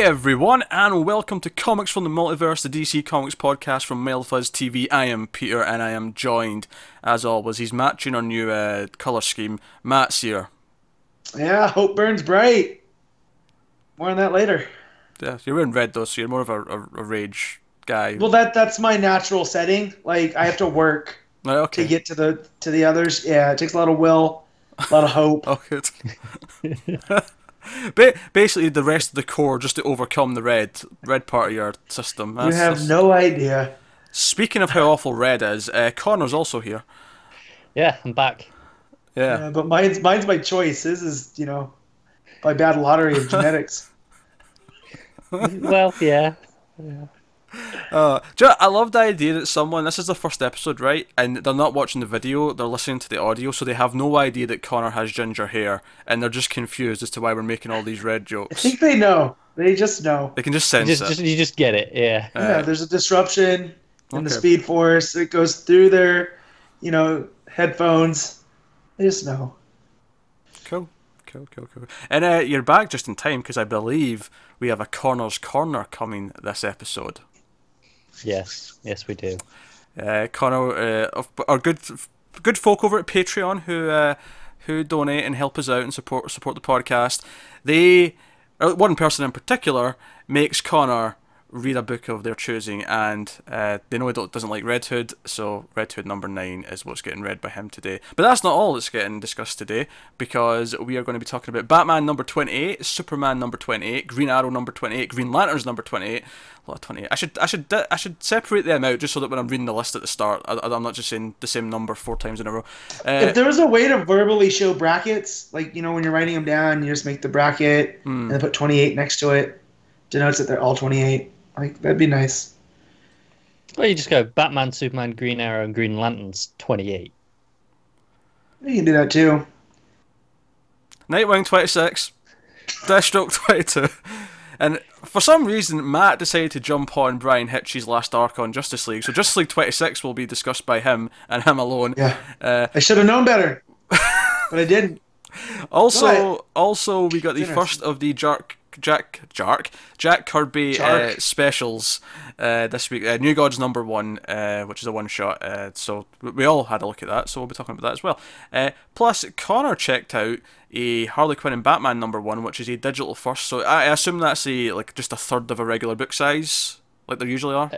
Hey everyone, and welcome to Comics from the Multiverse, the DC Comics podcast from MailFuzz TV. I am Peter, and I am joined, as always, he's matching our new uh, colour scheme. Matt's here. Yeah, hope burns bright. More on that later. Yeah, you're wearing red though, so you're more of a, a, a rage guy. Well, that that's my natural setting. Like I have to work Right, okay. to get to the to the others. Yeah, it takes a lot of will, a lot of hope. Oh, good. ba- basically, the rest of the core just to overcome the red red part of your system. you have that's- no idea. Speaking of how awful red is, uh, Connor's also here. Yeah, I'm back. Yeah. Yeah, but mine's mine's by choice. This is you know by bad lottery of genetics. well, yeah. Uh, do you know, I love the idea that someone, this is the first episode, right? And they're not watching the video, they're listening to the audio, so they have no idea that Connor has ginger hair, and they're just confused as to why we're making all these red jokes. I think they know. They just know. They can just You sense just, it. just, you just get it, yeah. Yeah, there's a disruption in the speed force. It goes through their, you know, headphones. They just know. Cool. Cool, cool, cool. And uh, you're back just in time, because I believe we have a Connor's Corner coming this episode. Yes, yes, we do. uh, Connor, uh, our good good folk over at Patreon who uh, who donate and help us out and support support the podcast. They, one person in particular, makes Connor read a book of their choosing, and uh, they know he doesn't like Red Hood, so Red Hood number nine is what's getting read by him today. But that's not all that's getting discussed today, because we are going to be talking about Batman number twenty eight, Superman number twenty eight, Green Arrow number twenty eight, Green Lanterns number twenty eight. A lot of twenty eight. I should I should I should separate them out just so that when I'm reading the list at the start, I, I'm not just saying the same number four times in a row. Uh, if there was a way to verbally show brackets, like you know when you're writing them down, you just make the bracket Hmm. and then put 28 next to it, denotes that they're all 28. Like that'd be nice. Well, you just go Batman, Superman, Green Arrow, and Green Lanterns 28. You can do that too. Nightwing 26, Deathstroke 22. And for some reason, Matt decided to jump on Bryan Hitch's last arc on Justice League. So Justice League 26 will be discussed by him and him alone. Yeah, Uh, I should have known better, but I didn't. also, Right. also we got the first of the Jark, Jack, Jark, Jack Kirby uh, specials uh, this week. Uh, New Gods number one, uh, which is a one shot. Uh, so we- all had a look at that. So we'll be talking about that as well. Uh, plus, Connor checked out a Harley Quinn and Batman number one, which is a digital first. So I I assume that's a like just a third of a regular book size, like they usually are.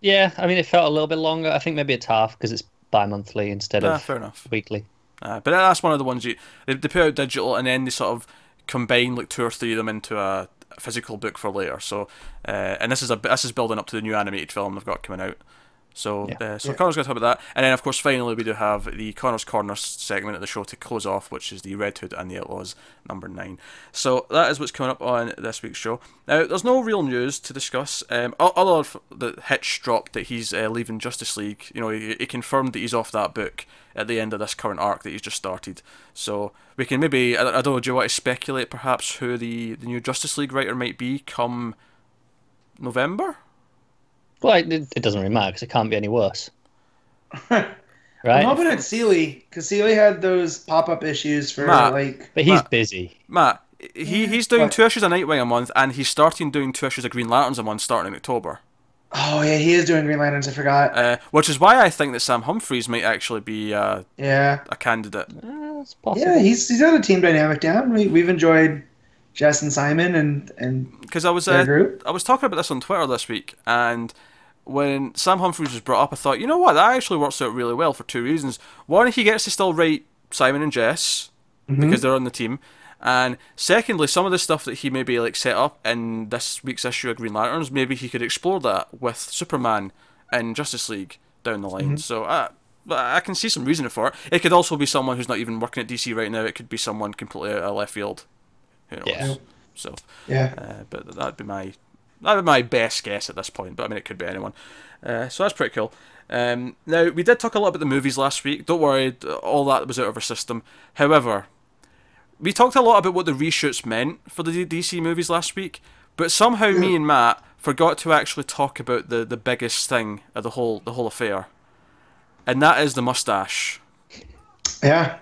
Yeah, I mean, it felt a little bit longer. I think maybe it's half because it's bi monthly instead Ah, of fair enough. weekly. Uh, but that's one of the ones you they, they put out digital and then they sort of combine like two or three of them into a physical book for later. So uh, and this is a this is building up to the new animated film they've got coming out. So Yeah. uh, so Yeah. Connor's going to talk about that, and then of course finally we do have the Connor's Corner segment of the show to close off, which is the Red Hood and the Outlaws number nine. So that is what's coming up on this week's show. Now there's no real news to discuss. Um, o- other f- the Hitch dropped that he's uh, leaving Justice League. You know, he, he confirmed that he's off that book at the end of this current arc that he's just started. So we can maybe I, I don't know. Do you want to speculate perhaps who the the new Justice League writer might be come November? Well, it, it doesn't really matter because it can't be any worse. Right? I'm hoping it's Seeley because Seeley had those pop-up issues for Matt. like. But he's Matt. busy. Matt, he, he's doing What? two issues of Nightwing a month, and he's starting doing two issues of Green Lanterns a month starting in October. Oh yeah, he is doing Green Lanterns. I forgot. Uh, which is why I think that Sam Humphries might actually be uh, yeah, a candidate. Uh, it's possible. yeah, he's he's got a team dynamic down. We we've enjoyed Jess and Simon and and Because I was uh, group. I was talking about this on Twitter this week, and when Sam Humphries was brought up, I thought, you know what, that actually works out really well for two reasons. One, he gets to still write Simon and Jess because they're on the team, and secondly, some of the stuff that he maybe like set up in this week's issue of Green Lanterns, maybe he could explore that with Superman and Justice League down the line. So I. I can see some reason for it. It could also be someone who's not even working at DC right now. It could be someone completely out of left field. Who knows? Yeah. So Yeah, uh, but that'd be my that'd be my best guess at this point. But I mean, it could be anyone. Uh, so that's pretty cool. Um, now we did talk a lot about the movies last week. Don't worry, all that was out of our system. However, we talked a lot about what the reshoots meant for the DC movies last week. But somehow me and Matt forgot to actually talk about the, the biggest thing of the whole the whole affair, and that is the mustache. yeah.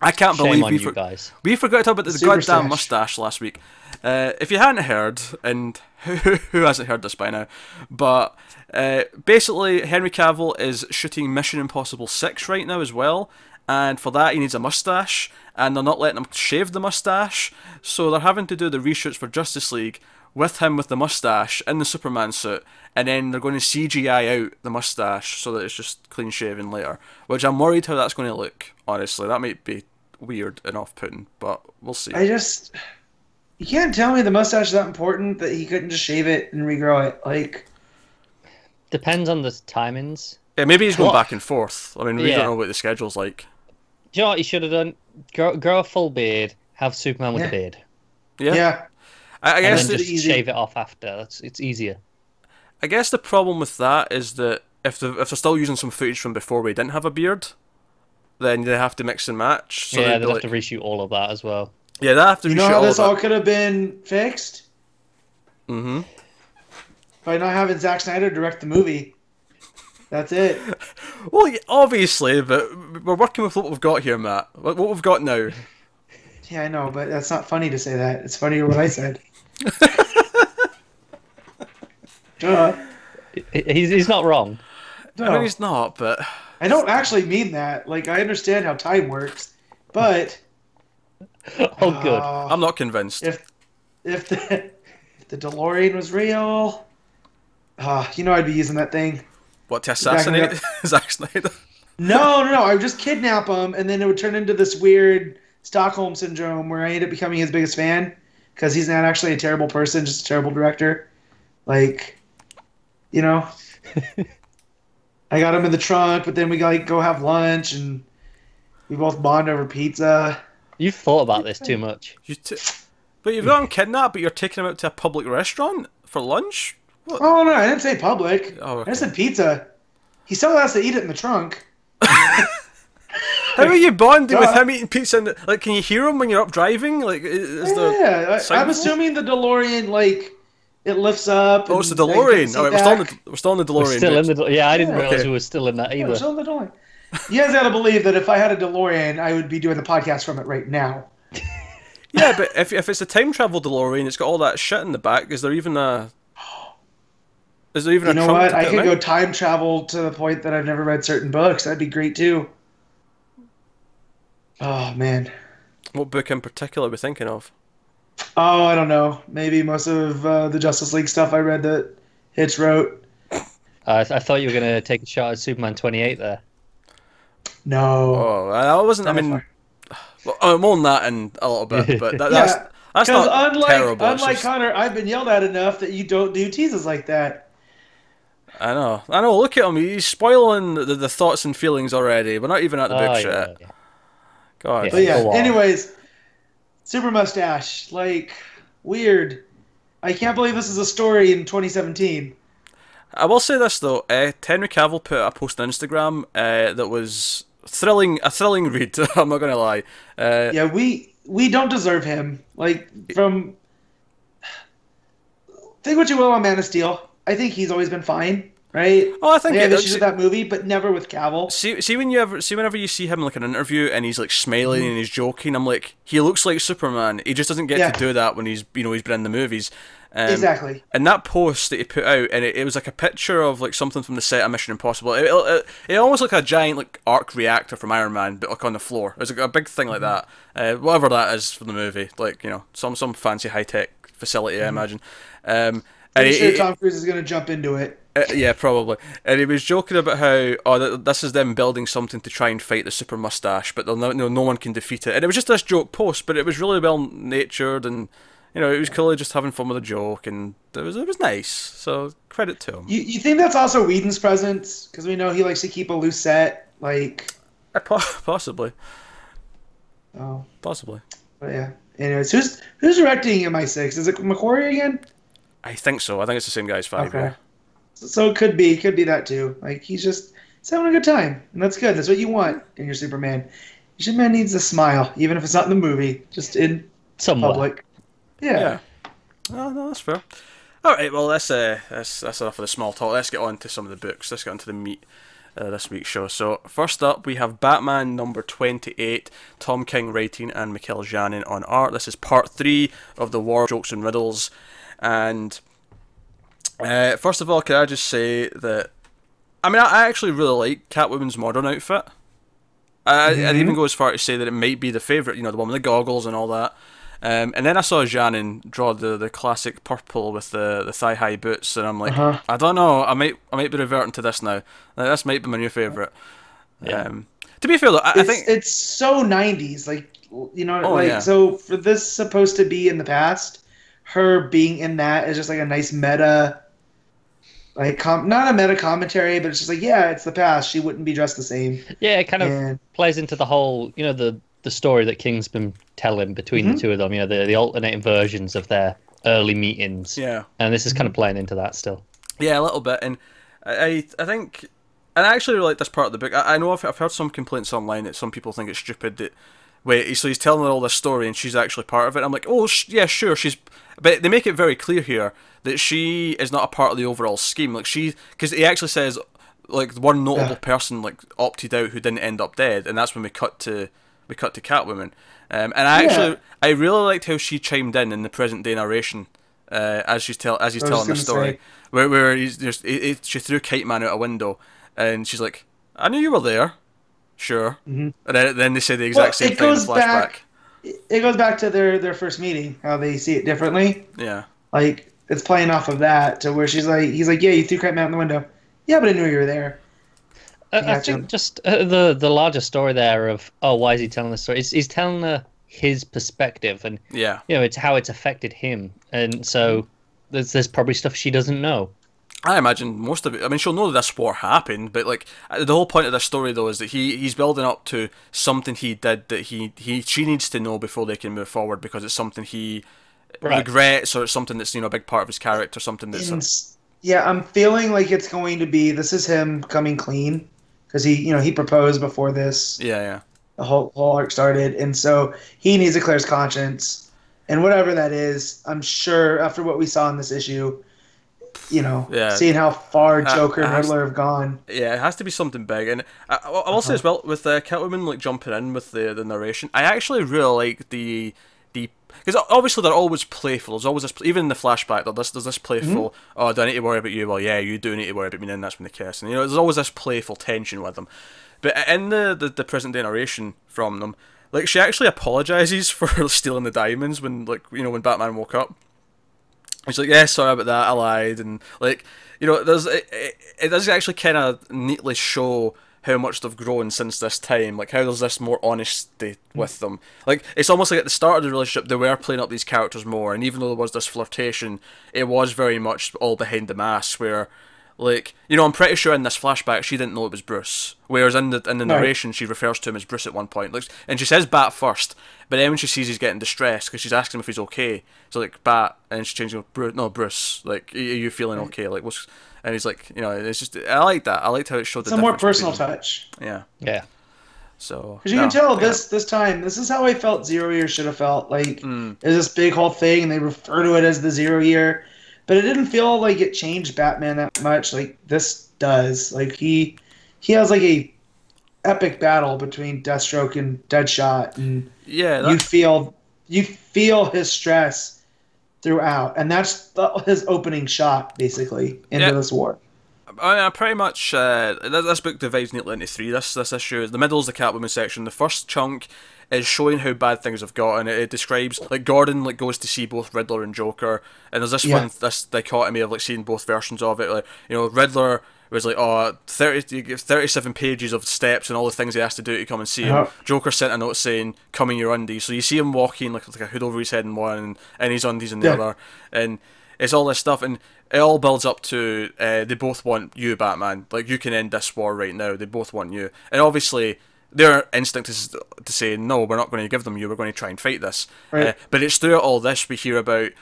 I can't Shame believe on we you for- guys. we forgot to talk about the Super goddamn stash. mustache last week. Uh, if you hadn't heard, and who, who hasn't heard this by now, but uh, basically Henry Cavill is shooting Mission Impossible 6 right now as well, and for that he needs a mustache, and they're not letting him shave the mustache, so they're having to do the reshoots for Justice League with him with the mustache in the Superman suit, and then they're going to CGI out the mustache so that it's just clean shaven later, which I'm worried how that's going to look, honestly. That might be weird and off putting, but we'll see. I just you can't tell me the mustache is that important that he couldn't just shave it and regrow it. Like Depends on the timings. Yeah, maybe he's going What? back and forth. I mean, we Yeah. don't know what the schedule's like. Do you know what he should have done? Grow, grow a full beard, have Superman with Yeah. a beard, Yeah, yeah, I, I and guess then just easy. shave it off after. That's it's easier. I guess the problem with that is that if the if they're still using some footage from before we didn't have a beard, then they have to mix and match. So yeah, they'd they'd have to like- reshoot all of that as well. yeah, they have to reshoot. you know how all this of all could have been fixed hmm by not having Zack Snyder direct the movie. That's it. Well, yeah, obviously, but we're working with what we've got here, Matt. What, what we've got now. Yeah, I know, but that's not funny to say that. It's funnier what I said. Duh. He's he's not wrong. I No. mean, he's not, but I don't actually mean that. Like, I understand how time works, but Oh, good. uh, I'm not convinced. if if the if the DeLorean was real, uh, you know, I'd be using that thing. What to backing assassinate Zack Snyder? No, no, no. I would just kidnap him, and then it would turn into this weird Stockholm syndrome where I end up becoming his biggest fan because he's not actually a terrible person, just a terrible director. Like, you know, I got him in the trunk, but then we like go have lunch, and we both bond over pizza. You've thought about this too much. You t- but you've got him kidnapped, but you're taking him out to a public restaurant for lunch. Oh no, I didn't say public. Oh, okay. I said pizza. He still has to eat it in the trunk. How are you bonding with him eating pizza? And, like, can you hear him when you're up driving? Like, i- is there? Yeah, I, sound I'm assuming the DeLorean like it lifts up. Oh, it's the and I DeLorean. sit All right, we're still, in the, we're still in the We're DeLorean. still in bitch. the. Yeah, I didn't Yeah. realize Okay. we were still in that Yeah, we're either. still in the DeLorean. You guys got to believe that if I had a DeLorean, I would be doing the podcast from it right now. Yeah, but if if it's a time travel DeLorean, it's got all that shit in the back. Is there even a? Is there even You a know what? I could go time travel to the point that I've never read certain books. That'd be great too. Oh man. What book in particular are we thinking of? Oh, I don't know. Maybe most of uh, the Justice League stuff I read that Hitch wrote. Uh, I thought you were going to take a shot at Superman 28 there. No. Oh, I wasn't. I mean, far. well, I'm on that and a little bit, but that, that's Yeah, that's Because not unlike terrible. unlike just- Connor, I've been yelled at enough that you don't do teases like that. I know, I know. Look at him. He's spoiling the, the thoughts and feelings already. We're not even at the book Oh, yet. yeah, yeah. God. Yeah. But yeah, anyways, super mustache, like weird. I can't believe this is a story in 2017. I will say this though, uh, Henry Cavill put a post on Instagram uh, that was thrilling, a thrilling read. I'm not gonna lie. Uh, Yeah, we we don't deserve him. Like from think what you will on Man of Steel. I think he's always been fine, right? Oh, I think I have it- issues with that movie, but never with Cavill. See, see when you ever see whenever you see him like an interview and he's like smiling Mm-hmm. and he's joking, I'm like, he looks like Superman. He just doesn't get Yeah. to do that when he's you know he's been in the movies. Um, exactly. And that post that he put out, and it, it was like a picture of like something from the set of Mission Impossible. It, it, it almost like a giant like arc reactor from Iron Man, but like on the floor. It was like a big thing like that. Uh, whatever that is from the movie, like you know, some some fancy high tech facility, I imagine. Um, and I'm sure Tom Cruise is going to jump into it. Uh, yeah, probably. And he was joking about how oh, this is them building something to try and fight the super mustache, but they'll no, no, no one can defeat it. And it was just this joke post, but it was really well natured, and you know, it was clearly just having fun with a joke, and it was it was nice. So credit to him. You, you think that's also Whedon's presence? Because we know he likes to keep a loose set. Like, Uh, po- possibly, oh, possibly. but yeah. Anyways, who's who's directing MI6? Is it McQuarrie again? I think so. I think it's the same guy as Five. Okay. So it could be, could be that too. Like he's just he's having a good time, and that's good. That's what you want in your Superman. Your Superman needs a smile, even if it's not in the movie, just in Somewhat. public. Yeah. Yeah. yeah. Oh, no, that's fair. All right. Well, that's uh, that's that's enough of the small talk. Let's get on to some of the books. Let's get on to the meat. uh, this week's show. So first up, we have Batman number twenty-eight, Tom King writing and Mikel Janin on art. This is part three of the War Jokes and Riddles, and uh, first of all, can I just say that I mean I, I actually really like Catwoman's modern outfit. I, I'd even go as far to say that it might be the favourite, you know, the one with the goggles and all that. Um, and then I saw Janin draw the, the classic purple with the, the thigh high boots, and I'm like, Uh-huh. I don't know, I might I might be reverting to this now. Like, this might be my new favourite. Yeah. Um, to be fair though, I, I think it's so 90s. Like, you know, Oh, like, yeah. so for this supposed to be in the past, her being in that is just like a nice meta, like, com- not a meta commentary, but it's just like, yeah, it's the past. She wouldn't be dressed the same. Yeah, it kind of And plays into the whole, you know, the the story that King's been telling between Mhm. the two of them. You know, the the alternating versions of their early meetings, yeah. and this is kind of playing into that still. Yeah, a little bit, and I I, I think, and I actually really like this part of the book. I, I know I've, I've heard some complaints online that some people think it's stupid that wait, so he's telling her all this story and she's actually part of it. I'm like, oh sh- yeah, sure, she's, but they make it very clear here that she is not a part of the overall scheme. Like she, because he actually says like one notable Yeah. person like opted out who didn't end up dead, and that's when we cut to we cut to Catwoman. Um, and I Yeah. actually I really liked how she chimed in in the present day narration uh, as she's tell as he's telling the story, say. where where he's just he, she threw Kite Man out a window, and she's like, "I knew you were there." Sure. Mhm. And then, then they say the exact Well, same it thing in goes flashback. back- it goes back to their, their first meeting, how they see it differently. Yeah. Like, it's playing off of that to where she's like, he's like, yeah, you threw Kite Man out the window. Yeah, but I knew you were there. I, I Gotcha. think just uh, the the larger story there of oh, why is he telling this story? He's, he's telling her his perspective, and Yeah. you know, it's how it's affected him, and so there's there's probably stuff she doesn't know. I imagine most of it. I mean, she'll know that this war happened, but like uh, the whole point of this story, though, is that he he's building up to something he did that he he she needs to know before they can move forward because it's something he Right. regrets or it's something that's you know a big part of his character, something that's And yeah, I'm feeling like it's going to be, this is him coming clean. Because he, you know, he proposed before this. yeah yeah the whole whole arc started, and so he needs to clear his conscience, and whatever that is, I'm sure after what we saw in this issue, you know, Yeah. seeing how far Uh, Joker and has- Riddler have gone. yeah. It has to be something big, and I, I I will say Uh-huh. as well with uh, Catwoman like jumping in with the the narration. I actually really like the the because obviously they're always playful. There's always this even in the flashback. There's this, there's this playful. Oh, do I need to worry about you? Well, yeah, you do need to worry about me. And that's when they kiss. And you know, there's always this playful tension with them. But in the the, the present day narration from them, like she actually apologizes for stealing the diamonds when like you know when Batman woke up. He's like, yeah, sorry about that, I lied, and like, you know, there's it, it, it does actually kind of neatly show how much they've grown since this time, like how there's this more honesty with them. Like it's almost like at the start of the relationship they were playing up these characters more, and even though there was this flirtation, it was very much all behind the mask. Where, like, you know, I'm pretty sure in this flashback she didn't know it was Bruce, whereas in the in the Right. narration she refers to him as Bruce at one point, like, and she says Bat first, but then when she sees he's getting distressed because she's asking him if he's okay, so like Bat, and she changes to Bruce, no Bruce, like, are you feeling okay? Like, what's and he's like, you know, it's just I like that. I liked how it showed It's the a more personal between- touch Yeah. Yeah, So because you no, can tell yeah. this this time this is how I felt Zero Year should have felt. Like Mm. there's this big whole thing, and they refer to it as the Zero Year, but it didn't feel like it changed Batman that much. Like this does. Like he he has like a epic battle between Deathstroke and Deadshot, and Yeah, you feel you feel his stress throughout, and that's the, his opening shot basically into Yeah. this war. I mean, I pretty much uh, this, this book divides neatly into three. This this issue, the middle is the Catwoman section. The first chunk is showing how bad things have gotten. It, it describes like Gordon like goes to see both Riddler and Joker, and there's this Yeah. fun this dichotomy of like seeing both versions of it. Like you know, Riddler was like, oh, 30, you give 37 pages of steps and all the things he has to do to come and see him. Uh-huh. Joker sent a note saying, come in your undies. So you see him walking like, like a hood over his head in one and, and his undies in the Yeah. other. And it's all this stuff. And it all builds up to uh, they both want you, Batman. Like, you can end this war right now. They both want you. And obviously, their instinct is to say, no, we're not going to give them you. We're going to try and fight this. Right. Uh, but it's throughout all this we hear about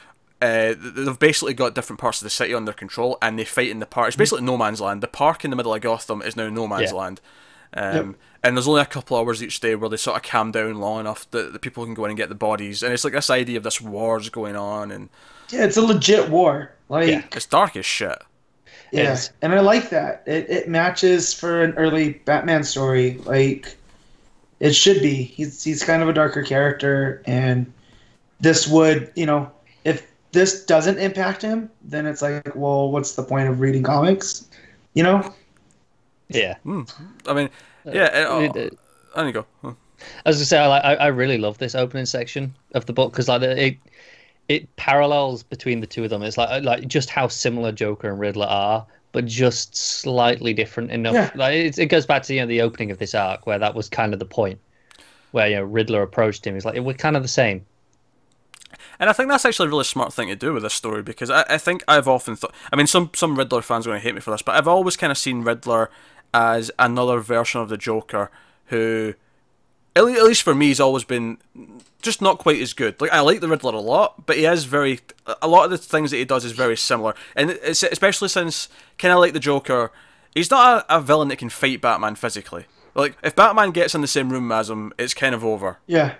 uh, they've basically got different parts of the city under control, and they fight in the park. It's basically no man's land. The park in the middle of Gotham is now no man's Yeah. land. Um, And there's only a couple hours each day where they sort of calm down long enough that the people can go in and get the bodies. And it's like this idea of this war's going on, and Yeah, it's a legit war. Like Yeah. it's dark as shit. Yeah, and I like that. It it matches for an early Batman story. Like it should be. He's he's kind of a darker character, and this would you know if this doesn't impact him, then it's like, well, what's the point of reading comics? You know? Yeah. Hmm. I mean, yeah. Uh, uh, it, oh, It- it- there you go. Huh. As I say, I, like- I I really love this opening section of the book because like it it parallels between the two of them. It's like like just how similar Joker and Riddler are, but just slightly different enough. Yeah. Like it, it goes back to you know the opening of this arc where that was kind of the point, where you know Riddler approached him. He's like we're kind of the same. And I think that's actually a really smart thing to do with this story because I, I think I've often thought. I mean, some some Riddler fans are going to hate me for this, but I've always kind of seen Riddler as another version of the Joker who, at least for me, he's always been just not quite as good. Like I like the Riddler a lot, but he is very. A lot of the things that he does is very similar, and it's, especially since kind of like the Joker, he's not a, a villain that can fight Batman physically. Like if Batman gets in the same room as him, it's kind of over. Yeah.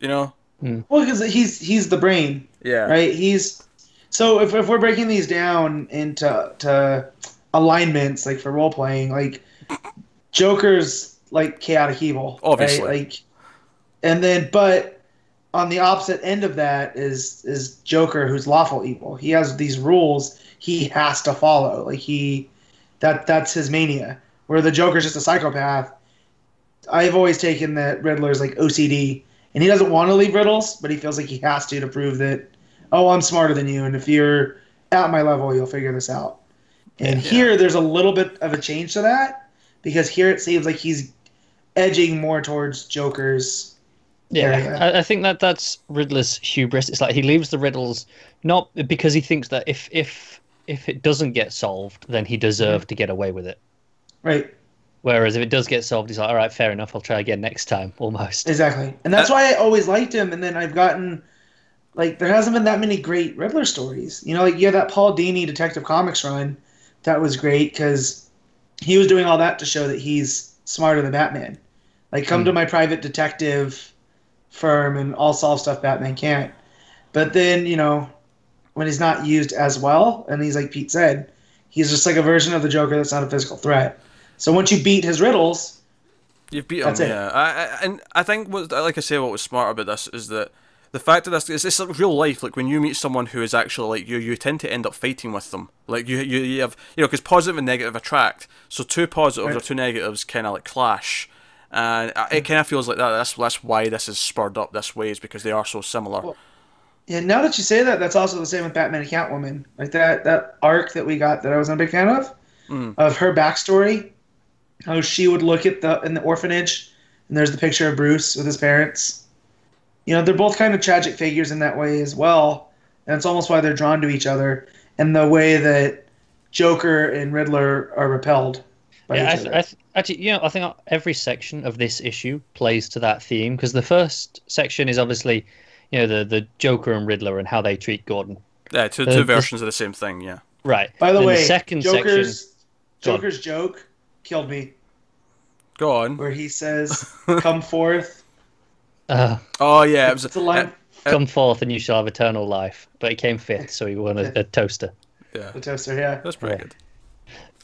You know? Hmm. Well, because he's he's the brain. Yeah. right? He's so if, if we're breaking these down into to alignments, like for role playing, like Joker's like chaotic evil, Obviously. right? Like, and then but on the opposite end of that is is Joker, who's lawful evil. He has these rules he has to follow. Like he that that's his mania. Where the Joker's just a psychopath. I've always taken that Riddler's like OCD, and he doesn't want to leave riddles, but he feels like he has to to prove that, oh, I'm smarter than you, and if you're at my level, you'll figure this out. And here, there's a little bit of a change to that because here it seems like he's edging more towards Joker's. Yeah, area. I, I think that that's Riddler's hubris. It's like he leaves the riddles not because he thinks that if if if it doesn't get solved, then he deserved to get away with it. Right, Whereas if it does get solved, he's like, all right, fair enough, I'll try again next time, almost. exactly, and that's uh, why I always liked him. And then I've gotten like there hasn't been that many great Riddler stories. You know, like yeah, that Paul Dini Detective Comics run, that was great because he was doing all that to show that he's smarter than Batman. Like, come to hmm. my private detective firm and I'll solve stuff Batman can't. But then, you know, when he's not used as well, and he's like Pete said, he's just like a version of the Joker that's not a physical threat. So once you beat his riddles, You've beat That's him, it. yeah. I, I, and I think what, like I say, what was smart about this is that the fact that this is it's like real life. Like when you meet someone who is actually like you, you tend to end up fighting with them. Like you, you, you have you know because positive and negative attract. So two positives or two negatives kind of like clash, and it kind of feels like that. That's that's why this is spurred up this way is because they are so similar. Well, yeah. Now that you say that, that's also the same with Batman and Catwoman. Like that that arc that we got that I wasn't a big fan of, Mm. of her backstory, how she would look at the in the orphanage, and there's the picture of Bruce with his parents. You know, they're both kind of tragic figures in that way as well, and it's almost why they're drawn to each other, and the way that Joker and Riddler are repelled by Yeah, I, th- other. I th- actually, you know, I think every section of this issue plays to that theme because the first section is obviously, you know, the the Joker and Riddler and how they treat Gordon. Yeah, two Uh, two this- versions of the same thing. Yeah. Right. By the Then way, second section. Joker's Go on. Joker's joke killed me, Go on. where he says, "Come forth." Uh, Oh yeah, it was It's a line. come forth and you shall have eternal life. But he came fifth, so he won a, a toaster. yeah. The toaster, yeah. That's pretty Yeah. good.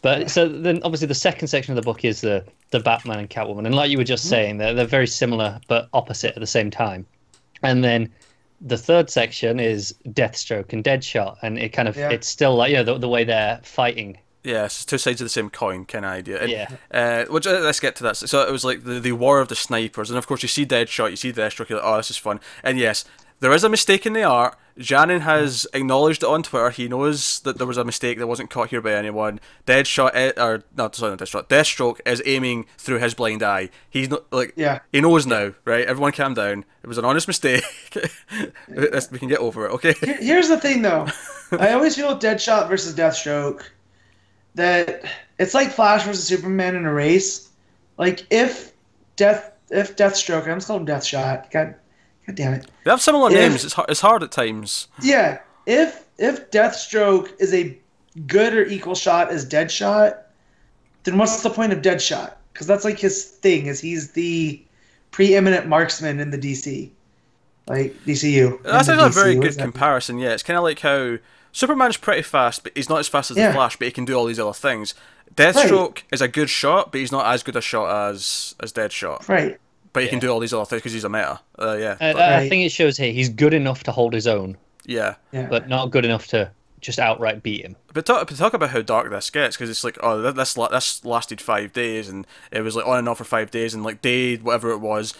But so then, obviously, the second section of the book is the the Batman and Catwoman, and like you were just saying, they're they're very similar but opposite at the same time. And then the third section is Deathstroke and Deadshot, and it kind of Yeah. it's still like you know the, the way they're fighting. Yeah, it's two sides of the same coin kind of idea. And, Yeah. Uh, which uh, let's get to that. So it was like the, the war of the snipers, and of course you see Deadshot, you see Deathstroke, you're like, oh, this is fun. And yes, there is a mistake in the art. Janin has acknowledged it on Twitter. He knows that there was a mistake that wasn't caught here by anyone. Deadshot, eh, or no, sorry, not Deathstroke. Deathstroke is aiming through his blind eye. He's not like Yeah. he knows now, right? Everyone, calm down. It was an honest mistake. We can get over it, okay? Here's the thing, though. I always feel with Deadshot versus Deathstroke that it's like Flash versus Superman in a race. Like if Death, if Deathstroke, I'm just calling him Deathshot. God, God damn it. They have similar If- names. It's hard, it's hard at times. Yeah, if if Deathstroke is a good or equal shot as Deadshot, then what's the point of Deadshot? Because that's like his thing. Is he's the preeminent marksman in the DC, like DCU. That's actually the a very good comparison. Yeah, it's kind of like how Superman's pretty fast, but he's not as fast as Yeah. the Flash, but he can do all these other things. Deathstroke is a good shot, but he's not as good a shot as as Deadshot. Right. But he can do all these other things because he's a meta. Uh, yeah, Uh, but- I think it shows here he's good enough to hold his own, yeah. Yeah. but not good enough to just outright beat him. But talk, but talk about how dark this gets because it's like oh th- this this lasted five days and it was like on and off for five days and like day whatever it was,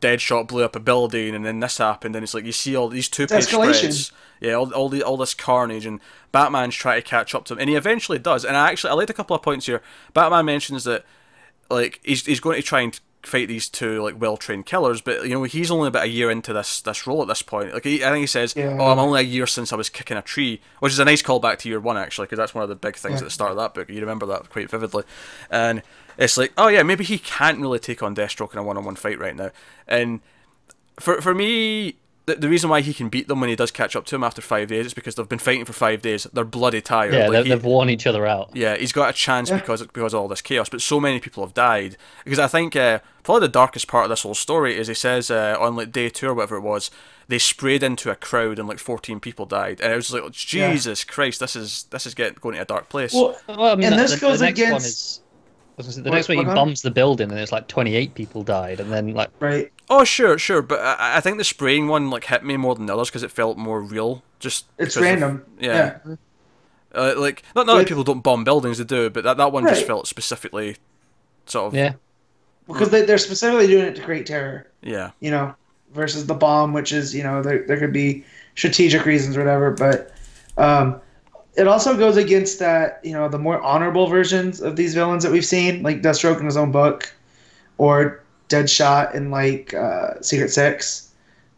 Deadshot blew up a building and then this happened and it's like you see all these two page spreads, yeah, all all the all this carnage and Batman's trying to catch up to him and he eventually does and I actually I liked a couple of points here. Batman mentions that like he's he's going to try and fight these two like well trained killers, but you know he's only about a year into this this role at this point. Like he, I think he says, Yeah. "Oh, I'm only a year since I was kicking a tree," which is a nice callback to year one actually, because that's one of the big things Yeah. at the start of that book. You remember that quite vividly, and it's like, oh yeah, maybe he can't really take on Deathstroke in a one on one fight right now, and for for me. The, the reason why he can beat them when he does catch up to him after five days is because they've been fighting for five days. They're bloody tired. Yeah, Like, they, he- they've worn each other out. yeah, he's got a chance Yeah. because because of all this chaos. But so many people have died because I think uh, probably the darkest part of this whole story is he says uh, on like day two or whatever it was, they sprayed into a crowd and like fourteen people died, and it was like Jesus Christ, this is this is getting going to a dark place. Well, Well, I mean, And the, this the- the goes next one against- the What- next one, he what on? bombs the building, and it's like 28 people died, and then like right. oh sure, sure, but I, I think the spraying one like hit me more than the others because it felt more real. Just It's because of- random. yeah. Uh, like not not that people don't bomb buildings, they do, but that, that one just felt specifically sort of yeah, Because they, they're specifically doing it to create terror. yeah. you know, versus the bomb, which is, you know, there, there could be strategic reasons or whatever, but um, it also goes against that, you know, the more honorable versions of these villains that we've seen, like Deathstroke in his own book, or Deadshot in like uh, Secret Six.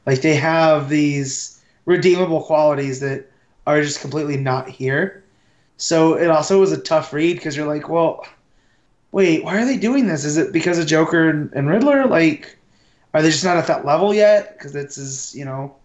Like they have these redeemable qualities that are just completely not here. So it also was a tough read because you're like, well, wait, why are they doing this? Is it because of Joker and, and Riddler? Like, are they just not at that level yet? Because it's as you know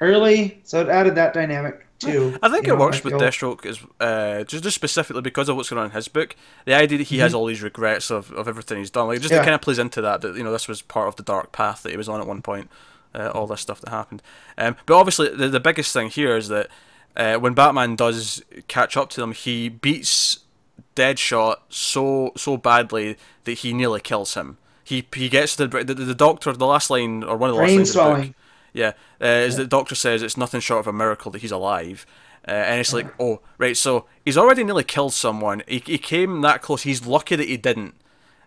early, so it added that dynamic too. I think it know, works with. Deathstroke is uh, just just specifically because of what's going on in his book. The idea that he has Mhm. all these regrets of, of everything he's done, like it just Yeah. it kind of plays into that. That you know this was part of the dark path that he was on at one point. Uh, all this stuff that happened, um, but obviously the the biggest thing here is that uh, when Batman does catch up to them, he beats Deadshot so so badly that he nearly kills him. He he gets the the, the doctor the last line or one of the last lines swelling. Yeah, uh, is the doctor says it's nothing short of a miracle that he's alive. Uh, and it's like, oh, right, so he's already nearly killed someone. He, he came that close. He's lucky that he didn't,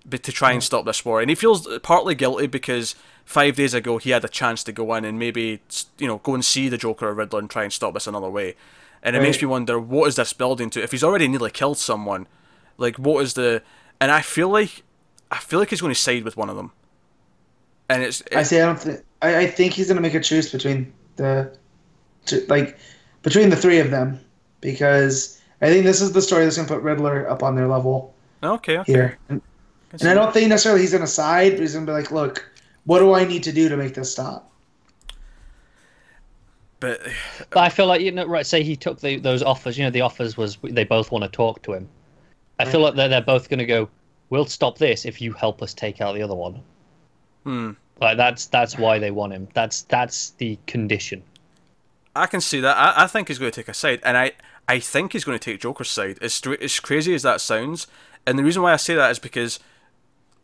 but to try and stop this war. And he feels partly guilty because five days ago he had a chance to go in and maybe, you know, go and see the Joker or Riddler and try and stop this another way. And it makes me wonder, what is this building to? If he's already nearly killed someone, like, what is the? And I feel like, I feel like he's going to side with one of them. And it's, I say I don't think I, I think he's gonna make a choice between the, two, like, between the three of them because I think this is the story that's gonna put Riddler up on their level okay, okay. here. And, and I don't think necessarily he's gonna side, but he's gonna be like, look, what do I need to do to make this stop? But But I feel like you know, right? Say he took the, those offers. You know, the offers was they both want to talk to him. I feel like they're they're both going to go. We'll stop this if you help us take out the other one. Hmm. Like that's that's why they want him. That's that's the condition. I can see that. I, I think he's going to take a side, and I, I think he's going to take Joker's side. As as crazy as that sounds, and the reason why I say that is because,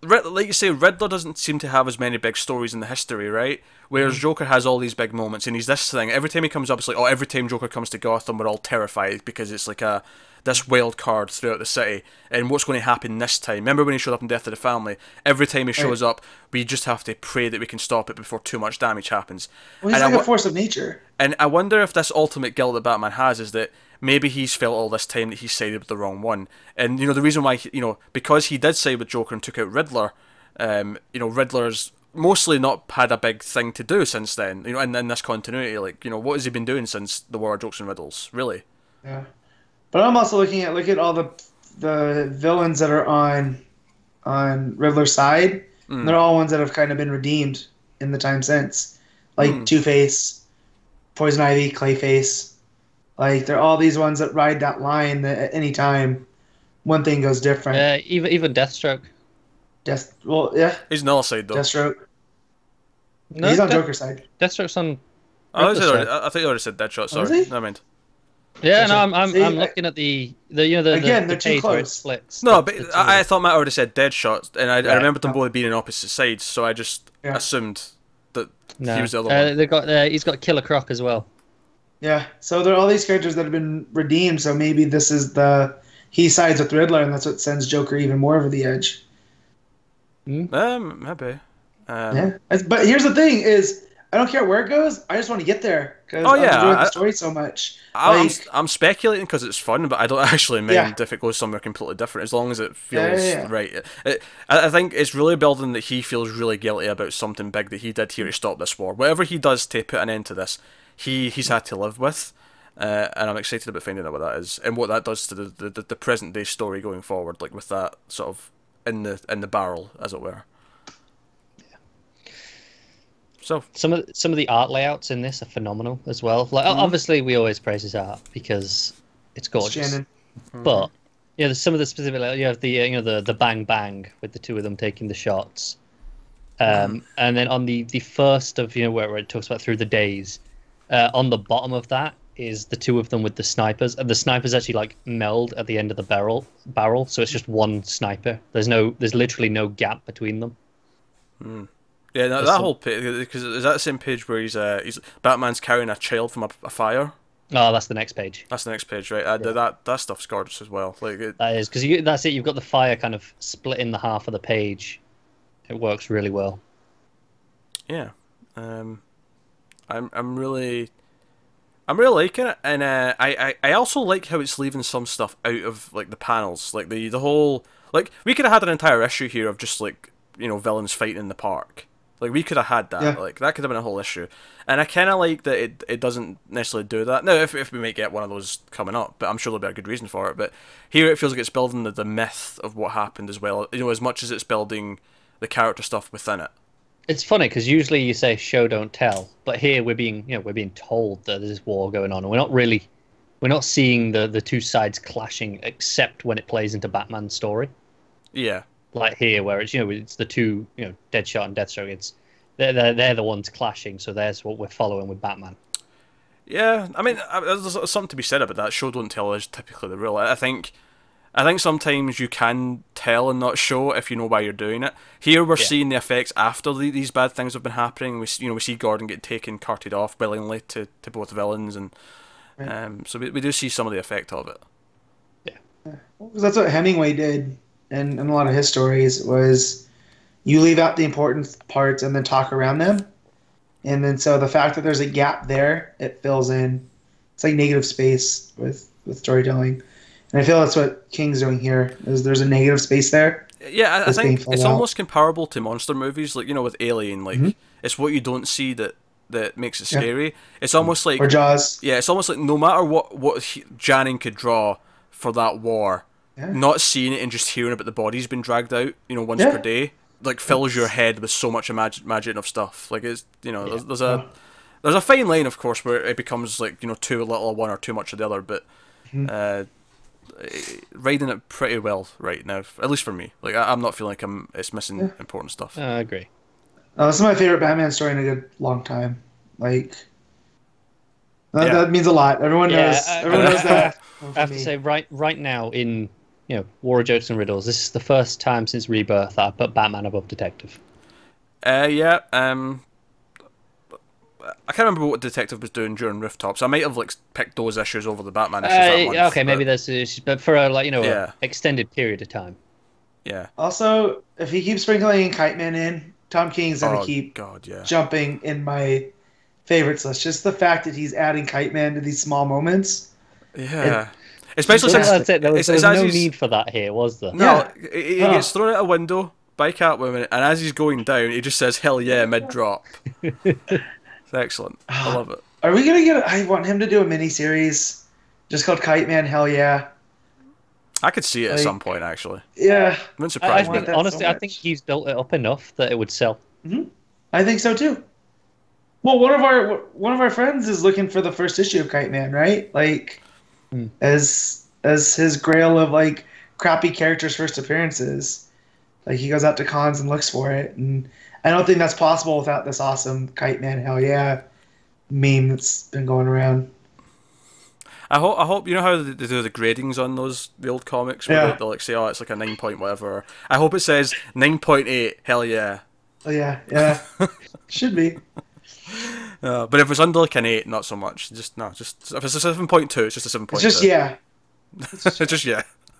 like you say, Riddler doesn't seem to have as many big stories in the history, right? Whereas Joker has all these big moments, and he's this thing. Every time he comes up, it's like, oh, every time Joker comes to Gotham, we're all terrified because it's like a this wild card throughout the city, and what's going to happen this time? Remember when he showed up in Death of the Family? Every time he shows up, we just have to pray that we can stop it before too much damage happens. Well, he's And like a wa- force of nature. and I wonder if this ultimate guilt that Batman has is that maybe he's felt all this time that he sided with the wrong one. And you know the reason why he- you know because he did side with Joker and took out Riddler, um, you know Riddler's mostly not had a big thing to do since then. You know, in, in this continuity, like you know what has he been doing since the War of Jokes and Riddles? Really? Yeah. But I'm also looking at look at all the the villains that are on on Riddler's side. Mm. They're all ones that have kind of been redeemed in the time since, like Mm. Two Face, Poison Ivy, Clayface. Like they're all these ones that ride that line that at any time one thing goes different. Uh, even even Deathstroke. Death, well, yeah, He's on the other side though. Deathstroke. No, He's on Death- Joker's side. Deathstroke's on. Oh, I, Riddler's already. I I think you already said Deadshot. Is Sorry, he? never mind. Yeah, Gotcha. no, I'm I'm, See, I'm looking at the the you know the, Again, the, they're the too page close. splits. No, the- but I, I thought Matt already said dead Deadshot, and I, I Right. remembered them both being in opposite sides, so I just Yeah. assumed that them. he was the other uh, one. They got uh, he's got Killer Croc as well. Yeah. So there are all these characters that have been redeemed. So maybe this is the he sides with Riddler, and that's what sends Joker even more over the edge. Um, maybe. Um, Yeah. But here's the thing: is I don't care where it goes. I just want to get there because Oh, I'm yeah, I- the story so much. I'm, Like- I'm speculating because it's fun, but I don't actually mind Yeah. if it goes somewhere completely different, as long as it feels yeah, yeah. right. It, it- I, I think it's really building that he feels really guilty about something big that he did here to stop this war. Whatever he does to put an end to this, he he's had to live with, uh, and I'm excited about finding out what that is and what that does to the, the, the present day story going forward, like with that sort of in the in the barrel, as it were. So Some of some of the art layouts in this are phenomenal as well. Like Mm-hmm. obviously we always praise his art because it's It's gorgeous. Shannon. But yeah, there's some of the specific. like, You have the uh, you know the the bang bang with the two of them taking the shots, um, and then on the the first of you know where, where it talks about through the days, uh, on the bottom of that is the two of them with the snipers, and the snipers actually like meld at the end of the barrel barrel, so it's just one sniper. There's no there's literally no gap between them. Yeah, that, that whole page because is that the same page where he's uh he's Batman's carrying a child from a, a fire. Oh, that's the next page. That's the next page, right? Uh, That that stuff's gorgeous as well. Like, it, That is because you that's it. You've got the fire kind of split in the half of the page. It works really well. yeah. Um, I'm I'm really, I'm really liking it, and uh, I, I I also like how it's leaving some stuff out of like the panels, like the the whole like we could have had an entire issue here of just like you know villains fighting in the park. Like we could have had that. Yeah. Like that could have been a whole issue, and I kind of like that it it doesn't necessarily do that. Now, if if we might get one of those coming up, but I'm sure there'll be a good reason for it. But here it feels like it's building the, the myth of what happened as well. You know, as much as it's building the character stuff within it. It's funny because usually you say show don't tell, but here we're being you know we're being told that there's this war going on, and we're not really we're not seeing the the two sides clashing except when it plays into Batman's story. Yeah. Like here, where it's you know it's the two you know Deadshot and Deathstroke. It's they're they're, they're the ones clashing, so there's what we're following with Batman. Yeah, I mean, uh, there's something to be said about that. Show don't tell is typically the rule. I I think, I think sometimes you can tell and not show if you know why you're doing it. Here we're Yeah. seeing the effects after the, these bad things have been happening. We you know we see Gordon get taken, carted off willingly to, to both villains, and Right. um, so we, we do see some of the effect of it. Yeah, because that's what Hemingway did in, in a lot of his stories was you leave out the important parts and then talk around them. And then so the fact that there's a gap there, it fills in. It's like negative space with, with storytelling. And I feel that's what King's doing here. Is there's a negative space there. Yeah, I, I think it's out. almost comparable to monster movies, like you know with Alien. Like Mhm. it's what you don't see that that makes it Yeah. scary. It's almost like Or Jaws. Yeah, it's almost like no matter what what he, Janin could draw for that war, Yeah. not seeing it and just hearing about the bodies being dragged out, you know, once Yeah. per day, like fills your head with so much imag- imagining of stuff. Like it's you know, there's, there's a there's a fine line, of course, where it becomes like you know too little of one or too much of the other, but uh, eh, riding it pretty well right now, at least for me. Like I, I'm not feeling like I'm it's missing important stuff. Uh, I agree. Uh, this is my favorite Batman story in a good long time. Like, that, Yeah. that means a lot. Everyone Yeah, knows. I- everyone knows that. I have to say, right, right now in you know War of Jokes and Riddles, this is the first time since Rebirth that I put Batman above Detective. Uh, yeah. Um, I can't remember what Detective was doing during Rooftops. I might have like picked those issues over the Batman issues. that Uh, month, okay, maybe that's issues, but for a like you know Yeah. extended period of time. Yeah. Also, if he keeps sprinkling Kite Man in, Tom King's gonna Oh keep God, yeah. jumping in my favorites list. Just the fact that he's adding Kite Man to these small moments. Yeah. Especially since that's it. There was, it's- there was it's no need for that here, was there? No, he, he Oh. gets thrown out a window by Catwoman, and as he's going down, he just says "Hell yeah!" mid drop. it's excellent. I love it. Are we gonna get? I want him to do a mini series, just called Kite Man. Hell yeah, I could see it at some point. Actually, yeah. wouldn't I, I surprise want me. think honestly, so I think he's built it up enough that it would sell. hmm I think so too. Well, one of our one of our friends is looking for the first issue of Kite Man, right? Like, Hmm. as as his grail of like crappy characters' first appearances. Like he goes out to cons and looks for it, and I don't think that's possible without this awesome Kite Man. Hell yeah, meme that's been going around. I hope I hope you know how they do the gradings on those the old comics where Yeah. they, they'll like say oh it's like a nine point whatever. I hope it says nine point eight. Hell yeah. Oh yeah, yeah. Should be. Uh, but if it's under like an eight, not so much. Just no, just if it's a seven point two, it's just a seven It's point just yeah. it's just yeah.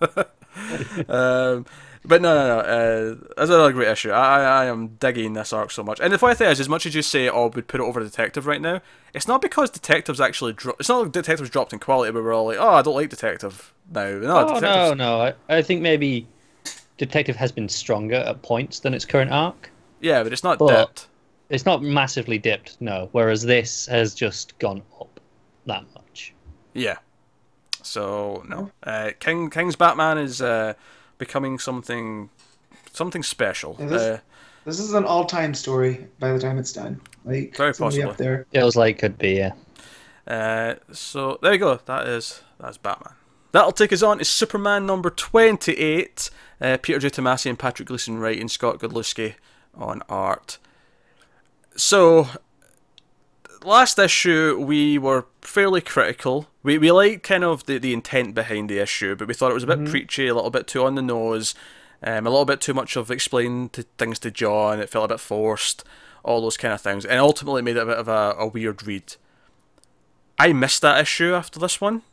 um, but no, no, no. Uh, that's another great issue. I, I, I am digging this arc so much. And the funny thing is, as much as you say, "Oh, we'd put it over Detective right now," it's not because Detective's actually. Dro- it's not like Detective's dropped in quality, but we're all like, "Oh, I don't like Detective now." No, Oh no, no. I, I think maybe Detective has been stronger at points than its current arc. Yeah, but it's not But- dipped. It's not massively dipped, no. Whereas this has just gone up that much. Yeah. So no, uh, King King's Batman is uh, becoming something something special. Yeah, this- uh, This is an all-time story by the time it's done. Like Very it's gonna possibly. up there. Feels like could be, yeah. Uh, so there you go. That is that's Batman. That'll take us on to Superman number twenty-eight. Uh, Peter J. Tomasi and Patrick Gleason writing, Scott Godlewski on art. So last issue we were fairly critical. We we liked kind of the, the intent behind the issue, but we thought it was a bit preachy, a little bit too on the nose, um, a little bit too much of explaining to, things to John. It felt a bit forced, all those kind of things, and ultimately made it a bit of a, a weird read. I missed that issue after this one.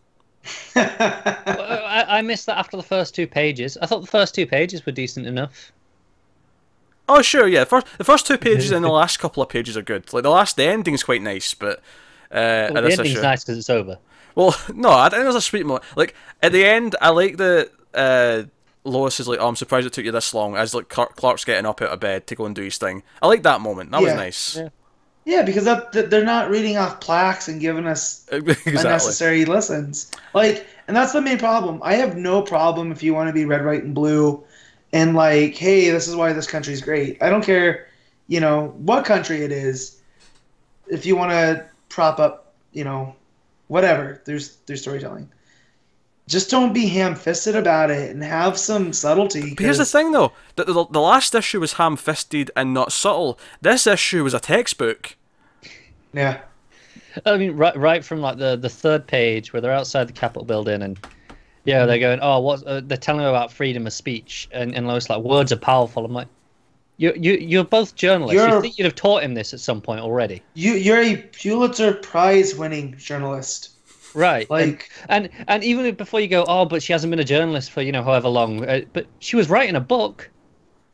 Well, I, I missed that after the first two pages. I thought the first two pages were decent enough. Oh sure, yeah. The first the first two pages and the last couple of pages are good. Like the last, the ending is quite nice, but uh, Well, the ending's issue, nice because it's over. well, no, I think it was a sweet moment. Like at the end, I like the uh, Lois is like, "Oh, I'm surprised it took you this long." As like Clark's getting up out of bed to go and do his thing. I like that moment. That was nice. Yeah. Yeah, because that, that they're not reading off plaques and giving us exactly. unnecessary lessons. Like, and that's the main problem. I have no problem if you want to be red, white, and blue, and like, hey, this is why this country's great. I don't care, you know, what country it is. If you want to prop up, you know, whatever, there's there's storytelling. Just don't be ham-fisted about it and have some subtlety. But here's the thing, though. The, the, the last issue was ham-fisted and not subtle. This issue was a textbook. Yeah. I mean, right, right from like the, the third page where they're outside the Capitol building and yeah, they're going, oh, what? Uh, they're telling them about freedom of speech, and and Lois like, words are powerful. I'm like, you you you're both journalists. You're- You think you'd have taught him this at some point already, You you're a Pulitzer Prize winning journalist. right? Like and and even before you go, oh, but she hasn't been a journalist for you know however long, uh, but she was writing a book.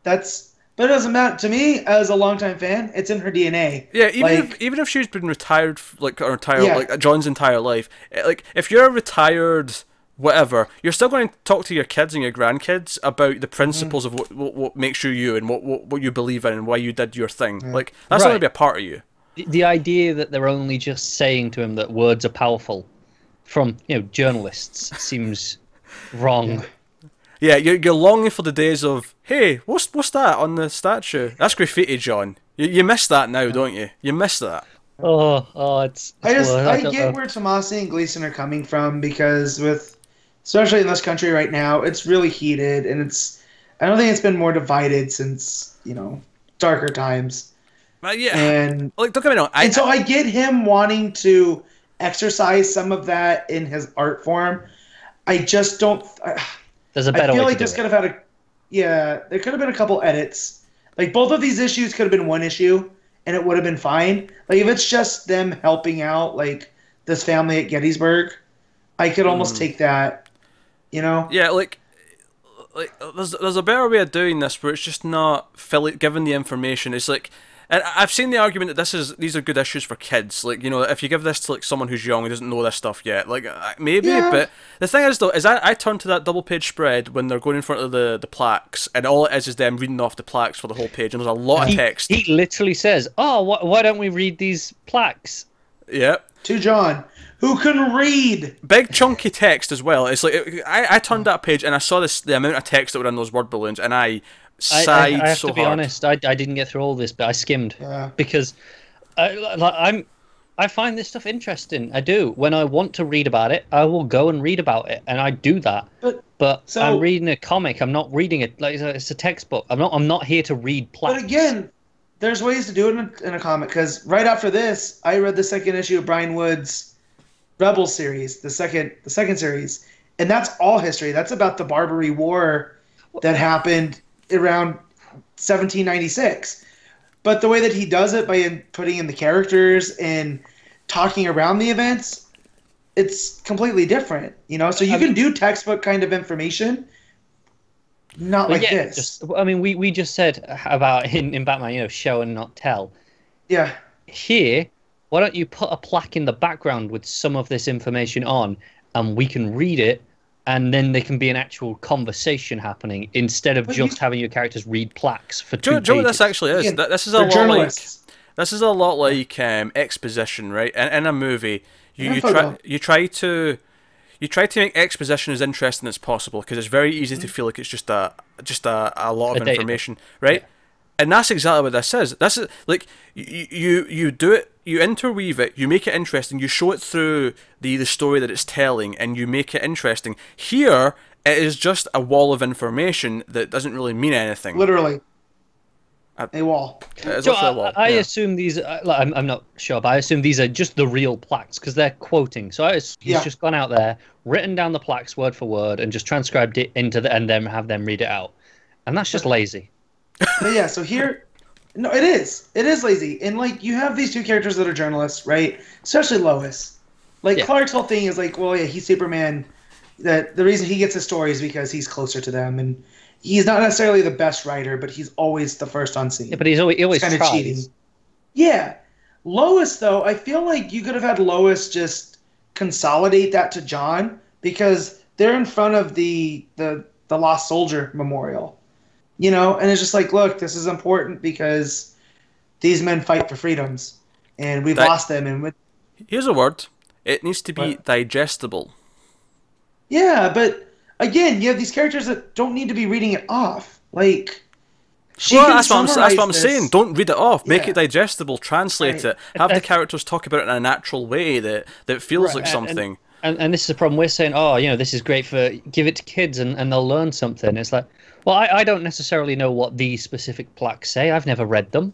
that's but it doesn't matter to me as a longtime fan. It's in her DNA. Yeah, even Like- if even if she's been retired f- like or entire Yeah. like John's entire life, eh, like if you're a retired whatever, you're still going to talk to your kids and your grandkids about the principles of what, what what makes you you and what, what what you believe in and why you did your thing. Like that's going to be a part of you. The, the idea that they're only just saying to him that words are powerful from you know journalists seems wrong. Yeah, you're, you're longing for the days of hey, what's what's that on the statue? That's graffiti, John. You, you miss that now, don't you? You miss that. Oh, oh, it's. I just well, I, get know. where Tomasi and Gleason are coming from because with especially in this country right now, it's really heated and it's I don't think it's been more divided since, you know, darker times. But yeah, And like don't get me wrong. I, and so I get him wanting to exercise some of that in his art form. I just don't I, There's a better feel way like to do this could have had a yeah, there could have been a couple edits. Like both of these issues could have been one issue and it would have been fine. Like if it's just them helping out like this family at Gettysburg, I could almost mm. take that, you know? Yeah, like, like there's there's a better way of doing this where it's just not filling given the information. It's like, and I've seen the argument that this is these are good issues for kids. Like, you know, if you give this to like someone who's young who doesn't know this stuff yet, like maybe. Yeah. But the thing is though, is I I turn to that double page spread when they're going in front of the the plaques, and all it is is them reading off the plaques for the whole page, and there's a lot of text. he literally says, "Oh, wh- why don't we read these plaques?" Yep. To John, who can read. big chunky text as well. It's like it, I, I turned that page and I saw this the amount of text that were in those word balloons, and I I, I, sighed I have so to be hard. honest. I, I didn't get through all this, but I skimmed Yeah. because I, like, I'm. I find this stuff interesting. I do. When I want to read about it, I will go and read about it, and I do that. But But So- I'm reading a comic. I'm not reading it like it's a, it's a textbook. I'm not. I'm not here to read plaques. But again, there's ways to do it in a, in a comic because right after this, I read the second issue of Brian Wood's Rebel series, the second the second series, and that's all history. That's about the Barbary War that happened around 1796. But the way that he does it by in, putting in the characters and talking around the events, it's completely different. You know, so you I can mean- do textbook kind of information, not like yeah, this. just, I mean, we, we just said about in, in Batman, you know, show and not tell. yeah, Here, why don't you put a plaque in the background with some of this information on, and we can read it, and then there can be an actual conversation happening instead of But you- just having your characters read plaques for Do, two you- do you know what this actually is? Again, Th- This is a lot like this is a lot like um, exposition, right? In, in a movie, you, Yeah, you try off. you try to you try to make exposition as interesting as possible because it's very easy to feel like it's just a just a, a lot of data information, right? And that's exactly what this is. This is like you, you you do it, you interweave it, you make it interesting, you show it through the the story that it's telling, and you make it interesting. Here, it is just a wall of information that doesn't really mean anything. literally Uh, a wall. So literally a I, wall, I yeah. assume these. uh, like, I'm, I'm not sure, but I assume these are just the real plaques because they're quoting. So I, he's Yeah. just gone out there, written down the plaques word for word, and just transcribed it into the and then have them read it out. And that's just lazy. But yeah, so here, no, it is. It is lazy, and like you have these two characters that are journalists, right? Especially Lois. Like Yeah. Clark's whole thing is like, well, yeah, he's Superman. That the reason he gets his story is because he's closer to them, and he's not necessarily the best writer, but he's always the first on scene. Yeah, but he's always, he always kind of cheating. Yeah, Lois though, I feel like you could have had Lois just consolidate that to John because they're in front of the the the lost soldier memorial, you know, and it's just like, look, this is important because these men fight for freedoms, and we've That- lost them, and with Here's a word. It needs to be What? digestible. yeah, but again, you have these characters that don't need to be reading it off, like. She well, that's what I'm, that's what I'm this- saying. Don't read it off. Make Yeah. it digestible. Translate Right. it. Have I- the characters talk about it in a natural way that, that feels Right, like and- and- something. And, and this is the problem. We're saying, oh, you know, this is great for give it to kids and, and they'll learn something. It's like, well, I, I don't necessarily know what these specific plaques say. I've never read them,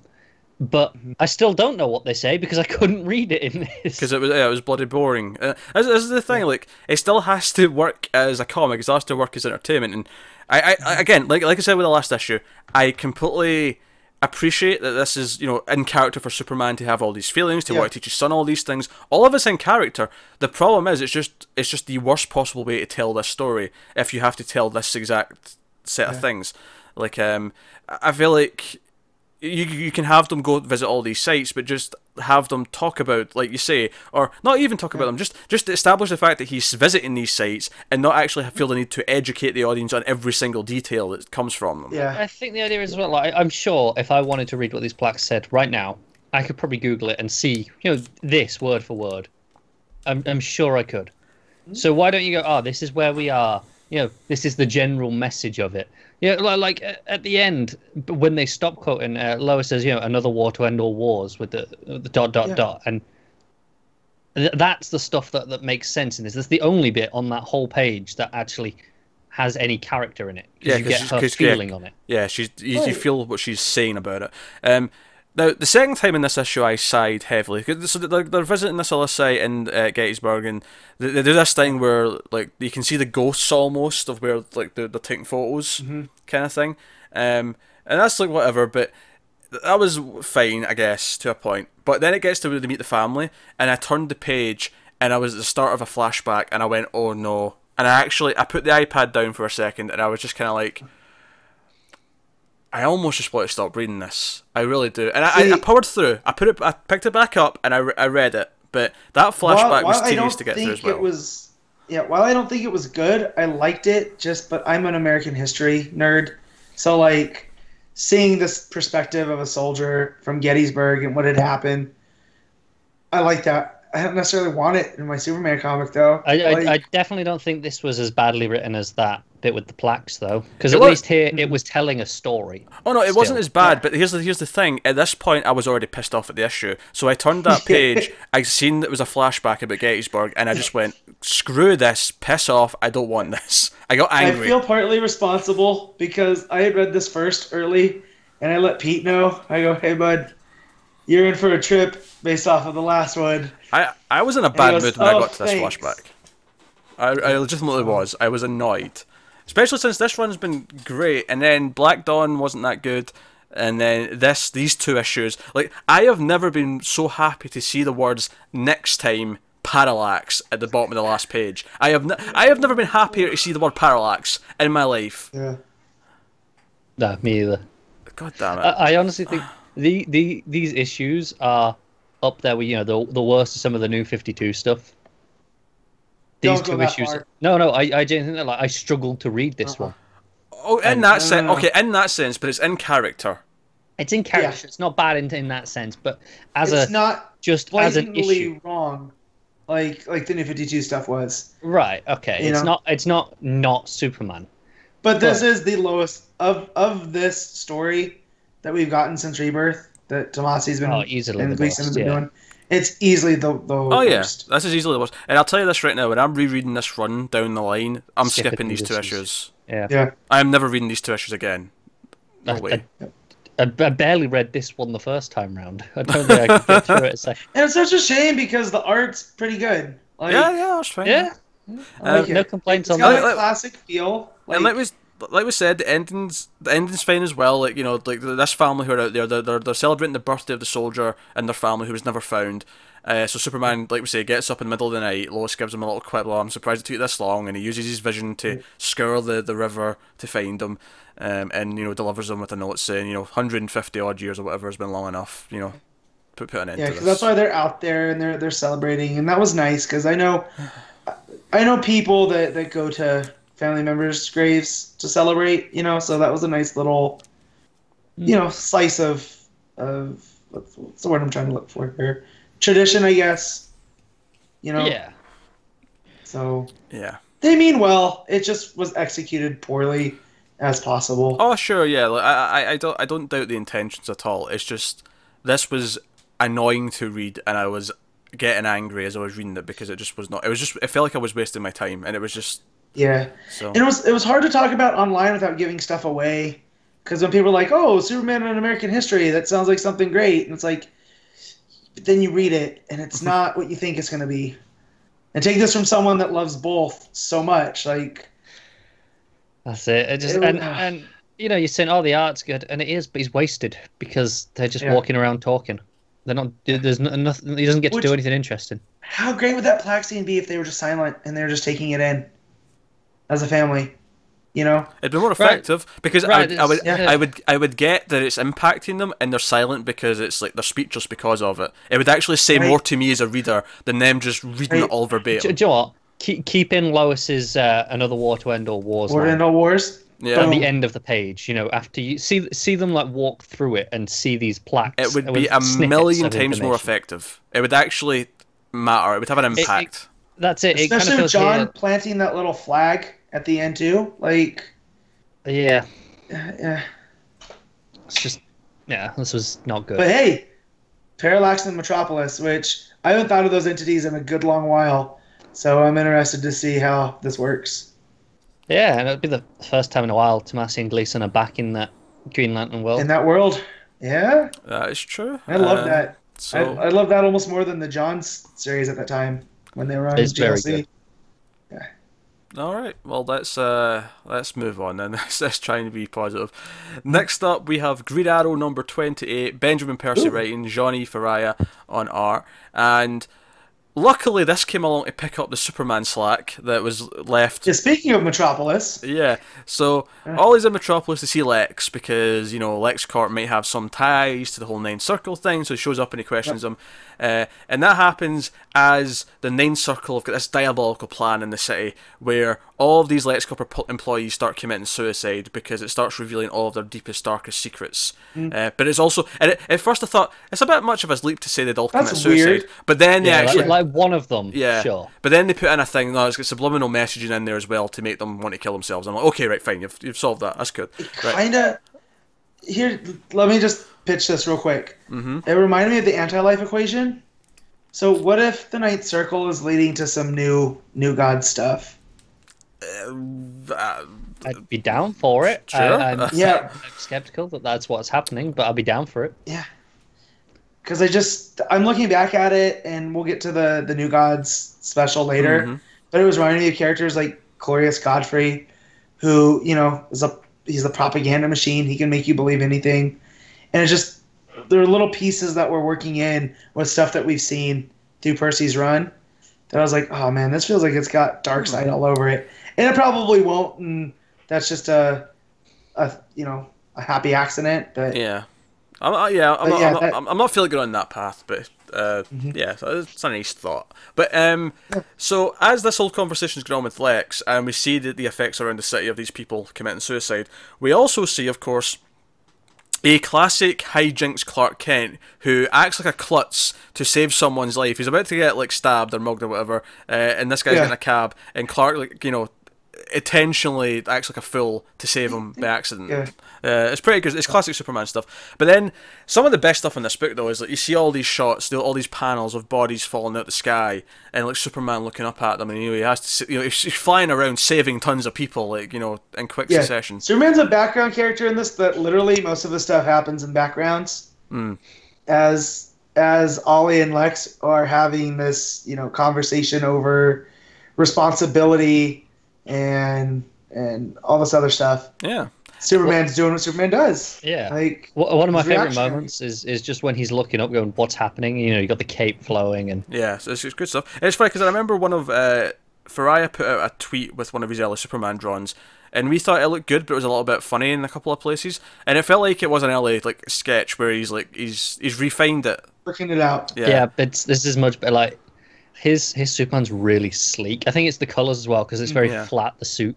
but I still don't know what they say because I couldn't read it in this. because it was yeah, it was bloody boring. Uh, this, this is the thing, like it still has to work as a comic. It still has to work as entertainment. And I, I, I again, like like I said with the last issue, I completely appreciate that this is you know in character for Superman to have all these feelings, to Yeah. want to teach his son all these things. All of it's in character. The problem is, it's just it's just the worst possible way to tell this story if you have to tell this exact set of things. Like um, I I feel like you you can have them go visit all these sites, but just have them talk about, like you say, or not even talk about them. Just just establish the fact that he's visiting these sites and not actually feel the need to educate the audience on every single detail that comes from them. Yeah, I think the idea is well. Like, I'm sure if I wanted to read what these plaques said right now, I could probably Google it and see, you know, this word for word. I'm, I'm sure I could. So why don't you go? Oh, this is where we are. You know, this is the general message of it. Yeah, you know, like, like at the end when they stop quoting, uh, Lois says, you know, another war to end all wars with the, the dot dot Yeah. dot, and th- that's the stuff that, that makes sense in this. That's the only bit on that whole page that actually has any character in it. Yeah, you 'cause- get her 'cause, yeah, feeling on it. Yeah, she's you, you feel what she's saying about it. Um, now the second time in this issue, I sighed heavily. So they're, they're visiting this other site in uh, Gettysburg, and they, they do this thing where like you can see the ghosts almost of where like they're, they're taking photos, kind of thing. Um, and that's like whatever, but that was fine, I guess, to a point. But then it gets to where they meet the family, and I turned the page, and I was at the start of a flashback, and I went, "Oh no!" And I actually I put the iPad down for a second, and I was just kind of like, I almost just want to stop reading this. I really do. And I, I, I powered through. I put it. I picked it back up, and I, re- I read it. But that flashback was I tedious to get through as well. It was, yeah. While I don't think it was good, I liked it. Just, but I'm an American history nerd, so like seeing this perspective of a soldier from Gettysburg and what had happened, I like that. I don't necessarily want it in my Superman comic though. I, I, I definitely don't think this was as badly written as that bit with the plaques, though, because at was- least here it mm-hmm. was telling a story. Oh no, it wasn't as bad. But here's the here's the thing. At this point, I was already pissed off at the issue. So I turned that page. I seen that it was a flashback about Gettysburg, and I just went, "Screw this! Piss off! I don't want this." I got angry I feel partly responsible because I had read this first early, and I let Pete know. I go, "Hey, bud, you're in for a trip based off of the last one. I I was in a bad goes, mood when I "Oh, got to this thanks." flashback. I, I legitimately was. I was annoyed, especially since this run's been great, and then Black Dawn wasn't that good, and then this these two issues. Like I have never been so happy to see the words "next time." Parallax at the bottom of the last page. I have ne- I have never been happier to see the word parallax in my life. Yeah. No, me either. God damn it! I, I honestly think the, the these issues are up there with you know the the worst of some of the new Fifty Two stuff. These two issues. far. No, no, I I genuinely think that like I struggled to read this Uh-uh. one. oh, in and- that No, sense, no, uh. no. okay, in that sense, but it's in character. It's in character. Yeah. It's not bad in, in that sense, but as it's a not just as an blatantly issue, wrong, like like the New Fifty Two stuff was. right? Okay, You it's know? not it's not not Superman. But this But- is the lowest of of this story that we've gotten since Rebirth that Tomasi's been Oh, easily and the Gleason worst, have been yeah. doing. It's easily the the Oh yeah, worst. this is easily the worst. And I'll tell you this right now: when I'm rereading this run down the line, I'm Skipping skipping these two these issues. Yeah, Yeah. I am never reading these two issues again. No I, way. I, I, I barely read this one the first time round. I don't think I could get through it a. And it's such a shame because the art's pretty good. Like, yeah, yeah, that's fine. Yeah, I like Um, no complaints It's on got that. a classic feel. Like, and like we like we said, the ending's the ending's fine as well. Like you know, like this family who are out there, they're they're, they're celebrating the birthday of the soldier and their family who was never found. Uh, so Superman, like we say, gets up in the middle of the night. Lois gives him a little quip. Well, I'm surprised it took this long, and he uses his vision to scour the, the river to find him, um, and you know delivers him with a note saying, you know, 150 odd years or whatever has been long enough. You know, put put an end yeah, because that's why they're out there and they're they're celebrating, and that was nice because I know, I know people that that go to family members' graves to celebrate. You know, so that was a nice little, you know, slice of of what's, what's the word I'm trying to look for here? Tradition, I guess. You know. Yeah, So yeah. they mean well. It just was executed poorly as possible. Oh sure, yeah. Like, I, I, I don't, I don't doubt the intentions at all. It's just this was annoying to read, and I was getting angry as I was reading it because it just was not. It was just. It felt like I was wasting my time, and it was just Yeah. so. And it was it was hard to talk about online without giving stuff away, because when people are like, "Oh, Superman in American history," that sounds like something great, and it's like, but then you read it and it's not what you think it's going to be. And take this from someone that loves both so much, like that's it. it just It- and and you know you're saying, oh, the art's good, and it is, but he's wasted because they're just Yeah. walking around talking. They're not. There's no, nothing. He doesn't get to Which- do anything interesting. how great would that plaque scene be if they were just silent and they were just taking it in as a family, you know? It'd be more Right. effective because I would, I would, yeah. I would, I would get that it's impacting them and they're silent because it's like they're speechless because of it. It would actually say Right. more to me as a reader than them just reading Right. it all Do, verbatim. do you know what? Keep, keep in Lois's uh, another war to end all wars. War to. End All Wars. Yeah. at the end of the page, you know, after you see see them like walk through it and see these plaques. It would be a million times more effective. It would actually matter. It would have an it- impact. That's it. It kind Especially of with John here- planting that little flag at the end too. Like, Yeah, yeah. it's just yeah, this was not good. But hey, Parallax and Metropolis, which I haven't thought of those entities in a good long while. So I'm interested to see how this works. yeah, and it'll be the first time in a while Tomasi and Gleason are back in that Green Lantern world. In that world, yeah, That is true. I love Uh, that. So I, I love that almost more than the Johns series at that time when they were on It's very good. All right. Well, let's uh, let's move on then. let's, let's try and be positive. Next up, we have Green Arrow number twenty-eight. Benjamin Percy Ooh. writing, Johnny Ferreyra on art, and luckily this came along to pick up the Superman slack that was left Yeah, speaking of Metropolis, Yeah, so Ollie's in Metropolis to see Lex because, you know, LexCorp might have some ties to the whole Nine Circle thing, so he shows up and he questions him. Uh, and that happens as the Nine Circle have got this diabolical plan in the city where all of these LexCorp ep- employees start committing suicide because it starts revealing all of their deepest, darkest secrets. Uh, but it's also, and it, at first I thought, it's a bit much of a leap to say they'd all That's commit suicide. weird. But then they yeah, actually. like, like one of them. Yeah. sure. But then they put in a thing, no, it's got subliminal messaging in there as well to make them want to kill themselves. I'm like, okay, right, fine, you've, you've solved that. That's good. Right. kind of. Here, let me just pitch this real quick. Mm-hmm. It reminded me of the anti-life equation. So, what if the Ninth Circle is leading to some new new god stuff? Uh, I'd be down for it. Sure. I, I'm, Yeah. I'm skeptical that that's what's happening, but I'll be down for it. Yeah. because I just I'm looking back at it, and we'll get to the the New Gods special later. Mhm. But it was reminding me of characters like Glorious Godfrey, who you know is a he's a propaganda machine. He can make you believe anything, and it's just there are little pieces that we're working in with stuff that we've seen through Percy's run. That I was like, oh man, this feels like it's got Darkseid all over it, and it probably won't. And that's just a, a you know, a happy accident. But Yeah. I'm, uh, yeah, I'm, not, yeah, I'm, not, that- I'm not feeling good on that path, but uh, Mhm. yeah, so it's a nice thought. But um, so as this whole conversation's going on with Lex, and we see the, the effects around the city of these people committing suicide, we also see, of course, a classic hijinks Clark Kent who acts like a klutz to save someone's life. He's about to get like stabbed or mugged or whatever, uh, and this guy's Yeah. getting a cab, and Clark, like you know, intentionally acts like a fool to save him by accident. Yeah. Uh, it's pretty good. It's classic Superman stuff. But then some of the best stuff in this book though is like you see all these shots, all these panels of bodies falling out the sky, and like Superman looking up at them, and you know he has to, you know, he's flying around saving tons of people, like you know, in quick yeah, succession. Superman's a background character in this. That literally most of the stuff happens in backgrounds. Mm. As as Ollie and Lex are having this, you know, conversation over responsibility and and all this other stuff. Yeah. Superman's doing what Superman does. Yeah. Like Wha- One of my favorite reaction. moments is, is just when he's looking up, going, "What's happening?" You know, you got the cape flowing, and Yeah, so it's, it's good stuff. And it's funny because I remember one of uh, Ferreyra put out a tweet with one of his early Superman drawings, and we thought it looked good, but it was a little bit funny in a couple of places, and it felt like it was an early like sketch where he's like he's he's refined it. working it out. Yeah, yeah, it's this is much better. Like his his Superman's really sleek. I think it's the colors as well because it's very Yeah. flat. The suit,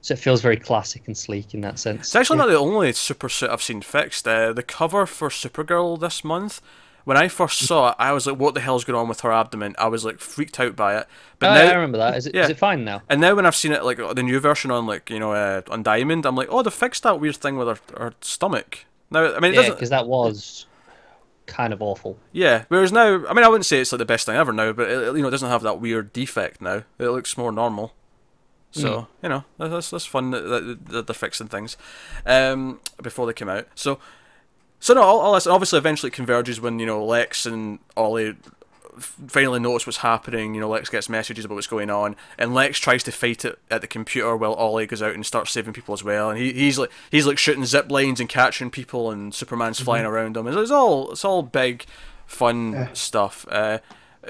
so it feels very classic and sleek in that sense. It's actually not the only super suit I've seen fixed. Uh, the cover for Supergirl this month, when I first saw it, I was like, "What the hell's going on with her abdomen?" I was like freaked out by it. But Oh, now, yeah, I remember that. Is it is yeah. it fine now? and now when I've seen it like the new version on like you know uh, on Diamond, I'm like, "Oh, they fixed that weird thing with her, her stomach." Now, I mean, it Yeah, because that was kind of awful. Yeah. Whereas now, I mean, I wouldn't say it's like the best thing ever now, but it, you know, it doesn't have that weird defect now. It looks more normal. So you know, that's that's fun that, that, they're fixing things um, before they came out. So, so no, all, all this obviously eventually converges when you know Lex and Ollie finally notice what's happening. You know, Lex gets messages about what's going on, and Lex tries to fight it at the computer while Ollie goes out and starts saving people as well. And he, he's like he's like shooting zip lines and catching people, and Superman's flying around him. It's, it's all it's all big, fun Yeah. stuff. Uh,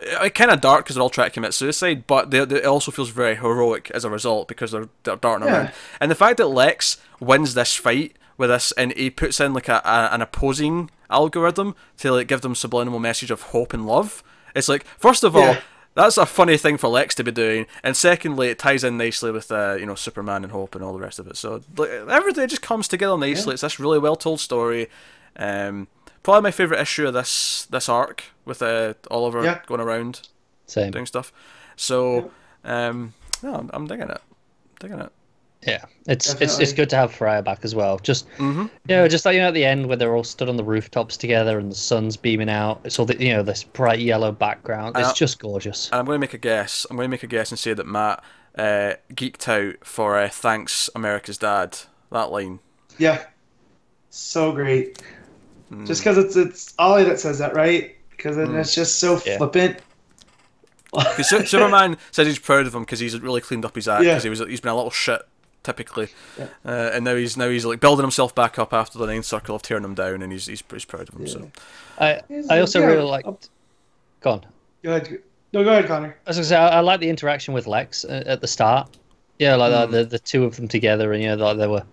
it kind of dark because they're all trying to commit suicide, but they, they, it also feels very heroic as a result because they're, they're darting Yeah. around. And the fact that Lex wins this fight with this, and he puts in like a, a an opposing algorithm to like give them subliminal message of hope and love. It's like first of all, Yeah. that's a funny thing for Lex to be doing, and secondly, it ties in nicely with uh, you know Superman and Hope and all the rest of it. So like, everything just comes together nicely. It's this really well told story. Um, probably my favorite issue of this this arc with uh, Oliver Yeah. going around Same. doing stuff. So um, no, I'm, I'm digging it, digging it. Yeah, it's it's Definitely. it's good to have Ferreyra back as well. Just Mm-hmm. you know, just like you know at the end where they're all stood on the rooftops together and the sun's beaming out. It's all the you know this bright yellow background. It's Uh, just gorgeous. And I'm going to make a guess. I'm going to make a guess and say that Matt uh, geeked out for uh, "Thanks America's Dad." That line. Yeah, so great. Hmm. Just because it's it's Ollie that says that, right? Because it's just so Yeah. flippant. 'Cause Su- Superman says he's proud of him because he's really cleaned up his act Yeah. because he was he's been a little shit typically, Yeah. uh, and now he's now he's like building himself back up after the ninth circle of tearing him down, and he's he's, he's proud of him. So I I also yeah, really liked. Go on. Go ahead. No, go ahead, Connor. I was gonna say I, I like the interaction with Lex uh, at the start. Yeah, like Hmm. the, the the two of them together, and you know, like they were.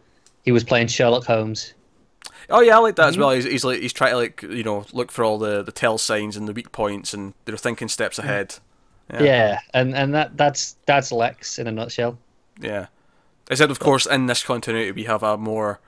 He was playing Sherlock Holmes. oh yeah, I like Mm-hmm. that as well. He's, he's like he's trying to like you know look for all the the tell signs and the weak points, and they're thinking steps ahead. Yeah, Yeah. and and that that's that's Lex in a nutshell. Yeah. Except, of course, in this continuity, we have a more,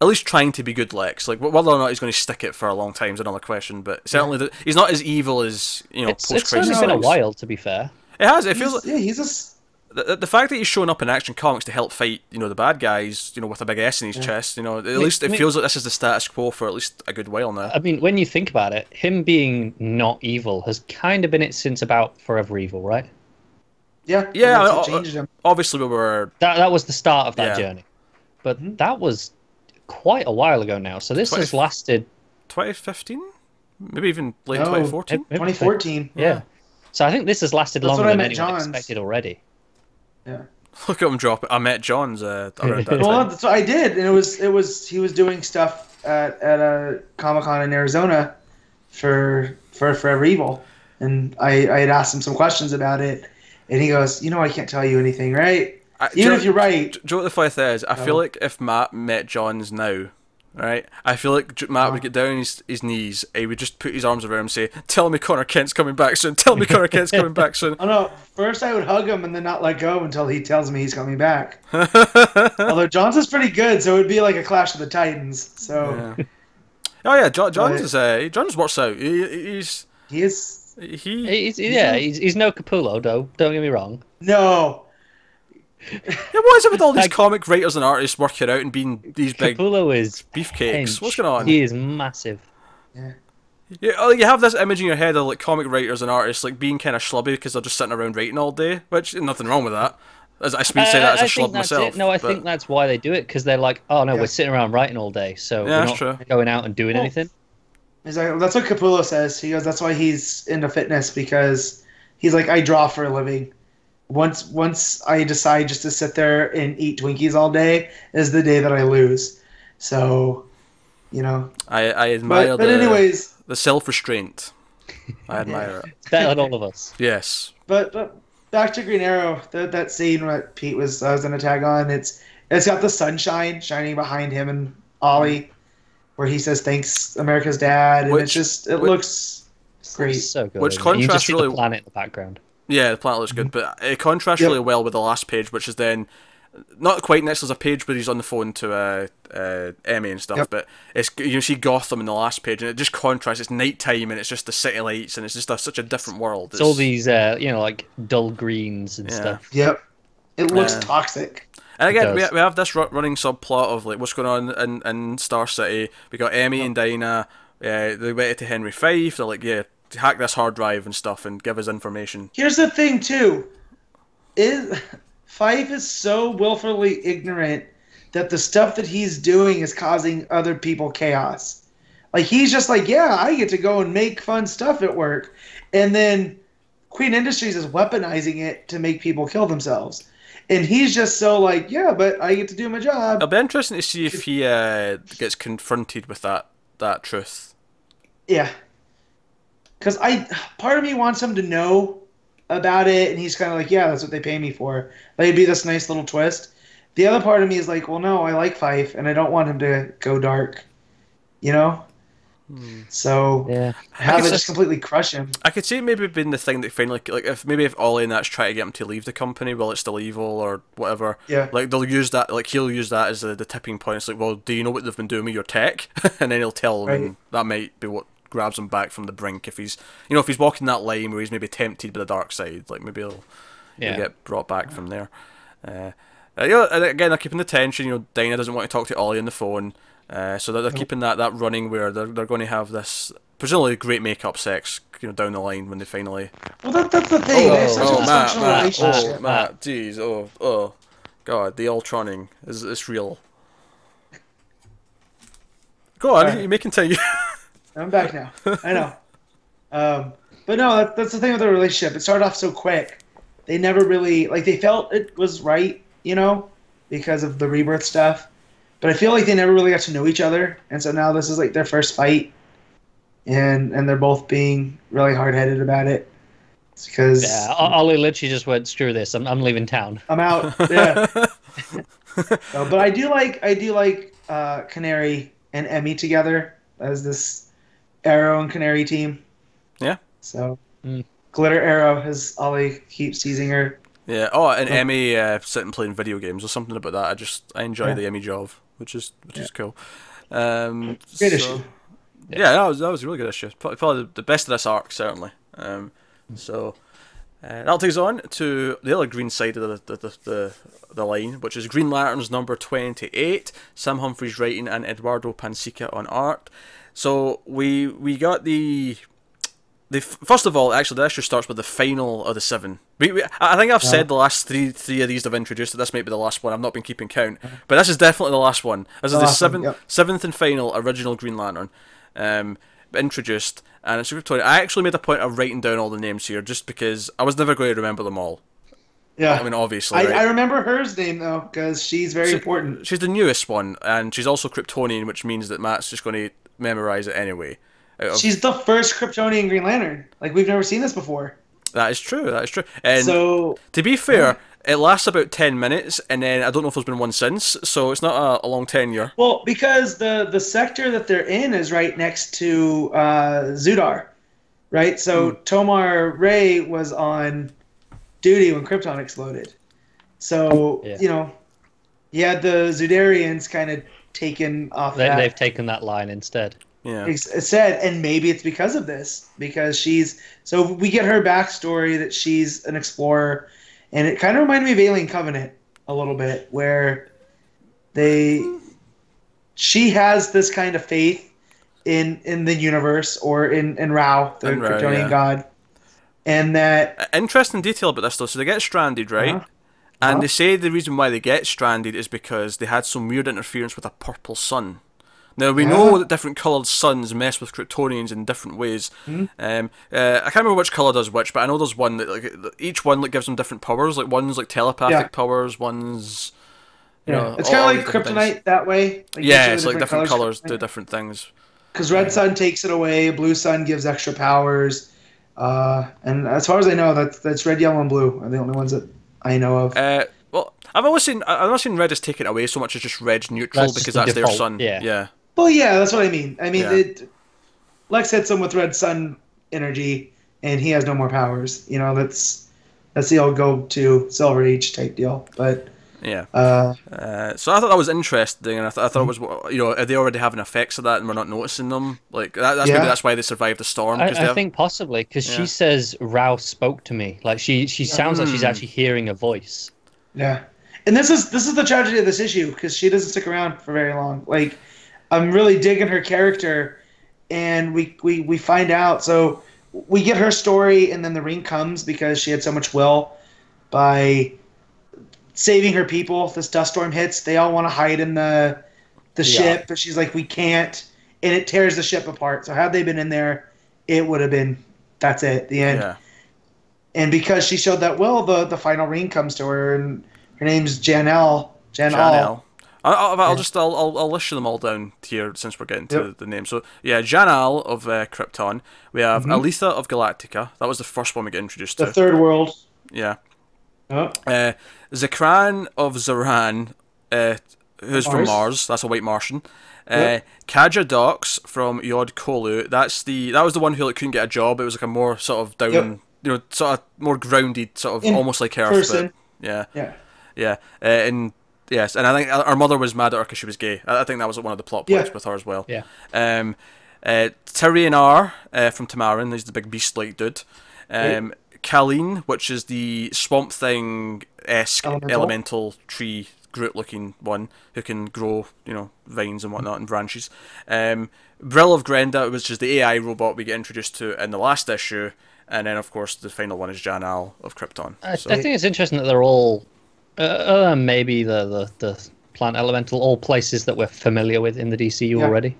at least trying to be good Lex. Like whether or not he's going to stick it for a long time is another question. But certainly, the, he's not as evil as you know it's post it's certainly crisis. been a while, to be fair. It has. It feels He's- like yeah, he's a s- the, the fact that he's showing up in Action Comics to help fight, you know, the bad guys, you know, with a big S in his chest. You know, at least it me- feels like this is the status quo for at least a good while now. I mean, when you think about it, him being not evil has kind of been it since about Forever Evil, right? Yeah Yeah, that's I- changed him. Obviously, we were That that was the start of that Yeah. journey, but Mhm. that was quite a while ago now. So this has lasted. 2015, maybe even late No. 2014. 2014, Yeah. So I think this has lasted That's longer than anyone Johns. expected already. Yeah. Look at him drop it. I met John's uh, around that Well, time. that's what I did, and it was it was he was doing stuff at at a Comic Con in Arizona for for Forever Evil, and I I had asked him some questions about it, and he goes, you know, I can't tell you anything, right? I- Even if you're right. Do you know what the funny thing is? I feel like if Matt met Johns now, right? I feel like J- Matt would Uh-huh. get down his, his knees. He would just put his arms around him and say, "Tell me Conner Kent's coming back soon. Tell me Conner Kent's coming back soon." Oh no! First, I would hug him and then not let go until he tells me he's coming back. Although Johns is pretty good, so it would be like a Clash of the Titans. So Yeah. Oh yeah, John, Johns is uh, Johns works out. He, he's he is he. He's, yeah, he's, he's no Capullo, though. Don't get me wrong. no. Yeah, what is it with all these Like- comic writers and artists working out and being these big Capullo is beefcakes? hench. What's going on? He is massive. Yeah, oh, you have this image in your head of like comic writers and artists like being kind of schlubby because they're just sitting around writing all day, which nothing wrong with that. As I speak, say that as a Uh, schlub myself. it. No, I but- think that's why they do it because they're like, oh no, Yeah. we're sitting around writing all day, so Yeah, we're not true. going out and doing Well, anything. He's like, that's what Capullo says. He goes, that's why he's into fitness because he's like, I draw for a living. Once once I decide just to sit there and eat Twinkies all day is the day that I lose. So, you know. I, I admire But, but the, anyways, the self restraint. I admire it. It's better than all of us. Yes. but but back to Green Arrow. That that scene that Pete was I was gonna tag on. It's it's got the sunshine shining behind him and Ollie, where he says thanks America's dad, and Which- it's just it which- looks great. So good. Which isn't it? you contrasts just see really- the planet in the background. Yeah, the planet looks good, but it contrasts Yep. really well with the last page, which is then not quite next. There's a page where he's on the phone to uh, uh, Emmy and stuff, Yep. but it's you see Gotham in the last page, and it just contrasts. It's nighttime, and it's just the city lights, and it's just a, such a different world. It's all these, uh, you know, like dull greens and Yeah. stuff. Yep, it looks Yeah. toxic. And again, we, we have this running subplot of like what's going on in, in Star City. We got Emmy and Dinah. Uh, they went to Henry Fyff. They're like, yeah, hack this hard drive and stuff, and give us information. Here's the thing too, is Fyff is so willfully ignorant that the stuff that he's doing is causing other people chaos. Like he's just like, yeah, I get to go and make fun stuff at work, and then Queen Industries is weaponizing it to make people kill themselves, and he's just so like, yeah, but I get to do my job. It'll be interesting to see if he uh, gets confronted with that that truth. Yeah. Because I, part of me wants him to know about it, and he's kind of like, yeah, that's what they pay me for. Like, it'd be this nice little twist. The other part of me is like, well, no, I like Fyff, and I don't want him to go dark. You know. So Yeah. have guess it just completely crush him. I could see it maybe being the thing that finally, like, if maybe if Ollie and that's trying to get him to leave the company while it's still evil or whatever. Yeah. Like they'll use that, like he'll use that as the, the tipping point. It's like, well, do you know what they've been doing with your tech? and then he'll tell them, and Right. that might be what grabs him back from the brink. If he's, you know, if he's walking that line where he's maybe tempted by the dark side, like maybe he'll, he'll get brought back from there. Uh, uh, yeah, and again, they're keeping the tension. You know, Dinah doesn't want to talk to Ollie on the phone, uh, so they're, they're keeping that, that running where they're, they're going to have this presumably great makeup sex, you know, down the line when they finally. Well, that, that's the thing. Oh, they have such oh, a Matt, dysfunctional Matt, relationship. oh, Matt, jeez, oh, oh, God, the Ultroning is it's real. Go on, Alright. you may continue. I'm back now. I know. Um, but no, that, that's the thing with the relationship. It started off so quick. They never really like they felt it was right, you know, because of the rebirth stuff. But I feel like they never really got to know each other, and so now this is like their first fight, and and they're both being really hard headed about it. It's because Yeah. O- Ollie literally just went, screw this. I'm, I'm leaving town. I'm out. Yeah. So, but I do like I do like uh, Canary and Emmy together as this Arrow and Canary team. Yeah. So Mm. Glitter Arrow, as Ollie keeps teasing her. yeah. Oh, and Emmy uh, sitting playing video games or something about that. I just I enjoy Yeah. the Emmy job, which is which is cool. Um, Great so- issue. Yeah, that was that was a really good issue. Probably, probably the best of this arc, certainly. Um, so uh, that takes us on to the other green side of the the, the, the the line, which is Green Lanterns number twenty eight. Sam Humphries writing and Eduardo Pansica on art. So we we got the. The, first of all, actually, the issue starts with the final of the seven. We, we, I think I've said the last three three of these I've introduced that this might be the last one. I've not been keeping count, but this is definitely the last one. This is The the last one, seventh seventh and final original Green Lantern. Um, introduced, and it's a Kryptonian. I actually made a point of writing down all the names here, just because I was never going to remember them all. Yeah. I mean, obviously, I, right? I remember hers name though, because she's very She- important. She's the newest one, and she's also Kryptonian, which means that Matt's just going to memorize it anyway. Out of- She's the first Kryptonian Green Lantern. Like we've never seen this before. that is true. That is true. And so to be fair, it lasts about ten minutes, and then I don't know if there's been one since, so it's not a, a long tenure. well, because the the sector that they're in is right next to uh, Xudar, right? So Hmm. Tomar-Re was on duty when Krypton exploded. So Yeah. you know, you had the Xudarians kind of taken off They, that. they've taken that line instead. Yeah. Ex- said, and maybe it's because of this, because she's so we get her backstory that she's an explorer, and it kind of reminded me of Alien Covenant a little bit, where they she has this kind of faith in in the universe or in in Rao, the Kryptonian yeah. god, and that Uh, Interesting detail about this though. So they get stranded, right? Uh-huh. And Uh-huh. they say the reason why they get stranded is because they had some weird interference with a purple sun. Now we know that different coloured suns mess with Kryptonians in different ways. Hmm. Um, uh, I can't remember which colour does which, but I know there's one that like each one like gives them different powers. Like one's like telepathic Yeah. powers, one's you yeah, know, it's kind of like kryptonite things. that way. Like Yeah, it's the like different colours of do different things. Because red sun takes it away, blue sun gives extra powers, uh, and as far as I know, that's that's red, yellow, and blue are the only ones that I know of. Uh, well, I've always seen I've not seen red as taken away so much as just red neutral That's because the that's their sun. yeah. yeah. Well, yeah, that's what I mean. I mean, Yeah. it, Lex hits him with red sun energy, and he has no more powers. You know, that's that's the old go to Silver Age type deal. But Yeah. uh, Uh, so I thought that was interesting, and I, th- I thought it Mm-hmm. was, you know, are they already having effects of that, and we're not noticing them? Like that, that's Yeah. maybe that's why they survived the storm. I, 'cause they I have- think possibly because Yeah. she says Rao spoke to me. Like she she sounds like she's Hmm. actually hearing a voice. Yeah, and this is this is the tragedy of this issue because she doesn't stick around for very long. Like, I'm really digging her character, and we we we find out. So we get her story, and then the ring comes because she had so much will by saving her people. This dust storm hits. They all want to hide in the the Yeah. ship, but she's like, we can't, and it tears the ship apart. So had they been in there, it would have been. That's it. The end yeah, and because she showed that will, the the final ring comes to her, and her name's Janelle. Janelle. Janelle. I, I, I'll Yeah. just I'll, I'll I'll list them all down here since we're getting to Yep. the name. So yeah, Janal of uh, Krypton. We have Mhm. Aletha of Galactica. That was the first one we get introduced to The third world. yeah. Oh, Uh, Zekran of Zaran, uh, who's from Mars. Mars. That's a white Martian. Uh, Yep. Kaja Dox from Yod Colu. That's the that was the one who like couldn't get a job. It was like a more sort of down, Yep. you know, sort of more grounded, sort of In almost like Earth, person. but yeah, yeah. yeah. Uh, and yes, and I think her mother was mad at her because she was gay. I, think that was one of the plot Yeah. points with her as well. Yeah. Um, uh, Tyrion R uh, from Tamaran. He's the big beast-like dude. Um, Colleen, which is the Swamp Thing esque Elemental. elemental. tree Groot-looking one who can grow, you know, vines and whatnot and branches. Um, Brill of Grenda, which is the AI robot we get introduced to in the last issue, and then of course the final one is Jan Al of Krypton. I, So- I think it's interesting that they're all, uh, other than maybe the, the the plant elemental, all places that we're familiar with in the DCU Yeah. already.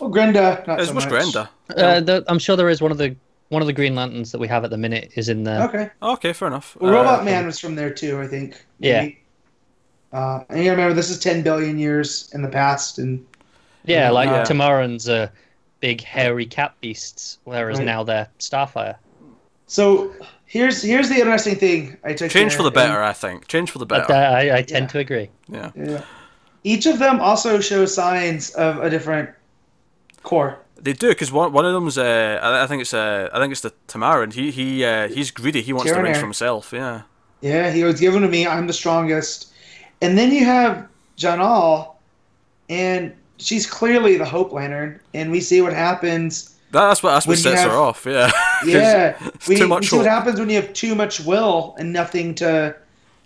Well, Grenda, not It's so much much. Grenda. Uh, the, I'm sure there is one of the one of the Green Lanterns that we have at the minute is in there. Okay. Okay, fair enough. Well, Uh, Robot Man was from there too, I think. Yeah. Maybe. Uh, and you gotta remember, this is 10 billion years in the past, and Yeah, like Yeah. Tamarans are big hairy cat beasts, whereas Right. now they're Starfire. so here's here's the interesting thing I took. Change for the and- better, I think. Change for the better. I, I tend Yeah. to agree. yeah. Yeah. Each of them also show signs of a different core. They do because one one of them's uh, I, I think it's uh, I think it's the Tamaran. He he uh, he's greedy. He wants the rings for himself. Yeah. Yeah, he was given to me. I'm the strongest. And then you have Janal, and she's clearly the Hope Lantern, and we see what happens. That's what that's what sets have- her off. Yeah. Yeah, we, too we much see what happens when you have too much will and nothing to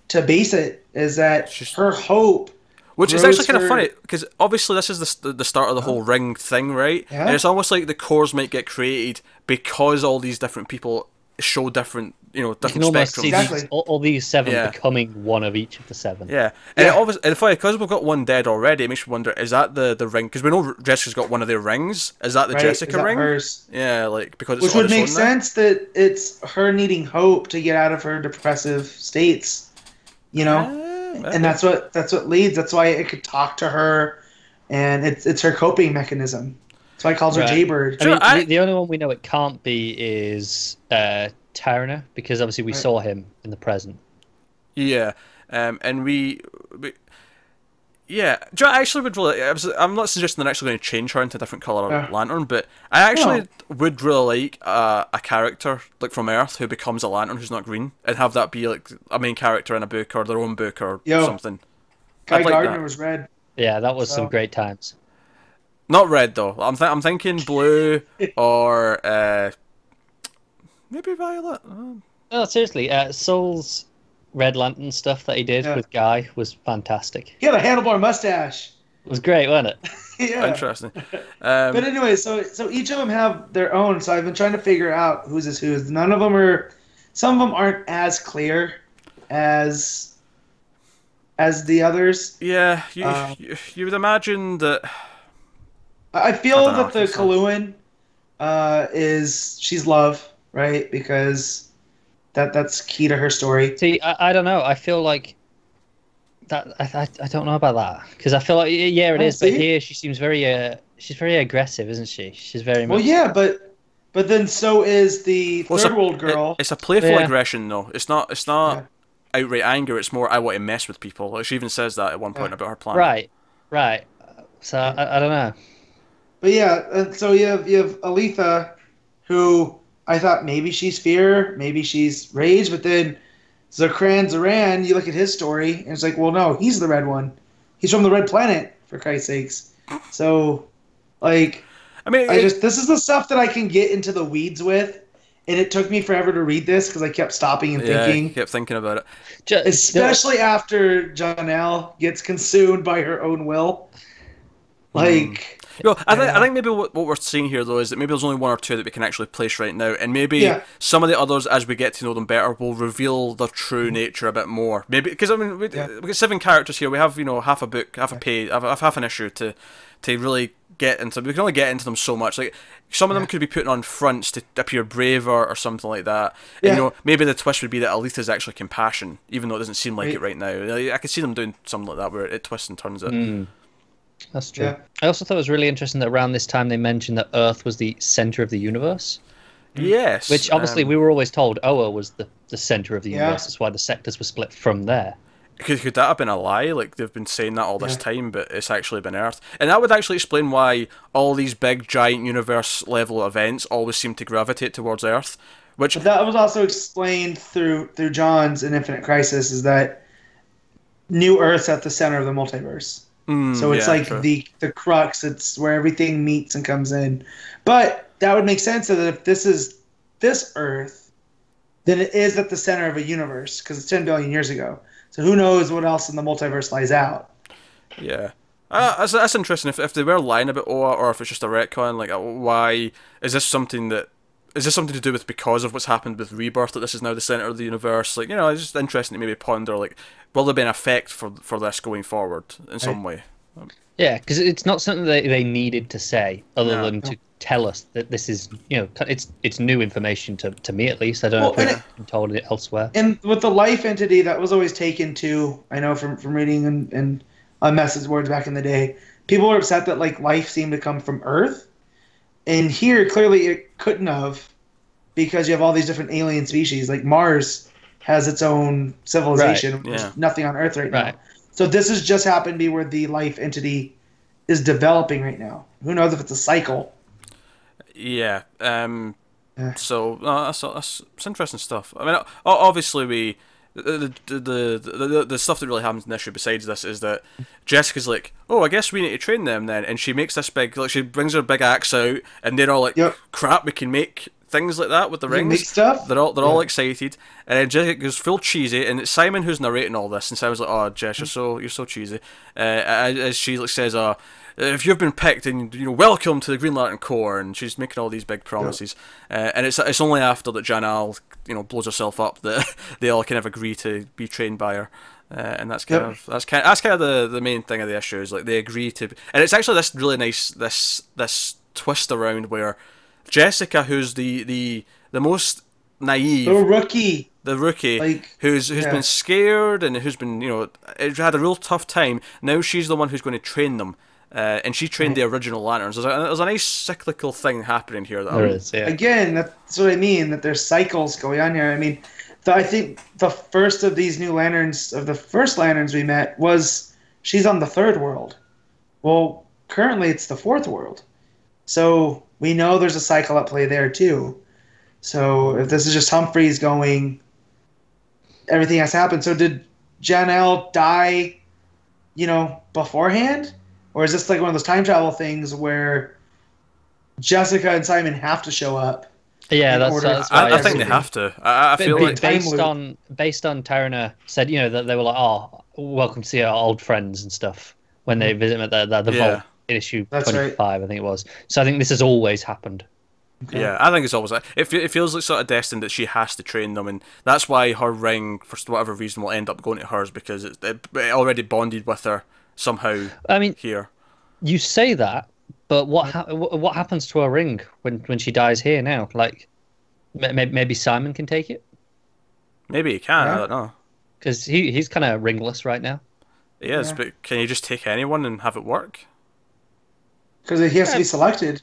to base it. Is that She's- her hope? Which is actually kind of funny because obviously this is the, the start of the uh-huh. whole ring thing, right? Yeah. And it's almost like the cores might get created because all these different people show different, you know, You can different almost spectrums. see Exactly. these, all, all these seven Yeah. becoming one of each of the seven. Yeah, and Yeah. it obviously, and funny because we've got one dead already. It makes you wonder: is that the the ring? Because we know Jessica's got one of their rings. Is that the right? Jessica Is that ring? hers? Yeah, like because it's Which would make own now. sense that it's her needing hope to get out of her depressive states. You know, Uh, and that's what that's what leads. That's why it could talk to her, and it's it's her coping mechanism. That's why it calls her Right. Jaybird. I mean, I- the, the only one we know it can't be is uh, Tyrna, because obviously we Right. saw him in the present. Yeah, um, and we, we yeah, do you know, I actually would really. I was, I'm not suggesting they're actually going to change her into a different color Yeah. lantern, but I actually would really like uh, a character like from Earth who becomes a lantern who's not green, and have that be like a main character in a book or their own book or Yo. something. Guy I'd like Gardner that. was red. Yeah, that was some great times. Not red though. I'm th- I'm thinking blue or uh, maybe violet. Uh, No, seriously, uh, Soule's Red Lantern stuff that he did Yeah. with Guy was fantastic. He had a handlebar mustache. It was great, wasn't it? yeah. Interesting. Um, But anyway, so so each of them have their own. So I've been trying to figure out whose is whose. None of them are. Some of them aren't as clear as as the others. yeah, you, Um, you you would imagine that. I I feel I that the it's Kaluan uh, is she's love, right? Because that that's key to her story. See, I, I don't know. I feel like that. I, I, I don't know about that because I feel like yeah, it is. But here she seems very uh, she's very aggressive, isn't she? She's very Well, yeah, but but then so is the Well, third a- world girl. It, it's a playful Yeah. aggression though. It's not. It's not outright anger. It's more I want to mess with people. Like she even says that at one point Yeah. about her plan. Right, right. So I, I don't know. But yeah, uh, so you have you have Aletha, who I thought maybe she's fear, maybe she's rage, but then Zakran Zaran, you look at his story, and it's like, well, no, he's the red one. He's from the red planet, for Christ's sakes. So, like, I mean, I it- just this is the stuff that I can get into the weeds with, and it took me forever to read this because I kept stopping and yeah, thinking, kept thinking about it. Ju- especially after Janelle gets consumed by her own will. Like, Well, I think Yeah. I think maybe what, what we're seeing here though is that maybe there's only one or two that we can actually place right now, and maybe Yeah. some of the others, as we get to know them better, will reveal their true nature a bit more. Maybe because I mean we, Yeah. we got seven characters here. We have you know half a book, half a page, half, half an issue to to really get into. We can only get into them so much. Like some of them Yeah. could be putting on fronts to appear braver or something like that. And, Yeah. you know, maybe the twist would be that Aletha is actually compassion, even though it doesn't seem like Right. it right now. I could see them doing something like that where it twists and turns it. Mm, that's true. Yeah. I also thought it was really interesting that around this time they mentioned that Earth was the center of the universe, Yes, which obviously um, we were always told Oa was the, the center of the Yeah. universe. That's why the sectors were split from there. Could, could that have been a lie? Like they've been saying that all this Yeah. time, but it's actually been Earth, and that would actually explain why all these big, giant universe level events always seem to gravitate towards Earth. Which But that was also explained through through Johns in Infinite Crisis is that New Earth's at the center of the multiverse. Mm, So it's yeah, like true. the the crux. It's where everything meets and comes in. But that would make sense that if this is this Earth, then it is at the center of a universe because it's 10 billion years ago. So who knows what else in the multiverse lies out? yeah. Uh, that's, that's interesting. If, if they were lying about Oa, or if it's just a retcon, like uh, why is this something that is this something to do with because of what's happened with Rebirth that this is now the center of the universe? Like you know, it's just interesting to maybe ponder like will there be an effect for for this going forward in some way? Yeah, because it's not something that they needed to say, other No. than to tell us that this is, you know, it's it's new information to, to me at least. I don't Well, know if and we've been told it elsewhere. And with the life entity, that was always taken to, I know from, from reading and, and on message boards back in the day, people were upset that like life seemed to come from Earth. And here, clearly, it couldn't have because you have all these different alien species. Like Mars has its own civilization. Right, There's yeah. nothing on Earth right, Right. now. So this has just happened to be where the life entity is developing right now. Who knows if it's a cycle? Yeah. Um. Yeah. So uh, that's, that's that's interesting stuff. I mean, obviously we. The, the, the, the, the stuff that really happens in this issue besides this is that Jessica's like, oh, I guess we need to train them then, and she makes this big, like, she brings her big axe out, and they're all like, Yep. crap, we can make things like that with the rings. stuff? They're all they're all excited, and then Jessica goes full cheesy, and it's Simon who's narrating all this, and Simon's like, "Oh, Jess, you're so you're so cheesy," uh, as she like says, "Oh." If you've been picked, and you know, welcome to the Green Lantern Corps, and she's making all these big promises, uh, and it's it's only after that Janelle, you know, blows herself up that they all kind of agree to be trained by her, uh, and that's kind Yep. of that's kind that's kind of the, the main thing of the issue is like they agree to, and it's actually this really nice this this twist around where Jessica, who's the the the most naive, The rookie. the rookie Like, who's who's yeah. been scared and who's been you know had a real tough time. Now she's the one who's going to train them, uh, and she trained the original lanterns. There's a, there's a nice cyclical thing happening here. That There I'm- is, yeah. Again, that's what I mean. That there's cycles going on here. I mean, the, I think the first of these new lanterns, of the first lanterns we met, was she's on the third world. Well, currently it's the fourth world, so we know there's a cycle at play there too. So if this is just Humphries going, everything has happened. So did Janelle die, you know, beforehand, or is this like one of those time travel things where Jessica and Simon have to show up? Yeah, that's, order- that's why I, I it's- think they have to. I, I feel like based on based on Tyrana said, you know, that they were like, oh, welcome to see our old friends and stuff when they mm. visit at the the, the Yeah. vault in issue That's twenty right. I think it was. So I think this has always happened. Yeah, I think it's always that. It, it feels like sort of destined that she has to train them, and that's why her ring, for whatever reason, will end up going to hers because it, it, it already bonded with her somehow I mean, here. you say that, but what ha- what happens to her ring when when she dies here now? Like, ma- ma- maybe Simon can take it Maybe he can. I don't know. because he he's kind of ringless right now. He is, Yeah. but can you just take anyone and have it work? Because he has to be selected.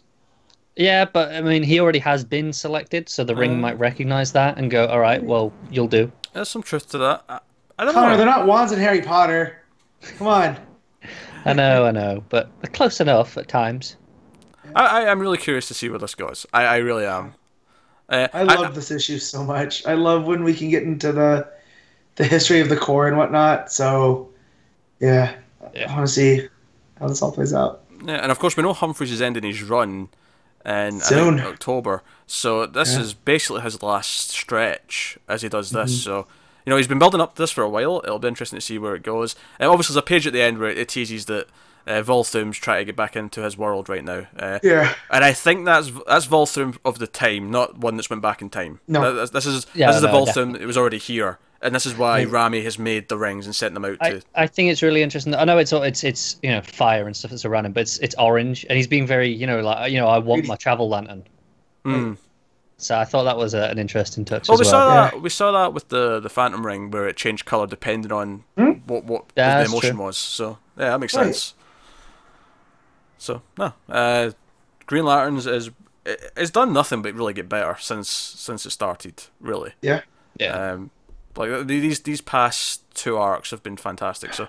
Yeah, but I mean, he already has been selected, so the ring Uh. might recognize that and go, "All right, well, you'll do." There's some truth to that. I, I don't Connor, know. they're not wands in Harry Potter. Come on. I know, I know, but close enough at times. I, I, I'm really curious to see where this goes. I, I really am. Uh, I love this issue so much. I love when we can get into the the history of the Corps and whatnot. So, yeah, Yeah. I want to see how this all plays out. Yeah, and of course we know Humphries is ending his run in Soon. October, so this Yeah. is basically his last stretch as he does this. Mm-hmm. So you know he's been building up to this for a while. It'll be interesting to see where it goes. And obviously, there's a page at the end where it teases that uh, Volthoom's trying to get back into his world right now. Uh, Yeah. And I think that's that's Volthoom of the time, not one that's went back in time. No. Th- this is Yeah, this is the no, Volthoom. It was already here, and this is why Rami has made the rings and sent them out I, to. I think it's really interesting. I know it's all- it's it's you know fire and stuff that's around him, but it's it's orange, and he's being very you know like you know I want my travel lantern. Mm. So I thought that was a, an interesting touch Well, as we well. saw Yeah. that. We saw that with the the Phantom Ring, where it changed color depending on Hmm? what what Yeah, the emotion true. was. So yeah, that makes Right. sense. So no, uh, Green Lanterns is it's done nothing but really get better since since it started. Really, Yeah. yeah. um, like these these past two arcs have been fantastic. So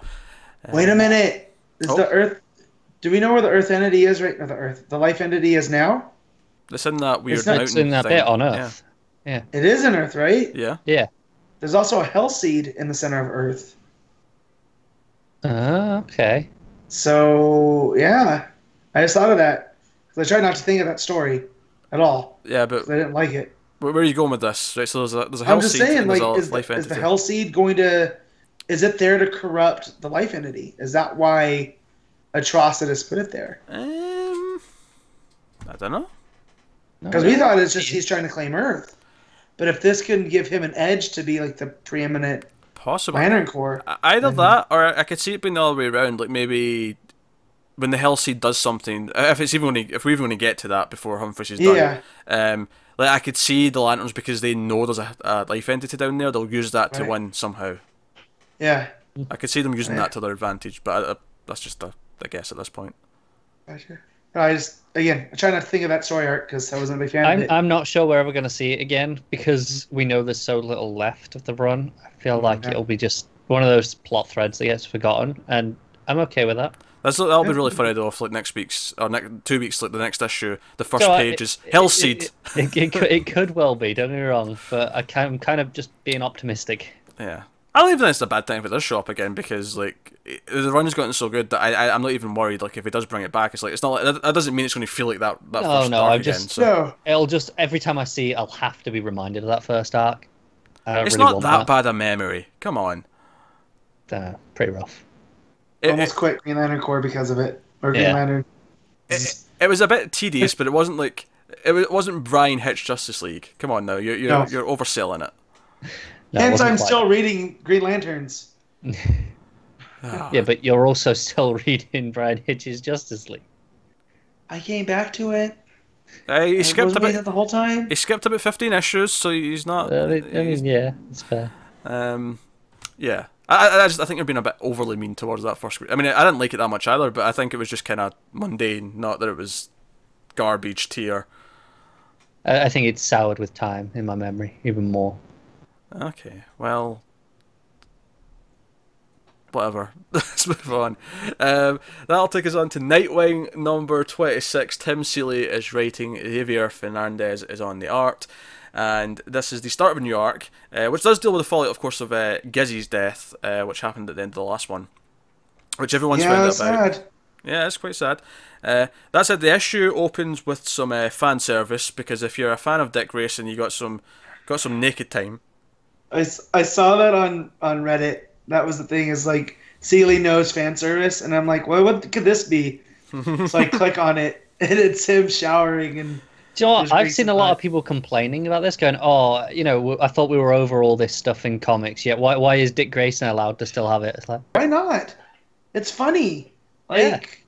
Wait a minute. Is Oh. the Earth? Do we know where the Earth entity is right? Not the Earth. The life entity is now. It's in that weird It's not- mountain it's in that thing. bit on Earth. Yeah, It is in Earth, right? Yeah, Yeah. There's also a Hell Seed in the center of Earth. Ah, okay. So yeah, I just thought of that. 'Cause I tried not to think of that story at all. yeah, but I didn't like it. where, where are you going with this? Right, so there's a there's a hell I'm just seed saying, like, there's a is the, is the. Hell Seed going to? Is it there to corrupt the life entity? Is that why Atrocitus put it there? Um, I don't know. Because we thought it's just he's trying to claim Earth. But if this can give him an edge to be like the preeminent possible Lantern Corps, Either that, or I could see it being the other way around. Like maybe when the Hell Seed does something, uh, if it's even when if we even want to get to that before Humphries is done. Yeah. Um, like I could see the lanterns because they know there's a, a life entity down there. They'll use that to Right. win somehow. yeah. I could see them using Yeah. that to their advantage, but uh, that's just a, a guess at this point. Gotcha. No, I just again, I try not to think of that story arc because I wasn't a big fan I'm of it. I'm not sure we're ever going to see it again because we know there's so little left of the run. I feel like Yeah. it'll be just one of those plot threads that gets forgotten, and I'm okay with that. That's that'll be really funny though. If like next week's or next two weeks, like the next issue, the first So, uh, page it- is Hell it- Seed. It, it, it, could, it could well be. Don't get me wrong, but I can, I'm kind of just being optimistic. Yeah. I don't even think it's a bad thing if it does show up again because like it- the run's gotten so good that I, I I'm not even worried. Like if it does bring it back, it's like it's not like that, that doesn't mean it's going to feel like that that No, first no, arc I'm again. just- so. No, It'll just every time I see, it, I'll have to be reminded of that first arc. It's really not want that bad a memory. Come on. Uh, pretty rough. It, almost it, quit Green Lantern Corps because of it, or Green Yeah. Lantern. it, it was a bit tedious, but it wasn't like it, wa- it wasn't Bryan Hitch Justice League. Come on now, you're you're, No. you're overselling it. No, Hence, I'm quite still reading Green Lanterns. Ah. Yeah, but you're also still reading Bryan Hitch's Justice League. I came back to it. Uh, he I skipped wasn't reading about it the whole time. he skipped about fifteen issues, so he's not. Uh, I mean, I he's- mean, yeah, it's fair. Um, yeah, I, I- I just I think you're being a bit overly mean towards that first. I mean, I didn't like it that much either, but I think it was just kind of mundane, not that it was garbage tier. I, I think it's soured with time in my memory even more. Okay, well, whatever. Let's move on. Um, that'll take us on to Nightwing number twenty-six. Tim Seeley is writing. Javier Fernandez is on the art. And this is the start of a new arc, uh, which does deal with the fallout, of course, of uh, Gizzy's death, uh, which happened at the end of the last one, which everyone's yeah, found out about. sad. Yeah, it's quite sad. Uh, that said, the issue opens with some uh, fan service because if you're a fan of Dick Grayson, you got some got some naked time. I, s- I saw that on on Reddit. That was the thing is like Seeley knows fan service, and I'm like, well, what could this be? so I click on it, and it's him showering, and Do you know what? I've seen a lot of people complaining about this, going, "Oh, you know, I thought we were over all this stuff in comics. Yet why, why is Dick Grayson allowed to still have it?" It's like, why not? It's funny. Like,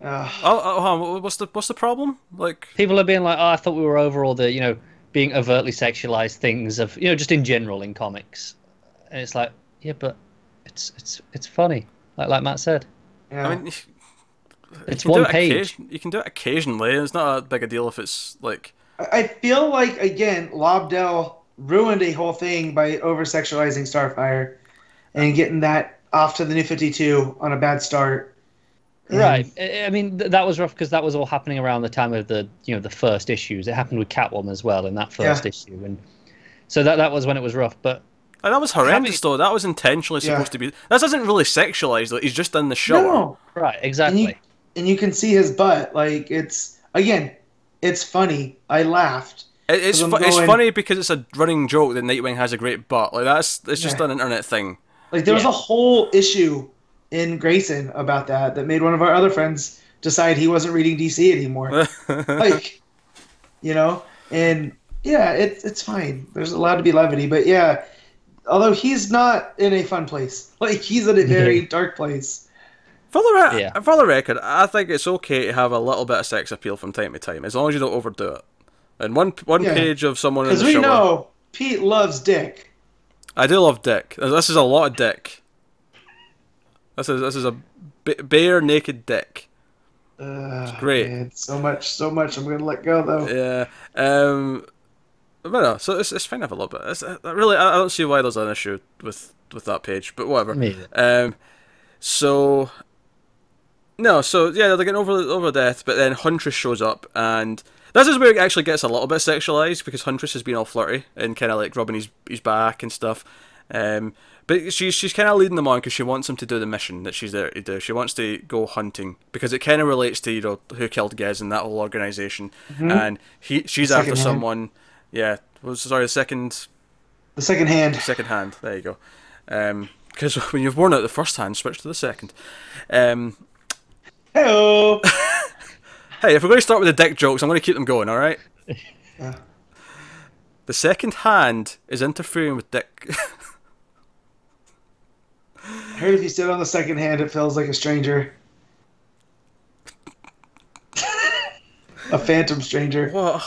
Ugh. Oh, oh hold what's the what's the problem? Like, people are being like, "Oh, I thought we were over all the, you know, being overtly sexualized things of, you know, just in general in comics." And it's like, yeah, but it's it's it's funny, like like Matt said. yeah. I mean, you It's can do one it page. occasion- You can do it occasionally. It's not a big a deal if it's like. I I feel like again, Lobdell ruined a whole thing by over sexualizing Starfire and getting that off to the new 52 on a bad start. And- Right. Um, I I mean, th- that was rough because that was all happening around the time of the, you know, the first issues. It happened with Catwoman as well in that first Yeah. issue, and so that that was when it was rough. But And that was horrendous, though. That was intentionally Yeah. supposed to be. That doesn't really sexualize. Though. He's just in the shower. No, right, exactly. and you can see his butt. Like it's again, it's funny. I laughed. It, it's 'Cause I'm it's funny because it's a running joke that Nightwing has a great butt. Like that's it's just Yeah. an internet thing. Like there was Yeah. a whole issue in Grayson about that that made one of our other friends decide he wasn't reading DC anymore. like, you know, and yeah, it's it's fine. There's allowed to be levity, but yeah, although he's not in a fun place, like he's in a very dark place. For the, re- Yeah. for the record, I think it's okay to have a little bit of sex appeal from time to time, as long as you don't overdo it. And one one Yeah. page of someone in Because the we shower. know Pete loves Dick. I do love Dick. This is a lot of Dick. This is this is a b- bare naked Dick. Uh, great. Man, so much, so much. I'm gonna let go though. Yeah. Um. But no, so it's, it's fine to have a little bit. It's, uh, really, I, I don't see why there's an issue with with that page, but whatever. Me. Um, so no, so yeah, they're getting over over death, but then Huntress shows up, and this is where it actually gets a little bit sexualized because Huntress has been all flirty and kind of like rubbing his his back and stuff. Um, but she's she's kind of leading them on because she wants him to do the mission that she's there to do. She wants to go hunting because it kind of relates to you know who killed Gez and that whole organization, and he she's after hand. someone. Yeah, sorry the second The second hand. second hand. There you go. Because when you've worn out the first hand, switch to the second. Um, Hello. hey, if we're going to start with the dick jokes, I'm going to keep them going. All right. Yeah. The second hand is interfering with dick. I heard if you sit on the second hand, it feels like a stranger. a phantom stranger. what?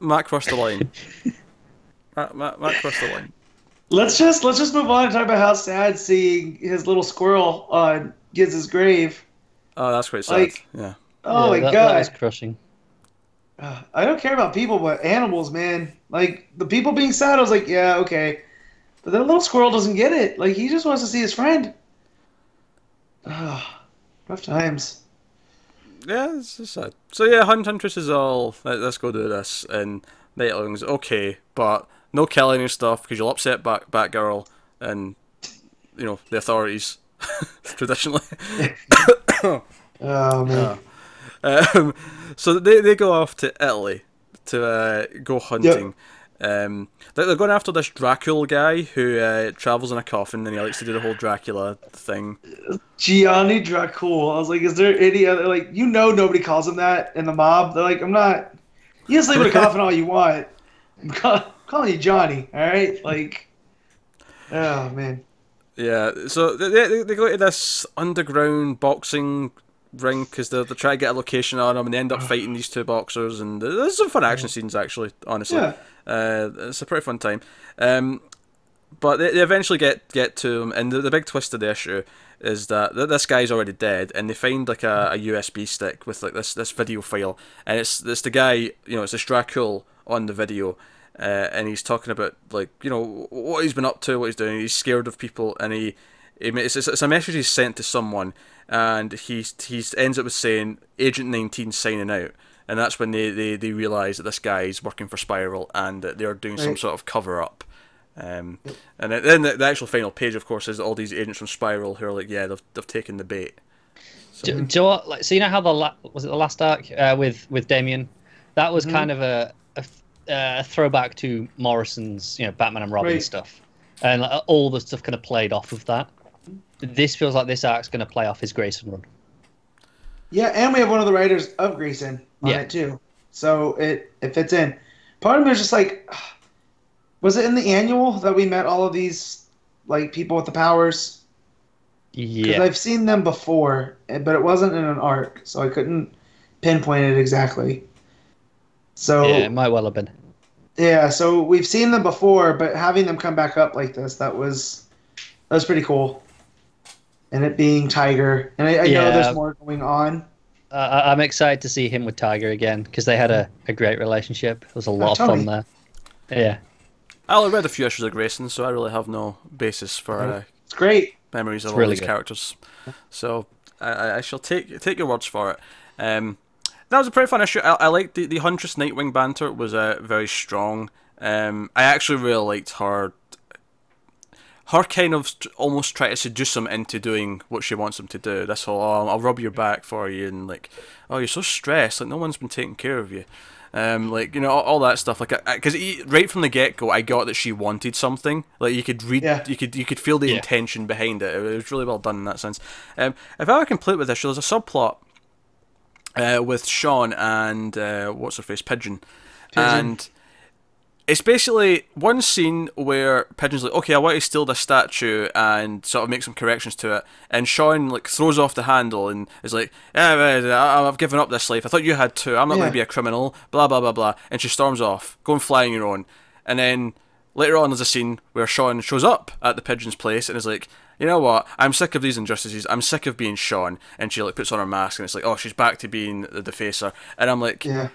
Matt crossed the line. Matt, Matt, Matt crossed the line. Let's just let's just move on and talk about how sad seeing his little squirrel on Giz's grave. Oh, that's quite sad. Like- yeah. Oh Yeah, my that, god! that was crushing. Uh, I don't care about people, but animals, man. Like the people being sad, I was like, yeah, okay. But that little squirrel doesn't get it. Like he just wants to see his friend. Ugh, rough times. Yeah, it's just sad. So yeah, Hunt Huntress is all. Let, let's go do this, and Nightwing's okay, but no killing and stuff because you'll upset Bat Batgirl and you know the authorities traditionally. Oh man. Um, so they, they go off to Italy to uh, go hunting. Um, they're, going after this Dracula guy who uh, travels in a coffin and he likes to do the whole Dracula thing. Gianni Dracul. I was like, is there any other like you know nobody calls him that in the mob? They're like, I'm not. You can sleep in a coffin all you want. I'm call, calling you Johnny. All right, like. Oh man. Yeah, so they, they, they go to this underground boxing ring because they're, they're trying to get a location on them and they end up fighting these two boxers and there's some fun action scenes actually, honestly. Yeah. Uh, it's a pretty fun time. Um, but they, they eventually get get to him, and the, the big twist of the issue is that th- this guy's already dead, and they find like a, a USB stick with like this this video file, and it's it's the guy, you know, it's this Dracul on the video, uh, and he's talking about like you know what he's been up to, what he's doing. He's scared of people, and he, he it's, it's it's a message he's sent to someone, and he he ends up with saying Agent 19 signing out. And that's when they, they, they realise that this guy is working for Spyral and that they're doing some sort of cover up. Um, and then- then the, the actual final page, of course, is all these agents from Spyral who are like, yeah, they've, they've taken the bait. Do, do you know what, like, so you know how the la- was it the last arc uh, with with Damian? That was kind of a, a f- uh, a throwback to Morrison's, you know, Batman and Robin Right. stuff, and like, all the stuff kind of played off of that. This feels like this arc's going to play off his Grayson run. Yeah, and we have one of the writers of Grayson on Yeah. it too, so it it fits in. Part of me was just like, was it in the annual that we met all of these like people with the powers? Yeah, I've seen them before, eh, but it wasn't in an arc, so I couldn't pinpoint it exactly. So yeah, it might well have been. Yeah, so we've seen them before, but having them come back up like this, that was that was pretty cool. And it being Tiger, and I, I know there's more going on. Uh, I- I'm excited to see him with Tiger again because they had a, a great relationship. There was a lot of fun there. Yeah. I only read a few issues of Grayson, so I really have no basis for uh, It's great. memories of It's all really these good. characters. So I- I, I shall take take your words for it. Um, that was a pretty fun issue. I, I liked the, the Huntress Nightwing banter was uh, very strong. Um, I actually really liked her. Her kind of almost try to seduce him into doing what she wants him to do. This whole, oh, I'll rub your back for you, and like, oh, you're so stressed, like no one's been taking care of you. Um, like you know all, all that stuff. Like, because right from the get go, I got that she wanted something. Like you could read, Yeah. you could you could feel the Yeah. intention behind it. It was really well done in that sense. Um, if I were complete with this, there's a subplot uh, with Shawn and uh, what's her face Pigeon, and it's basically one scene where Pigeon's like, okay, I want to steal this statue and sort of make some corrections to it, and Shawn like throws off the handle and is like, yeah, I've given up this life. I thought you had too. I'm not going to be a criminal. Blah blah blah blah. And she storms off, going flying your own, and then later on there's a scene where Shawn shows up at the pigeon's place and is like, you know what? I'm sick of these injustices. I'm sick of being Shawn. And she like puts on her mask and it's like, oh, she's back to being the defacer. And I'm like, Yeah.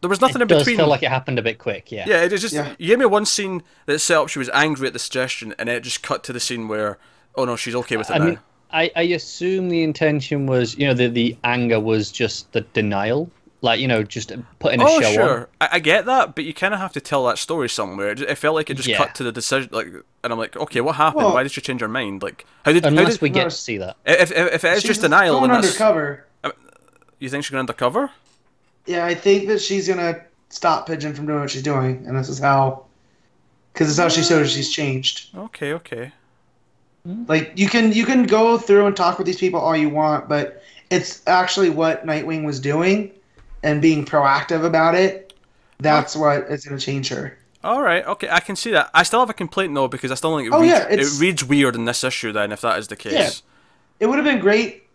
There was nothing It in does between. feel like it happened a bit quick. Yeah. yeah, it is just Yeah. you gave me one scene that set up she was angry at the suggestion, and it just cut to the scene where, oh no, she's okay with it I now. mean, I, I assume the intention was, you know, the, the anger was just the denial, like you know, just putting a oh show sure, on. I, I get that, but you kind of have to tell that story somewhere. It, it felt like it just Yeah. cut to the decision, like, and I'm like, okay, what happened? Well- Why did she change her mind? Like, how did? how Unless did we get No, to see that. if, if, if it is She's just denial, going then that's, undercover. Um, you think she's going undercover? Yeah, I think that she's gonna stop Pigeon from doing what she's doing, and this is how, because it's how she shows she's changed. Okay, okay. Hmm? Like you can you can go through and talk with these people all you want, but it's actually what Nightwing was doing, and being proactive about it. That's what is gonna change her. All right, okay, I can see that. I still have a complaint though because I still think it, Oh, reads, yeah, it reads weird in this issue. Then, if that is the case, Yeah. It would have been great.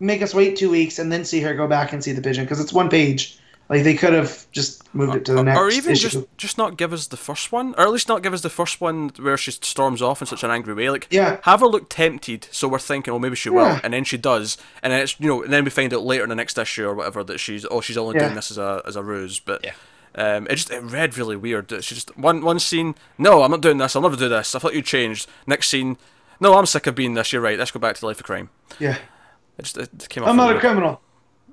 Make us wait two weeks and then see her go back and see the pigeon because it's one page. Like they could have just moved it to the next issue. or even issue. just just not give us the first one, or at least not give us the first one where she storms off in such an angry way. Like, Yeah. have her look tempted, so we're thinking, oh, maybe she will, Yeah. and then she does, and then it's you know, and then we find out later in the next issue or whatever that she's oh, she's only Yeah. doing this as a as a ruse, but. Yeah. Um, it just it read really weird. It's just one one scene. No, I'm not doing this. I'll never do this. I thought you changed. Next scene. No, I'm sick of being this. You're right. Let's go back to the life of crime. yeah, It just it came off. I'm not a criminal.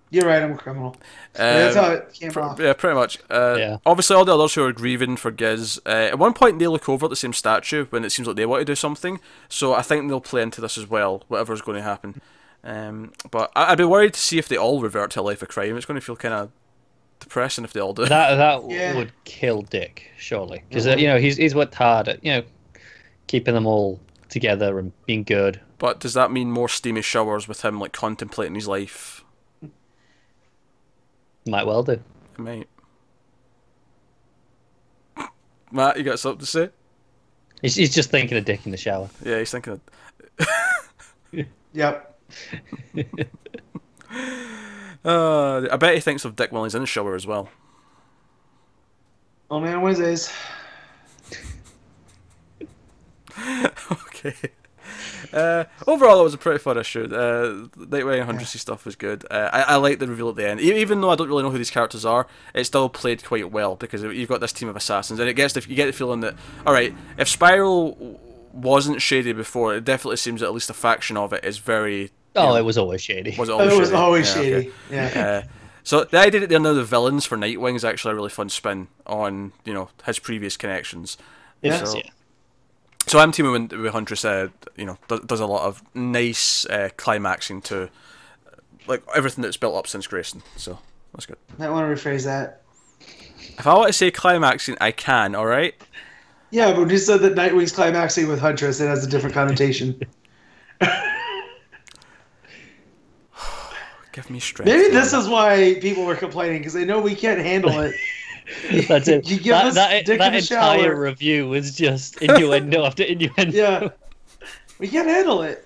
You're right. I'm a criminal. Um, That's how it came pr- off. yeah, pretty much. Uh, Yeah. Obviously, all the others who are grieving for Giz. Uh, at one point, they look over at the same statue when it seems like they want to do something. So I think they'll play into this as well, whatever's going to happen. Um, but I- I'd be worried to see if they all revert to a life of crime. It's going to feel kind of depressing if they all do. That that Yeah. would kill Dick surely because uh, you know he's he's worked hard at you know keeping them all together and being good. But does that mean more steamy showers with him like contemplating his life? Might well do. It might. Matt, you got something to say? He's, he's just thinking of Dick in the shower. Yeah, he's thinking. Of... Yep. Uh, I bet he thinks of Dick while he's in the shower as well. Only on Wednesdays. okay. Uh, overall, it was a pretty fun issue. Uh, Nightwing and Huntressy stuff was good. Uh, I, I like the reveal at the end, E- even though I don't really know who these characters are. It still played quite well because you've got this team of assassins, and it gets the, you get the feeling that all right, if Spyral wasn't shady before, it definitely seems that at least a faction of it is very. Oh, know, it was always shady. Was it always it was shady? always Yeah, okay. shady. Yeah. Uh, so the idea that they're now the villains for Nightwing is actually a really fun spin on you know his previous connections. Yeah. So, yeah. So I'm teaming with, with Huntress. Uh, you know, does, does a lot of nice uh, climaxing to like everything that's built up since Grayson. So that's good. Might want to rephrase that. If I want to say climaxing, I can. All right. Yeah, but when you said that Nightwing's climaxing with Huntress, it has a different connotation. Give me strength. Maybe this is why people were complaining because they know we can't handle it. That's it. You give that us that, dick that in entire shower. review was just innuendo after innuendo. Yeah, we can't handle it.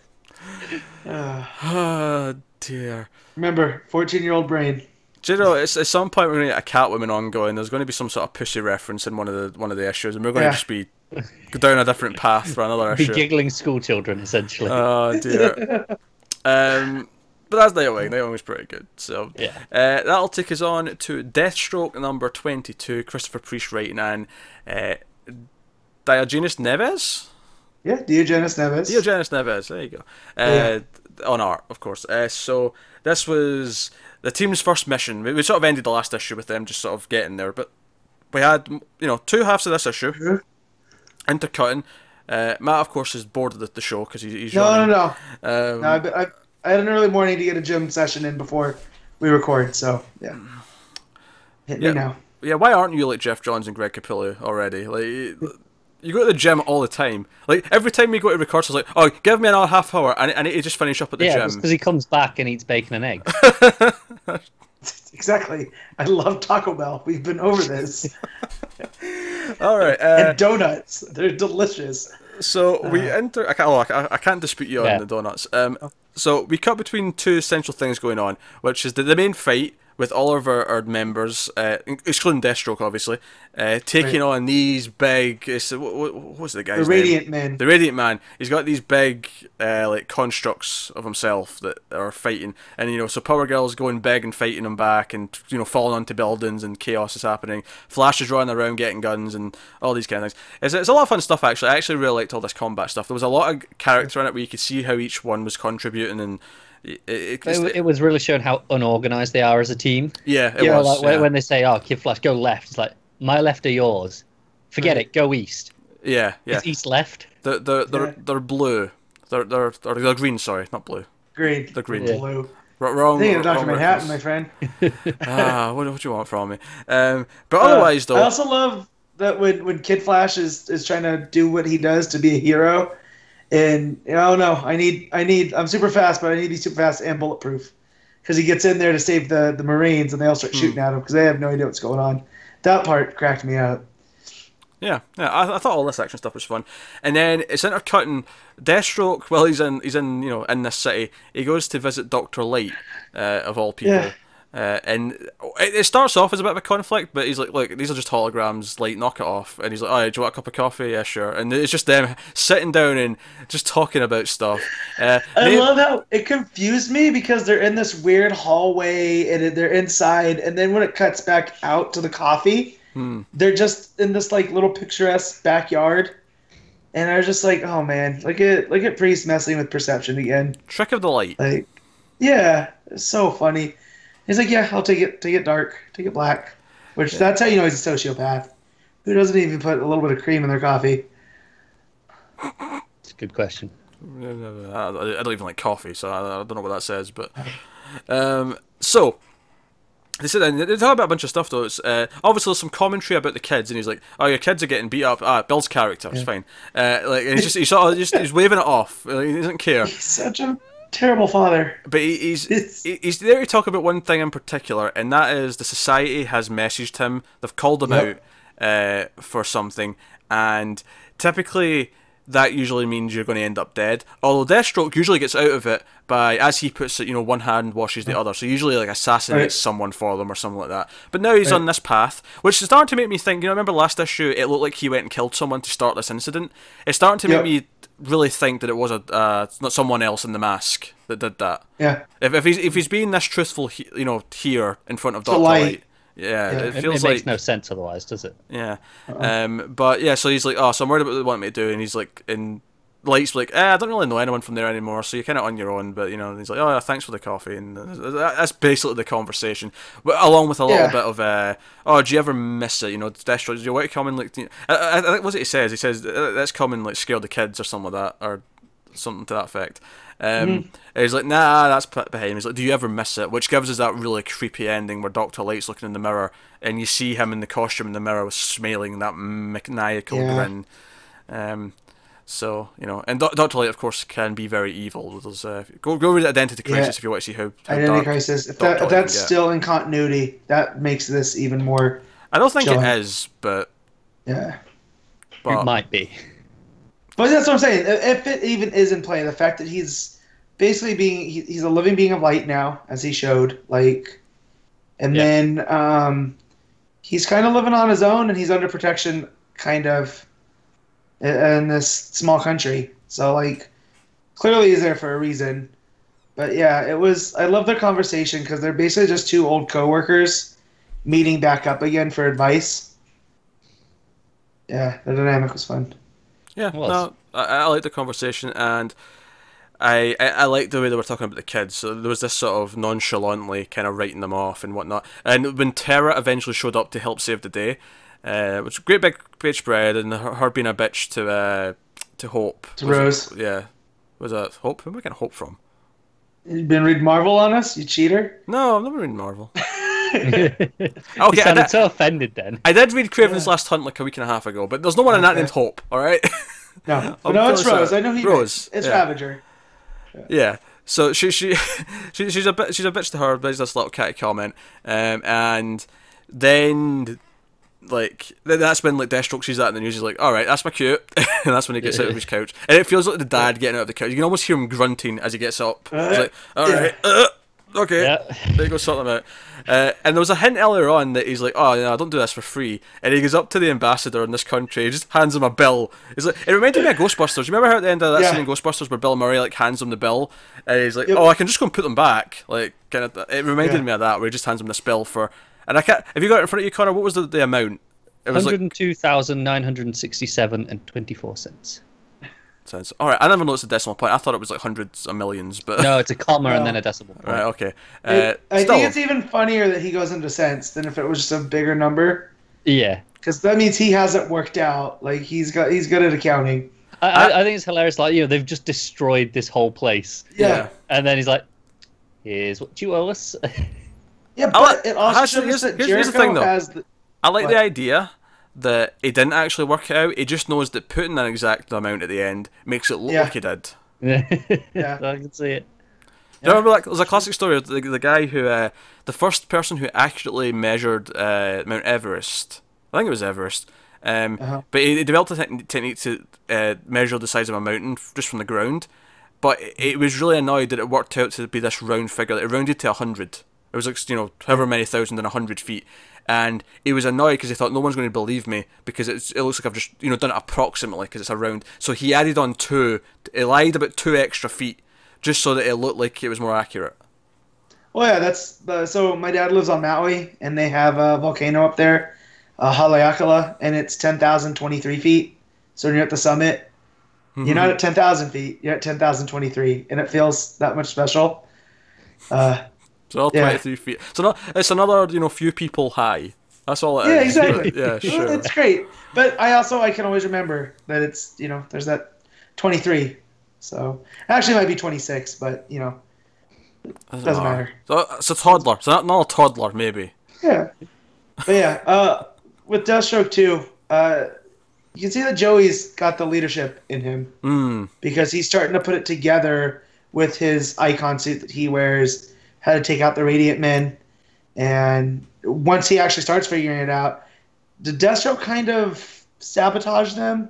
Uh, Oh dear. remember, fourteen-year-old brain. Do you know, it's, at some point we're going to get a Catwoman ongoing. There's going to be some sort of pussy reference in one of the one of the issues, and we're going Yeah. to just be go down a different path for another Be issue. giggling school children essentially. Oh dear. um, but that's Nightwing. Nightwing was pretty good. So Yeah. uh, that'll take us on to Deathstroke number twenty-two. Christopher Priest writing and uh, Diogenes Neves. Yeah, Diogenes Neves. Diogenes Neves. There you go. Uh, On art, of course. Uh, so this was the team's first mission. We, we sort of ended the last issue with them just sort of getting there, but we had you know two halves of this issue Mhm. intercutting. Uh, Matt, of course, is bored of the, the show because he, he's no, no, running. no, Um, no. I, I, I had an early morning to get a gym session in before we record. So yeah, hit Yeah. me now. Yeah, why aren't you like Geoff Johns and Greg Capullo already? Like, you you go to the gym all the time. Like every time we go to record, it's like, oh, give me another half hour, and I need to just finish up at the yeah, gym. because he comes back and eats bacon and eggs. Exactly. I love Taco Bell. We've been over this. all right. Uh, and donuts. They're delicious. so we enter. I can't. Oh, I, can't- I can't dispute you on the donuts. Um, so we cut between two essential things going on, which is the, the main fight with all of our, our members, uh, excluding Deathstroke, obviously, uh, taking Right. on these big. It's, what, what, what's the guy's The name? Radiant Men. The Radiant Man. He's got these big, uh, like constructs of himself that are fighting, and you know, so Power Girl's going big and fighting him back, and you know, falling onto buildings, and chaos is happening. Flash is running around getting guns, and all these kind of things. It's, it's a lot of fun stuff. Actually, I actually really liked all this combat stuff. There was a lot of character in it where you could see how each one was contributing, and it, it, It, it was really showing how unorganized they are as a team. yeah, it You know, was. like when, yeah. when they say, "Oh, Kid Flash, go left," it's like my left are yours. Forget Right. it. Go east. yeah, yeah. It's east left. They're they're they're, Yeah. they're blue. They're, they're they're they're green. Sorry, not blue. Green. The green. Yeah. Blue. R- wrong. Thinking of Dr. wrong Manhattan, my friend. ah, what, what do you want from me? Um, but Uh, otherwise, though, I also love that when, when Kid Flash is, is trying to do what he does to be a hero, and you know, oh no, I need I need I'm super fast, but I need to be super fast and bulletproof, because he gets in there to save the the Marines, and they all start Hmm. shooting at him because they have no idea what's going on. That part cracked me up. Yeah, yeah. I, I thought all this action stuff was fun, and then it's intercutting Deathstroke. Well, he's in he's in you know in this city. He goes to visit Doctor Light, uh, of all people. Yeah. Uh, and it, it starts off as a bit of a conflict, but he's like, "Look, these are just holograms. Like, knock it off." And he's like, "Oh, do you want a cup of coffee? Yeah, sure." And it's just them sitting down and just talking about stuff. Uh, I they- love how it confused me because they're in this weird hallway and they're inside, and then when it cuts back out to the coffee, Hmm. they're just in this like little picturesque backyard. And I was just like, oh man, look at look at Priest messing with perception again. trick of the light. Like, yeah, it's so funny. He's like, yeah, I'll take it. Take it dark. Take it black. Which that's how you know he's a sociopath. Who doesn't even put a little bit of cream in their coffee? It's a good question. I I don't even like coffee, so I I don't know what that says. But um, so they said they talk about a bunch of stuff though. It's uh, obviously there's some commentary about the kids, and he's like, "Oh, your kids are getting beat up." Ah, Bill's character, it's fine. Uh, like and he's just he's sort of just he's waving it off. Like, he doesn't care. He's such a terrible father. But he, he's it's... he's there to talk about one thing in particular, and that is the society has messaged him. They've called him Yep. out uh, for something, and typically that usually means you're going to end up dead. Although Deathstroke usually gets out of it by, as he puts it, you know, one hand washes the other. So usually like assassinates Right. someone for them or something like that. But now he's Right. on this path, which is starting to make me think. You know, remember last issue? It looked like he went and killed someone to start this incident. It's starting to make me really think that it was a uh, not someone else in the mask that did that. Yeah. If, if he's if he's being this truthful, he, you know, here in front of To Doctor light. Yeah, Yeah. it It, it feels makes like no sense otherwise, does it? yeah. Um, but yeah, so he's like, oh, so I'm worried about what they want me to do, and he's like, in Light's like, eh, I don't really know anyone from there anymore, so you're kind of on your own. But you know, and he's like, oh, thanks for the coffee, and that's basically the conversation, but along with a little Yeah. bit of, uh, oh, do you ever miss it? You know, Destro, do you want to come and like, you know, I, I, I think what's it he says? He says "Uh, let's come and like scare the kids or something like that, or something to that effect. Um, Mm-hmm. He's like, nah, that's put behind him. He's like, do you ever miss it? Which gives us that really creepy ending where Doctor Light's looking in the mirror and you see him in the costume in the mirror with smiling that maniacal Yeah. grin. Um, so you know, and Do- Doctor Light, of course, can be very evil. There's, uh, go go read Identity Yeah. Crisis if you want to see how, how Identity dark. Crisis. If, that, if that's still in continuity, that makes this even more. I don't think Chilling. it is, but Yeah. but it might be. But that's what I'm saying. If it even is in play, the fact that he's basically being he, he's a living being of light now, as he showed, like, and Yeah. then um, he's kind of living on his own, and he's under protection, kind of, i- in this small country. So like, clearly he's there for a reason. But yeah, it was. I love their conversation because they're basically just two old coworkers meeting back up again for advice. Yeah, the dynamic was fun. Yeah, was. no, I, I like the conversation, and I, I I like the way they were talking about the kids. So there was this sort of nonchalantly kind of writing them off and whatnot. And when Terra eventually showed up to help save the day, uh, which was great big bitch spread, and her, her being a bitch to uh, to Hope. To Was it- Rose. yeah. Was that Hope? Who am I getting Hope from? You been reading Marvel on us, you cheater? No, I've never read Marvel. he Okay, I sounded did, so offended then. I did read Kraven's Yeah. Last Hunt like a week and a half ago, but there's no one in that named Hope. All right. No, I'm no, it's feeling Rose. sorry. I know he Rose, Rose. It's yeah. Ravager. Yeah. So she she, she she's a bit she's a bitch to her. There's this little catty comment, um, and then like th- that's when like Deathstroke sees that in the news. He's like, "All right, that's my cue," and that's when he gets out of his couch, and it feels like the dad getting out of the couch. You can almost hear him grunting as he gets up. He's like, "All right, uh, okay." Yeah. There you go, sort them out. Uh, and there was a hint earlier on that he's like, "Oh, no, I don't do this for free." And he goes up to the ambassador in this country, he just hands him a bill. He's like, it reminded me of Ghostbusters. You remember how at the end of that Yeah. scene in Ghostbusters where Bill Murray like hands him the bill, and he's like, Yep. "Oh, I can just go and put them back." Like, kind of. It reminded Yeah. me of that where he just hands him this bill for. And I can't. Have you got it in front of you, Connor? What was the, the amount? It was like. 102,967 and 24 cents. Sounds, all right, I never noticed the decimal point. I thought it was like hundreds of millions, but No, it's a comma and then a decimal point. right, okay. Uh, It- I still, think it's even funnier that he goes into cents than if it was just a bigger number, Yeah. because that means he hasn't worked out. Like he's got he's good at accounting. I, I, I think it's hilarious. Like, you know, they've just destroyed this whole place. Yeah, And then he's like, here's what you owe us. yeah, I like- but it also actually, shows here's- that here's- here's the thing, though. has the, I like the idea that he didn't actually work it out. He just knows that putting an exact amount at the end makes it look Yeah. like he did. yeah. yeah. I can see it. Do you remember that? There's a classic story of the, the guy who, uh, the first person who accurately measured uh, Mount Everest. I think it was Everest. Um, Uh-huh. But he, he developed a te- technique to uh, measure the size of a mountain f- just from the ground. But it, it was really annoyed that it worked out to be this round figure. It rounded to 100. It was like, you know, however many thousand and a hundred feet. And he was annoyed because he thought no one's going to believe me because it's, it looks like I've just, you know, done it approximately because it's a round. So he added on two. He lied about two extra feet just so that it looked like it was more accurate. Well, yeah, that's the, so. My dad lives on Maui, and they have a volcano up there, uh, Haleakala, and it's ten thousand twenty three feet. So when you're at the summit, you're not at ten thousand feet. You're at ten thousand twenty three, and it feels that much special. Uh, So all Yeah. twenty three feet. So not, it's another you know few people high. That's all it is. Yeah, exactly. yeah, sure. It's great, but I also I can always remember that it's you know there's that 23. So actually it might be 26, but you know doesn't matter. So it's a toddler. So not, not a toddler, maybe. Yeah. But yeah, uh, with Deathstroke 2, uh, you can see that Joey's got the leadership in him Hmm. because he's starting to put it together with his icon suit that he wears, how to take out the Radiant Men. And once he actually starts figuring it out, did Deathstroke kind of sabotage them?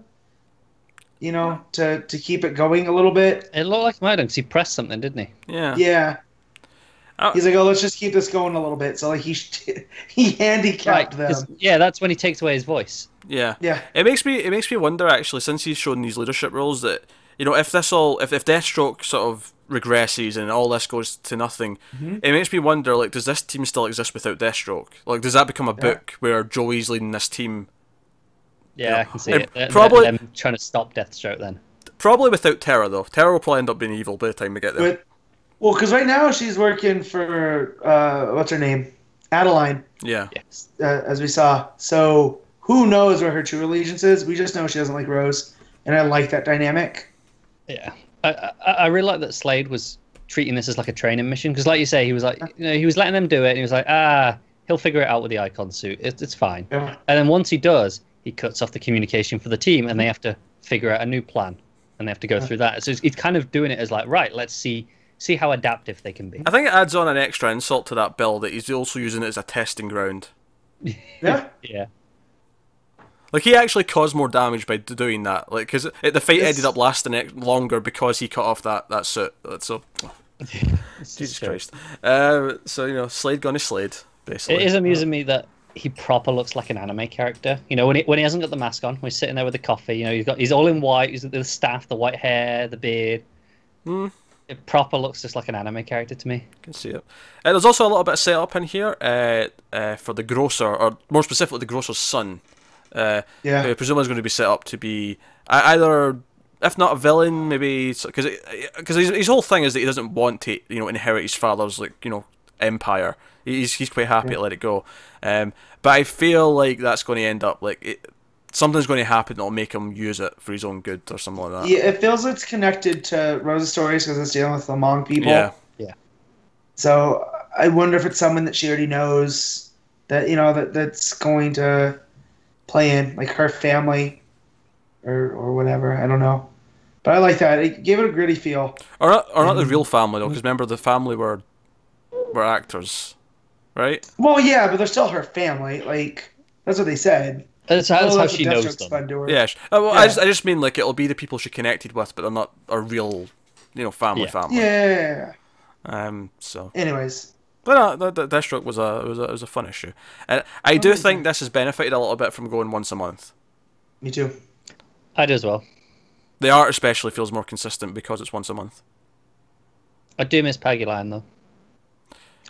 You know, to, to keep it going a little bit? It looked like he might have because he pressed something, didn't he? Yeah. Yeah. Oh. He's like, oh, let's just keep this going a little bit. So, like, he, he handicapped them. yeah, that's when he takes away his voice. Yeah. Yeah. It makes me it makes me wonder actually since he's shown these leadership roles that you know if this all if if Deathstroke sort of regresses and all this goes to nothing, Mm-hmm. it makes me wonder like does this team still exist without Deathstroke? Like does that become a Yeah. book where Joey's leading this team? Yeah, Yeah. I can see And it. Probably- they're them trying to stop Deathstroke then. Probably without Terra though. Terra will probably end up being evil by the time we get there. But well, because right now she's working for uh, what's her name, Adeline, yeah. Yes. uh, as we saw. So who knows where her true allegiance is? We just know she doesn't like Rose, and I like that dynamic. Yeah, I, I, I really like that Slade was treating this as like a training mission because, like you say, he was like, you know, he was letting them do it, and he was like, ah, he'll figure it out with the icon suit. It, it's fine. Yeah. And then once he does, he cuts off the communication for the team, and they have to figure out a new plan, and they have to go through that. So he's, he's kind of doing it as like, right, let's see see how adaptive they can be. I think it adds on an extra insult to that bill that he's also using it as a testing ground. Yeah, Yeah. Like he actually caused more damage by doing that. Like because the fight It's- ended up lasting ex- longer because he cut off that that suit. So Jesus. Christ. Uh, so you know, Slade gone to Slade basically. It is amusing me that he proper looks like an anime character. You know, when he when he hasn't got the mask on, when he's sitting there with the coffee. You know, he's got he's all in white. He's got the staff, the white hair, the beard. Hmm. It proper looks just like an anime character to me. can see it. Uh, there's also a little bit of setup in here uh, uh, for the grocer, or more specifically, the grocer's son. Uh, yeah. who presumably is going to be set up to be either, if not a villain, maybe because because his, his whole thing is that he doesn't want to you know inherit his father's like you know empire. He's he's quite happy to let it go. Um, but I feel like that's going to end up like it, something's going to happen that'll make him use it for his own good or something like that. Yeah, it feels it's connected to Rose's stories because it's dealing with the Hmong people. Yeah. So I wonder if it's someone that she already knows that you know that that's going to play in, like her family, or or whatever. I don't know, but I like that. It gave it a gritty feel. Or not, or not the real family though, because remember the family were were actors, right? Well, yeah, but they're still her family. Like that's what they said. That's, how- that's how she knows them. fun. Yeah. uh, well, I just I just mean like it'll be the people she connected with, but they're not a real, you know, family Yeah. family. Yeah. Um. So, Anyways, but uh, the, the Deathstroke was a was a was a fun issue, and I do think this has benefited a little bit from going once a month. me too. I do as well. The art especially feels more consistent because it's once a month. I do miss Pagulayan though.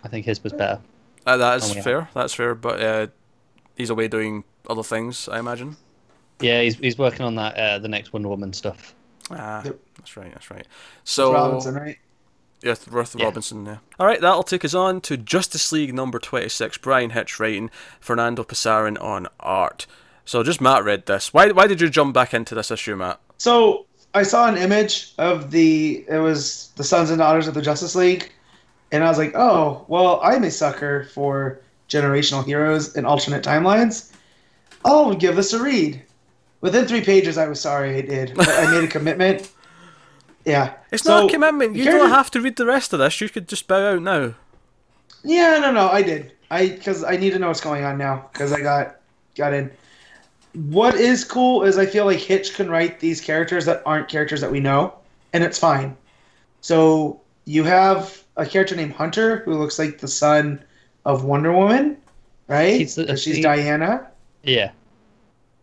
I think his was better. Uh, that is Oh, yeah. fair. That's fair. But uh, he's away doing other things, I imagine. Yeah, he's he's working on that uh, the next Wonder Woman stuff. Ah, Yep. that's right. That's right. So Robinson, right? Yeah, Ruth Yeah. Robinson, yeah. Alright, that'll take us on to Justice League number 26. Bryan Hitch writing, Fernando Pasarin on art. So just Matt read this. Why why did you jump back into this issue, Matt? So I saw an image of the it was the sons and daughters of the Justice League, and I was like, oh, well, I'm a sucker for generational heroes and alternate timelines. I'll give this a read. Within three pages, I was sorry I did, but I made a commitment. Yeah, It's So, not a commitment. You don't have to read the rest of this. You could just bow out now. Yeah, no, no, I did. I because I need to know what's going on now because I got got in. What is cool is I feel like Hitch can write these characters that aren't characters that we know, and it's fine. So you have a character named Hunter who looks like the son of Wonder Woman, right? He's the- she's he- Diana. Yeah,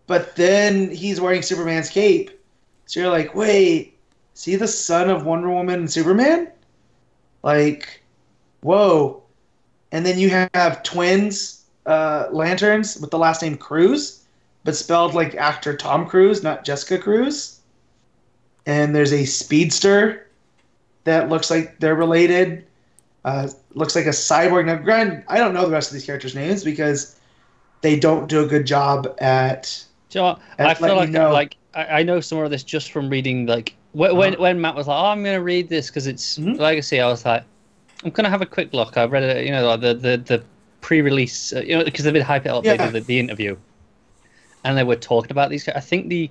But then he's wearing Superman's cape. So you're like, wait, see the son of Wonder Woman and Superman? Like, whoa. And then you have twins, uh, lanterns with the last name Cruz, but spelled like actor Tom Cruise, not Jessica Cruz. And there's a speedster that looks like they're related. Uh, looks like a cyborg. Now, granted, I don't know the rest of these characters' names because they don't do a good job at. Do you know what? And I feel like know. like I, I know some of this just from reading like when when, Uh-huh. when Matt was like, "Oh, I'm gonna read this because it's Mhm. Legacy." I was like, "I'm gonna have a quick look." I read it, you know, like the the the pre-release, uh, you know, because they've been hyping it up. They did the, the interview, and they were talking about these. I think the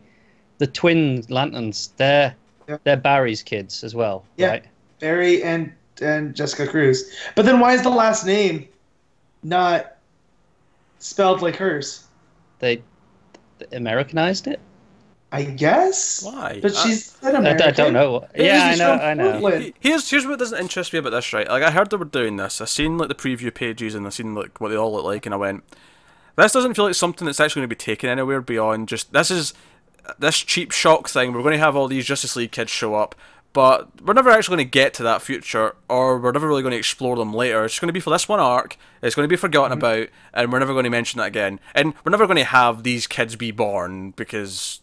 the twin lanterns, they're Yeah. they're Barry's kids as well, Yeah. right? Barry and and Jessica Cruz. But then why is the last name not spelled like hers? They, they Americanized it. I guess. Why? But I- she's an I, American. I don't know. Yeah, Yeah, I know. I know. Portland. Here's here's what doesn't interest me about this, right? Like I heard they were doing this. I seen like the preview pages and I seen like what they all look like, and I went, "This doesn't feel like something that's actually going to be taken anywhere beyond just this is this cheap shock thing. We're going to have all these Justice League kids show up, but we're never actually going to get to that future, or we're never really going to explore them later. It's going to be for this one arc. It's going to be forgotten mm-hmm. about, and we're never going to mention that again. And we're never going to have these kids be born because,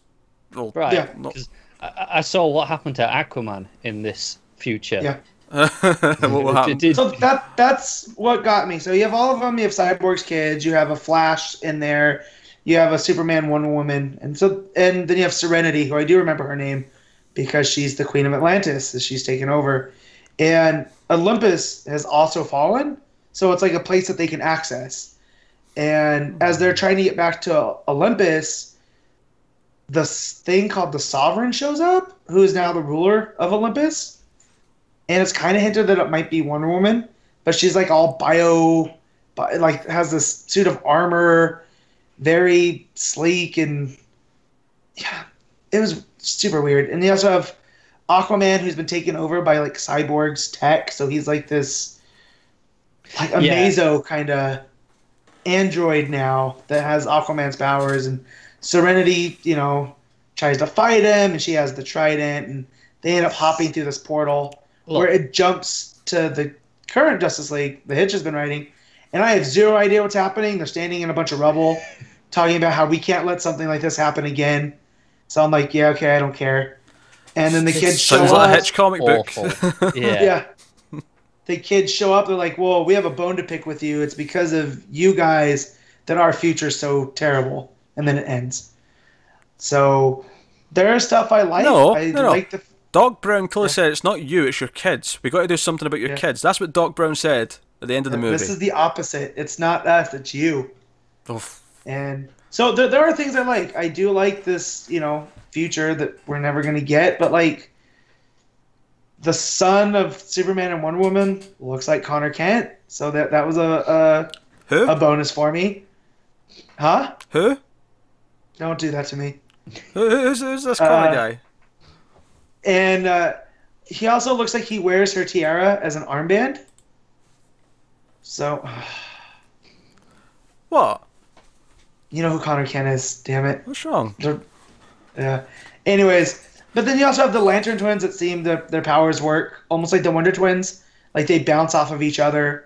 well, Right. Yeah. no- 'Cause I, I saw what happened to Aquaman in this future. Yeah. what will happen? So that that's what got me. So you have all of them. You have Cyborg's kids. You have a Flash in there. You have a Superman, Wonder Woman, and so and then you have Serenity, who I do remember her name because she's the Queen of Atlantis as she's taken over, and Olympus has also fallen. So it's like a place that they can access. And as they're trying to get back to Olympus, this thing called the Sovereign shows up, who is now the ruler of Olympus and it's kind of hinted that it might be Wonder Woman, but she's like all bio, bi- like has this suit of armor, very sleek and yeah, it was super weird. And you also have Aquaman, who's been taken over by like Cyborg's tech, so he's like this like a Yeah. Kind of android now that has Aquaman's powers, and Serenity, you know, tries to fight him, and she has the trident, and they end up hopping through this portal Look, where it jumps to the current Justice League the Hitch has been writing, and I have zero idea what's happening. They're standing in a bunch of rubble, talking about how we can't let something like this happen again. So I'm like, yeah, okay, I don't care. And then the kids show Sounds up. like a Hitch comic awful. book. yeah. Yeah. The kids show up. They're like, "Whoa, we have a bone to pick with you. It's because of you guys that our future's so terrible." And then it ends. So there is stuff I like. No, I no, no. like the Doc Brown clearly said it's not you, it's your kids. We got to do something about your Yeah. kids. That's what Doc Brown said at the end of the movie. This is the opposite. It's not us. It's you. Oof. And so there, there are things I like. I do like this, you know, future that we're never going to get, but like the son of Superman and Wonder Woman looks like Conner Kent. So that that was a Who? a, a bonus for me. Huh? Who? Don't do that to me. Who? Who's, who's this Uh, guy? And uh, he also looks like he wears her tiara as an armband. So What? you know who Conner Kent is, damn it. What's wrong? Yeah. Anyways, but then you also have the Lantern Twins that seem their their powers work almost like the Wonder Twins, like they bounce off of each other.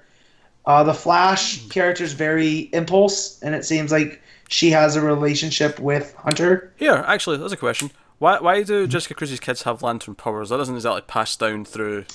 Uh, the Flash character's very impulse, and it seems like she has a relationship with Hunter. Here, actually, there's a question. Why, why do Jessica Cruz's kids have lantern powers? That doesn't exactly pass down through.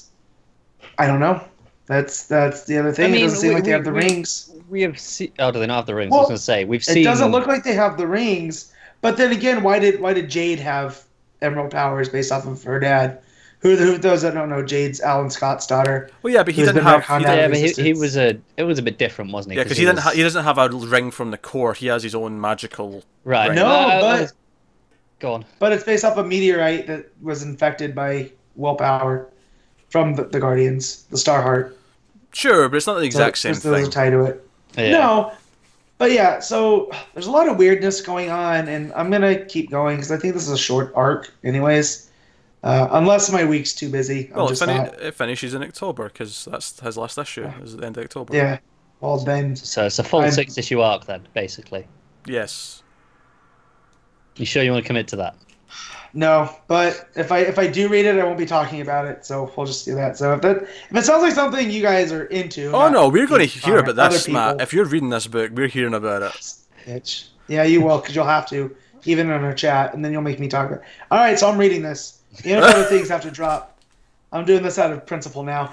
I don't know. That's that's the other thing. I mean, it doesn't seem we- like they we- have the we- rings. We have seen. Oh, do they not have the rings? I was going to say we've seen. It doesn't look like they have the rings. But then again, why did why did Jade have emerald powers based off of her dad? Who, who those that don't know, Jade's Alan Scott's daughter. Well, yeah, but he didn't have. retconned He Yeah, but he, he was a. It was a bit different, wasn't he? yeah, 'Cause because he, didn't. was- Ha- he doesn't have a ring from the Corps. He has his own magical. Right. No, Uh, but- Go on. But it's based off a meteorite that was infected by willpower from the, the Guardians, the Starheart. Sure, but it's not the exact so, same so there's thing. a tie to it. Yeah. No, but yeah. So there's a lot of weirdness going on, and I'm gonna keep going because I think this is a short arc, anyways. Uh, unless my week's too busy, I'm Well, it, just fini- not. it finishes in October because that's his last issue. Is at the end of October. Yeah. Well, then So it's a full I'm- six issue arc then, basically. Yes. You sure you want to commit to that? no. But if I if I do read it, I won't be talking about it. So we'll just do that. So if that if it sounds like something you guys are into, Oh no, we're going to hear about other this, Matt. If you're reading this book, we're hearing about it. Bitch. Yeah, you will, because you'll have to, even in our chat, and then you'll make me talk about it. All right, so I'm reading this. Even if other things have to drop, I'm doing this out of principle now.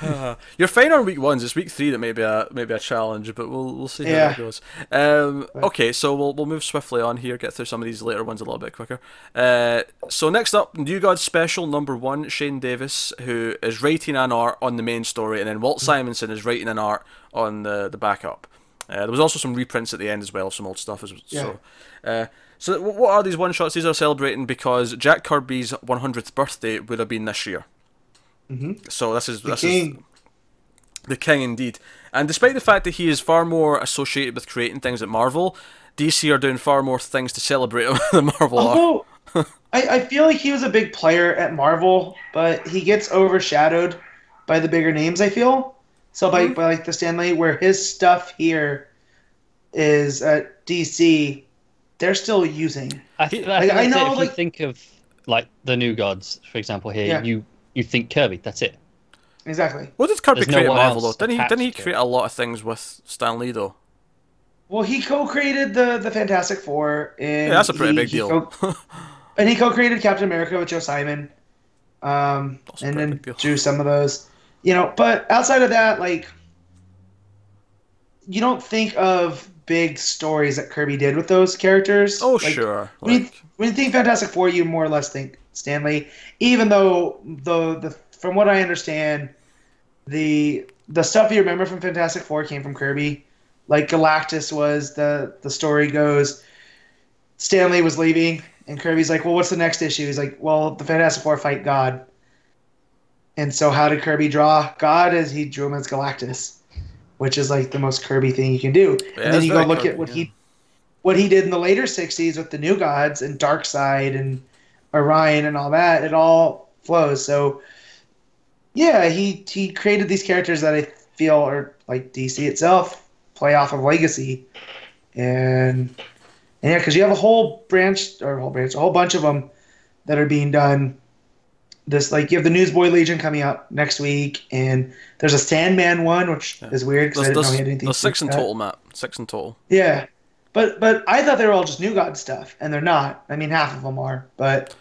Uh, you're fine on week ones. It's week three that may be a maybe a challenge, but we'll we'll see how Yeah. that goes. Um, okay, so we'll we'll move swiftly on here. Get through some of these later ones a little bit quicker. Uh, so next up, New God Special number one, Shane Davis, who is writing an art on the main story, and then Walt Simonson is writing an art on the the backup. Uh, there was also some reprints at the end as well, of some old stuff as so. Uh, so wh- what are these one shots? These are celebrating because Jack Kirby's 100th birthday would have been this year. Mm-hmm. So this is The this is king. the king indeed. And despite the fact that he is far more associated with creating things at Marvel, DC are doing far more things to celebrate him than Marvel are. I, I feel like he was a big player at Marvel, but he gets overshadowed by the bigger names. I feel so by, by like the Stan Lee, where his stuff here is at DC, they're still using. I, th- I, Like, think I that's it. know, if like- you think of like the new gods, for example, here Yeah. you you think Kirby. That's it. Exactly. What did Kirby There's create at one Marvel though? Didn't he? Didn't he create a lot of things with Stan Lee though? Well, he co-created the the Fantastic Four, and Yeah, that's a pretty he- big he deal. co- and he co-created Captain America with Joe Simon, um, and then drew some of those. You know, but outside of that, like, you don't think of big stories that Kirby did with those characters. Oh Like, sure. When you, when you think Fantastic Four, you more or less think Stan Lee. Even though the the from what I understand, the the stuff you remember from Fantastic Four came from Kirby. Like Galactus was the the story goes. Stan Lee was leaving, and Kirby's like, "Well, what's the next issue?" He's like, "Well, the Fantastic Four fight God." And so, how did Kirby draw God? As he drew him as Galactus, which is like the most Kirby thing you can do. Yeah, and then you go look Kirby, at what yeah. he what he did in the later '60s with the New Gods and Darkseid and Orion and all that. It all flows. So, yeah, he he created these characters that I feel are like DC itself play off of legacy, and and yeah, because you have a whole branch or a whole branch, a whole bunch of them that are being done. This like you have the Newsboy Legion coming out next week, and there's a Sandman one, which is weird because I there's, didn't know he had anything. there's six in with that. total, Matt. Six in total. Yeah, but but I thought they were all just New God stuff, and they're not. I mean, half of them are, but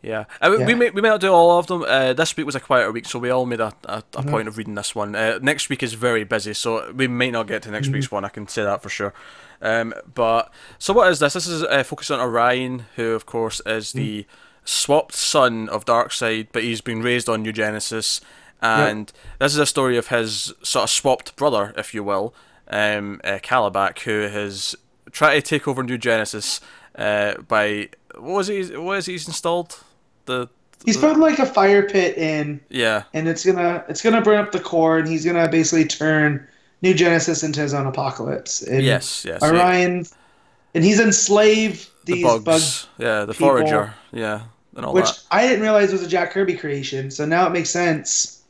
Yeah, uh, we- we may we may not do all of them. Uh, this week was a quieter week, so we all made a, a, a Mm-hmm. point of reading this one. Uh, next week is very busy, so we might not get to next Mm-hmm. week's one. I can say that for sure. Um, but so what is this? This is uh, focused on Orion, who of course is the swapped son of Darkseid, but he's been raised on New Genesis, and this is a story of his sort of swapped brother, if you will, um, uh, Kalibak, who has tried to take over New Genesis uh, by what was he? What is he's installed? The he's putting like a fire pit in, yeah, and it's gonna it's gonna burn up the core, and he's gonna basically turn New Genesis into his own apocalypse. And yes, yes. Orion, and he's enslaved the bugs, bugs, yeah, the people, forager, yeah, and all which that. I didn't realize was a Jack Kirby creation. So now it makes sense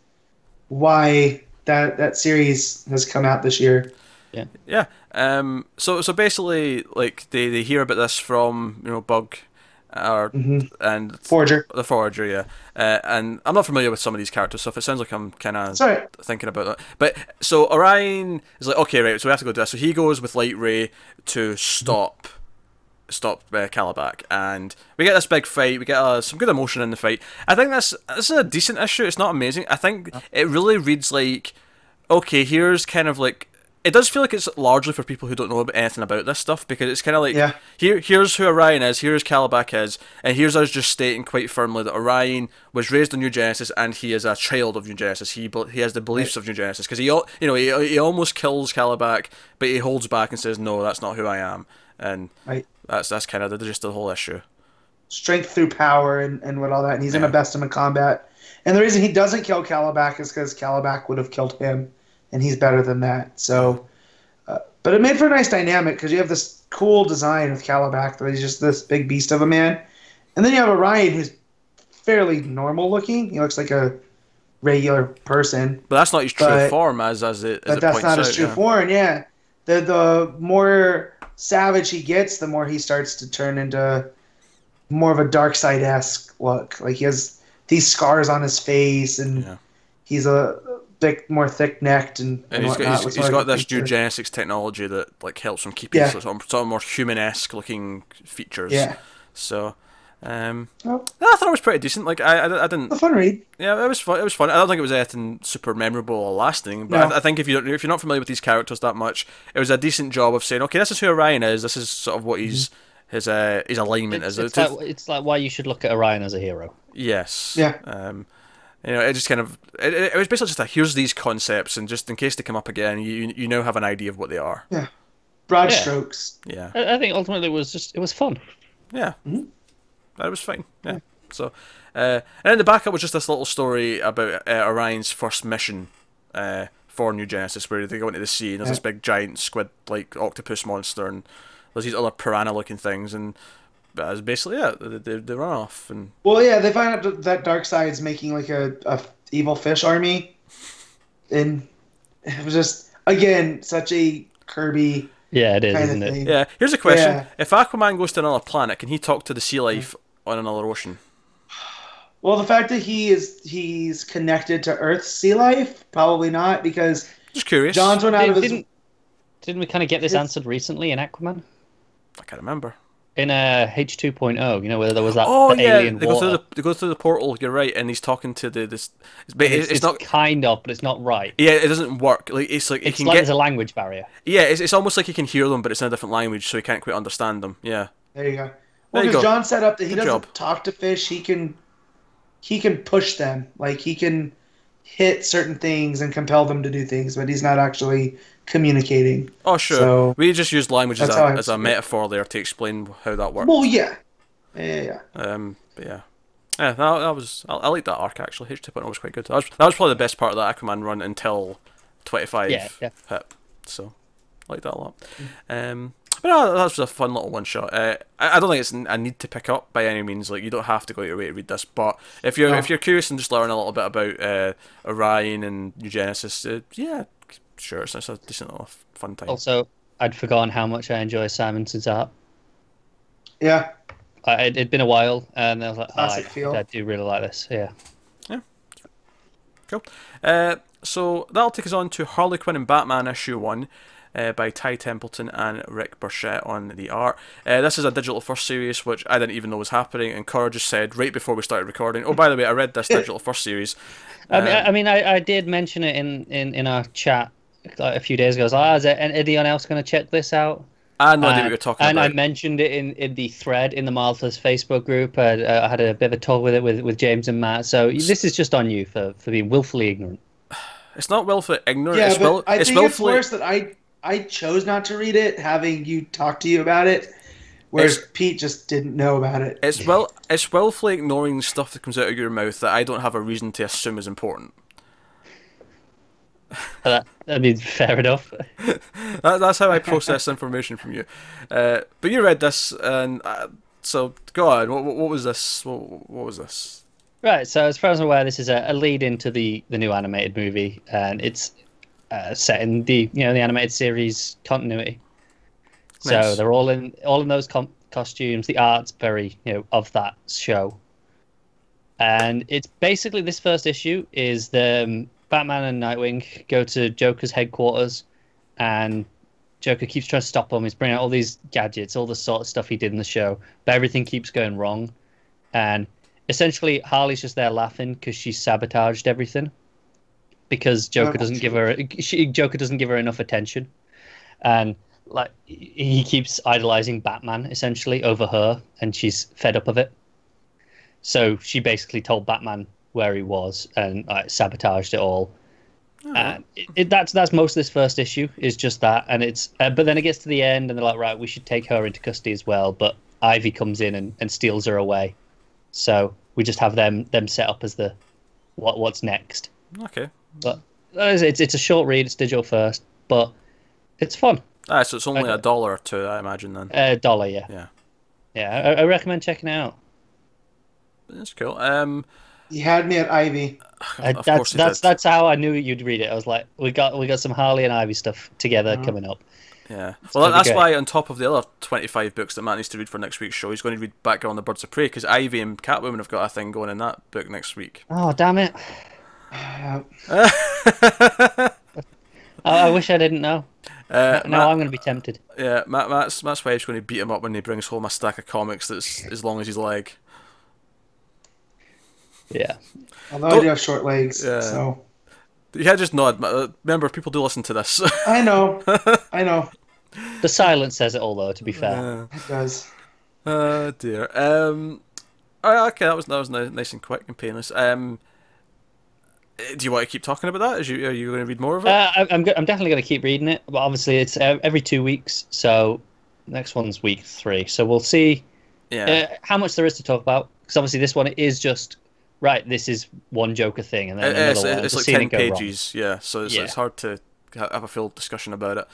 why that that series has come out this year. Yeah. Yeah. Um. So so basically, like they, they hear about this from you know Bug, or Mhm. and Forager. the Forager, yeah. Uh, and I'm not familiar with some of these characters, so if it sounds like I'm kind of Sorry. thinking about that. But so Orion is like, okay, right, so we have to go do this. So he goes with Light Ray to stop stop uh, Kalibak, and we get this big fight. We get uh, some good emotion in the fight. I think this this is a decent issue. It's not amazing. I think it really reads like, okay, here's kind of like. It does feel like it's largely for people who don't know anything about this stuff because it's kind of like Yeah. here here's who Orion is, here's Kalibak is, and here's us just stating quite firmly that Orion was raised on New Genesis and he is a child of New Genesis. He he has the beliefs of New Genesis because he you know he, he almost kills Kalibak, but he holds back and says no, that's not who I am, and Right. That's that's kind of the, just the whole issue. strength through power and, and what all that. And he's Yeah. gonna best him in combat. And the reason he doesn't kill Kalibak is because Kalibak would have killed him, and he's better than that. So, uh, but it made for a nice dynamic because you have this cool design with Kalibak that he's just this big beast of a man, and then you have Orion who's fairly normal looking. He looks like a regular person, But that's not his true But- form, as as it as but it that's not out. his true yeah. form. Yeah, the the more savage he gets, the more he starts to turn into more of a Darkseid esque look. Like he has these scars on his face, and Yeah. he's a bit more thick necked and, And and he's got, he's, with he's sort got this feature. eugenetics technology that like helps him keep Yeah. his sort of, sort of more human-esque looking features. Yeah. So, Um, Oh, no, I thought it was pretty decent. Like I, I, I didn't. a fun read. Yeah, it was fun. It was fun. I don't think it was anything super memorable or lasting, but No. I, I think if you don't, if you're not familiar with these characters that much, it was a decent job of saying, okay, this is who Orion is. This is sort of what he's his uh his alignment It's, is. it's, like, it's like why you should look at Orion as a hero. yes. Yeah. Um, you know, it just kind of it, it it was basically just a here's these concepts, and just in case they come up again, you you now have an idea of what they are. Yeah. Broad Yeah. strokes. Yeah. I, I think ultimately it was just it was fun. Yeah, that was fine. Yeah. So, uh, and then the backup was just this little story about uh, Orion's first mission uh, for New Genesis, where they go into the sea and there's this big giant squid-like octopus monster, and there's these other piranha-looking things, and that's basically it. They, they, they run off, and Well, yeah, they find out that Darkseid's making like a, a evil fish army, and it was just again such a Kirby Yeah, it is, isn't it? thing. yeah. Here's a question: Yeah. If Aquaman goes to another planet, can he talk to the sea life on another ocean? Well, the fact that he is he's connected to Earth's sea life, probably not, because Just curious. Johns' run out of his. Didn't didn't we kind of get this It's- answered recently in Aquaman? I can't remember. In uh, H two oh, you know, where there was that Oh the yeah, alien they go through water. the they go through the portal. You're right, and he's talking to the this. It's, It's, it's, it's not. kind of, but it's not right. Yeah, it doesn't work. Like it's like he It's can like get there's a language barrier. Yeah, it's, it's almost like he can hear them, but it's in a different language, so he can't quite understand them. Yeah. There you go. There Well, because. John set up that he Good doesn't job. talk to fish. He can he can push them, like he can hit certain things and compel them to do things, but he's not actually communicating. Oh, sure. So- we just used language as a, as a metaphor there to explain how that works. Well, yeah, yeah, yeah. Um, but yeah. Yeah, that, that was. I, I like that arc actually. H two point oh was quite good. That was, that was probably the best part of that Aquaman run until twenty five Yeah, yeah. hit. So, I like that a lot. Mm. Um, but no, that was a fun little one shot. Uh, I, I don't think it's a need to pick up by any means. Like you don't have to go your way to read this, but if you're No. if you're curious and just learn a little bit about uh, Orion and New Genesis, uh, yeah, sure, it's, it's a decent little fun time. Also, I'd forgotten how much I enjoy Simonson's art. Yeah, I, it, it'd been a while, and I was like, oh, I, feel. I do really like this. Yeah. Cool. Uh, so that'll take us on to Harley Quinn and Batman issue one. Uh, by Ty Templeton and Rick Burchett on the art. Uh, this is a digital first series, which I didn't even know was happening, and Cora just said right before we started recording. Oh, by the way, I read this digital first series. I mean, Um, I, I mean, I, I did mention it in, in, in our chat like, a few days ago. I was like, oh, is there anyone else going to check this out? I had no idea Uh, what you're talking and about. I mentioned it in, in the thread in the Martha's Facebook group. I, I had a bit of a talk with it with, with James and Matt. So this is just on you for, for being willfully ignorant. It's not willfully ignorant. yeah, it's but will, I it's think it's willfully. worse that I I chose not to read it, having you talk to you about it, whereas It's- Pete just didn't know about it. It's will. It's willfully ignoring stuff that comes out of your mouth that I don't have a reason to assume is important. That, I mean, fair enough. That, that's how I process information from you. Uh, but you read this, and uh, so go on. What, what, what was this? What, what was this? Right. So as far as I'm aware, this is a, a lead into the, the new animated movie, and it's uh, set in the you know the animated series continuity. So they're all in all in those com- costumes. The art's very you know of that show, and it's basically this first issue is the um, Batman and Nightwing go to Joker's headquarters, and Joker keeps trying to stop him. He's bringing out all these gadgets, all the sort of stuff he did in the show, but everything keeps going wrong, and essentially Harley's just there laughing because she sabotaged everything because Joker Oh, doesn't give her she, Joker doesn't give her enough attention, and like he keeps idolizing Batman essentially over her, and she's fed up of it. So she basically told Batman where he was and like, sabotaged it all. And it, it, that's that's most of this first issue is just that, and it's uh, but then it gets to the end and they're like, right, we should take her into custody as well. But Ivy comes in and, and steals her away, so we just have them them set up as the what what's next. Okay. But uh, it's it's, it's a short read. It's digital first, but it's fun. Ah, so it's only Okay. a dollar or two, I imagine. Then A dollar, yeah, yeah, yeah. I, I recommend checking it out. that's cool. Um, You had me at Ivy. Uh, that's that's did. that's how I knew you'd read it. I was like, we got we got some Harley and Ivy stuff together Mhm. coming up. Yeah. gonna Well, that's great. why on top of the other twenty-five books that Matt needs to read for next week's show, he's going to read Batgirl on the Birds of Prey because Ivy and Catwoman have got a thing going in that book next week. Oh damn it! I, I wish I didn't know. Uh, now Matt- I'm going to be tempted. Yeah, Matt, Matt's, Matt's wife's going to beat him up when he brings home a stack of comics that's as long as his leg. Yeah. Although I do have short legs, Yeah. so Yeah, just nod. Uh, Remember, people do listen to this. I know, I know. The silence says it all, though. To be fair. Yeah. It does. Oh dear. Um. alright, okay, that was that was nice and quick and painless. Um. Do you want to keep talking about that? Is you are you going to read more of it? Uh, I- I'm, go- I'm definitely going to keep reading it, but obviously it's uh, every two weeks. So next one's week three. So we'll see yeah. uh, how much there is to talk about. Because obviously this one is just right. This is one Joker thing, and then it's, another one. it's Just like ten go wrong. pages. Yeah. So it's, Yeah. it's hard to have a full discussion about it,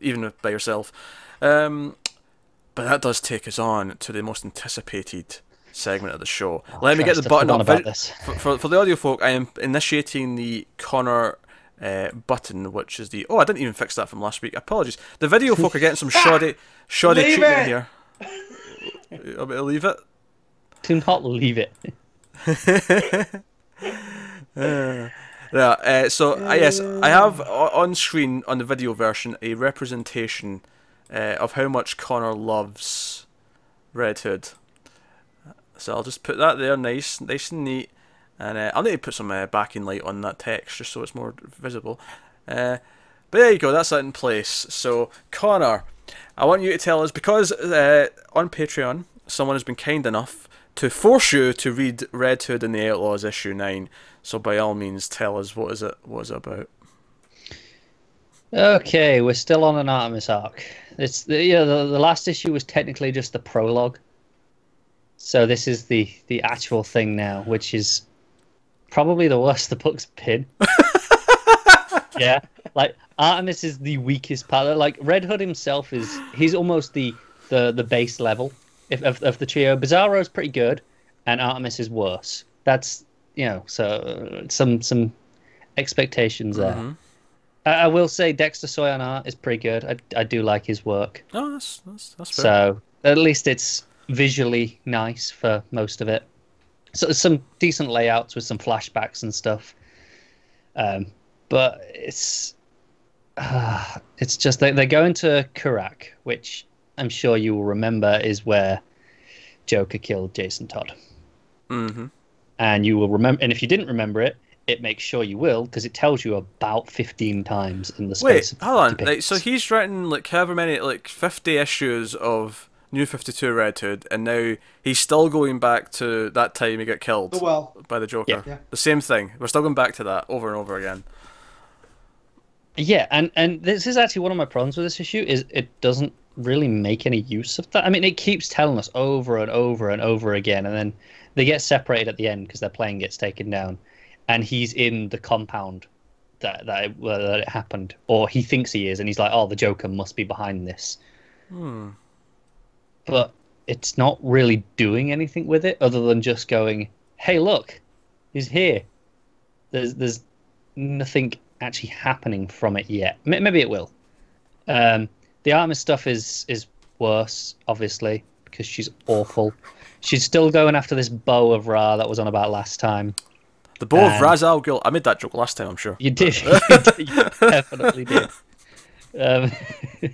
even by yourself. Um. But that does take us on to the most anticipated segment of the show. Let me get the button up. about this. For, for, for the audio folk, I am initiating the Connor uh, button, which is the. Oh, I didn't even fix that from last week. Apologies. The video folk are getting some shoddy, shoddy Leave treatment it! here. I'll be- I'll leave it. Do not leave it. Yeah. Uh, so uh, yes, I have on screen on the video version a representation uh, of how much Connor loves Red Hood. So I'll just put that there, nice, nice and neat, and uh, I'll need to put some uh, backing light on that text just so it's more visible. Uh, but there you go, that's that in place. So Connor, I want you to tell us because uh, on Patreon someone has been kind enough to force you to read Red Hood and the Outlaws issue nine. So by all means, tell us what is it? What is it about? Okay, we're still on an Artemis arc. It's the, yeah. The, the last issue was technically just the prologue. So this is the the actual thing now, which is probably the worst the book's been. yeah, like Artemis is the weakest part. Like Red Hood himself is he's almost the the the base level if, of of the trio. Bizarro's pretty good, and Artemis is worse. That's you know so uh, some some expectations there. Mhm. I, I will say Dexter Soy on art is pretty good. I, I do like his work. Oh, that's that's that's fair. So at least it's visually nice for most of it. So there's some decent layouts with some flashbacks and stuff. Um, but it's uh, it's just they, they're going to Qurac, which I'm sure you will remember is where Joker killed Jason Todd. hmm And you will remember, and if you didn't remember it, it makes sure you will because it tells you about 15 times in the space. Wait, hold on. Like, so he's written like however many, like fifty issues of New Fifty Two Red Hood, and now he's still going back to that time he got killed Oh well. by the Joker. Yeah. Yeah. The same thing. We're still going back to that over and over again. Yeah, and and this is actually one of my problems with this issue is it doesn't really make any use of that. I mean, it keeps telling us over and over and over again, and then they get separated at the end because their plane gets taken down, and he's in the compound that that it, where that it happened, or he thinks he is, and he's like, "Oh, the Joker must be behind this," Hmm. But it's not really doing anything with it other than just going, "Hey, look, he's here." There's there's nothing actually happening from it yet. M- maybe it will. Um, the Artemis stuff is is worse, obviously, because she's awful. She's still going after this bow of Ra that was on about last time. The bow of Um, Ra's al Ghul. I made that joke last time, I'm sure. You did. you did- you definitely did. Um,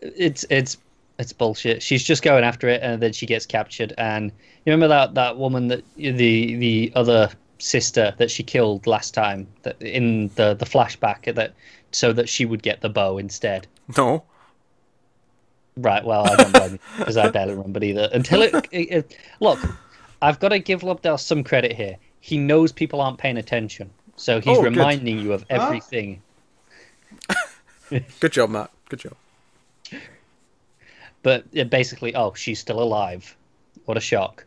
it's it's it's bullshit. She's just going after it, and then she gets captured. And you remember that that woman that the the other sister that she killed last time that in the the flashback that so that she would get the bow instead. No. Right. Well, I don't blame you because I barely remembered either. Until it, it, it- look, I've got to give Lobdell some credit here. He knows people aren't paying attention, so he's Oh, good. reminding you of everything. Good job, Matt. Good job. But yeah, basically, oh, she's still alive. What a shock.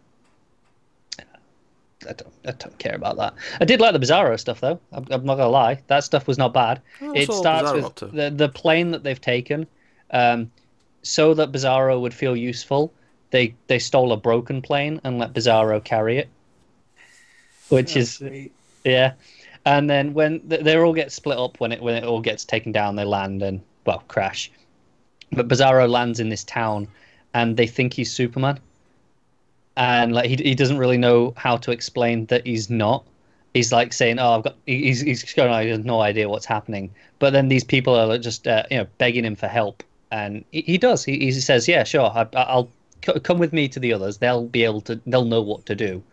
I don't, I don't care about that. I did like the Bizarro stuff, though. I'm, I'm not gonna lie. That stuff was not bad. Oh, it starts Bizarro with the the plane that they've taken, um, so that Bizarro would feel useful. They they stole a broken plane and let Bizarro carry it, which is Sweet. yeah. And then when th- they all get split up when it when it all gets taken down, they land and well crash. But Bizarro lands in this town, and they think he's Superman. And like he he doesn't really know how to explain that he's not. He's like saying, "Oh, I've got." He's he's going. He has no idea what's happening. But then these people are just uh, you know begging him for help, and he, he does. He, he says, "Yeah, sure. I, I'll c- come with me to the others. They'll be able to. They'll know what to do."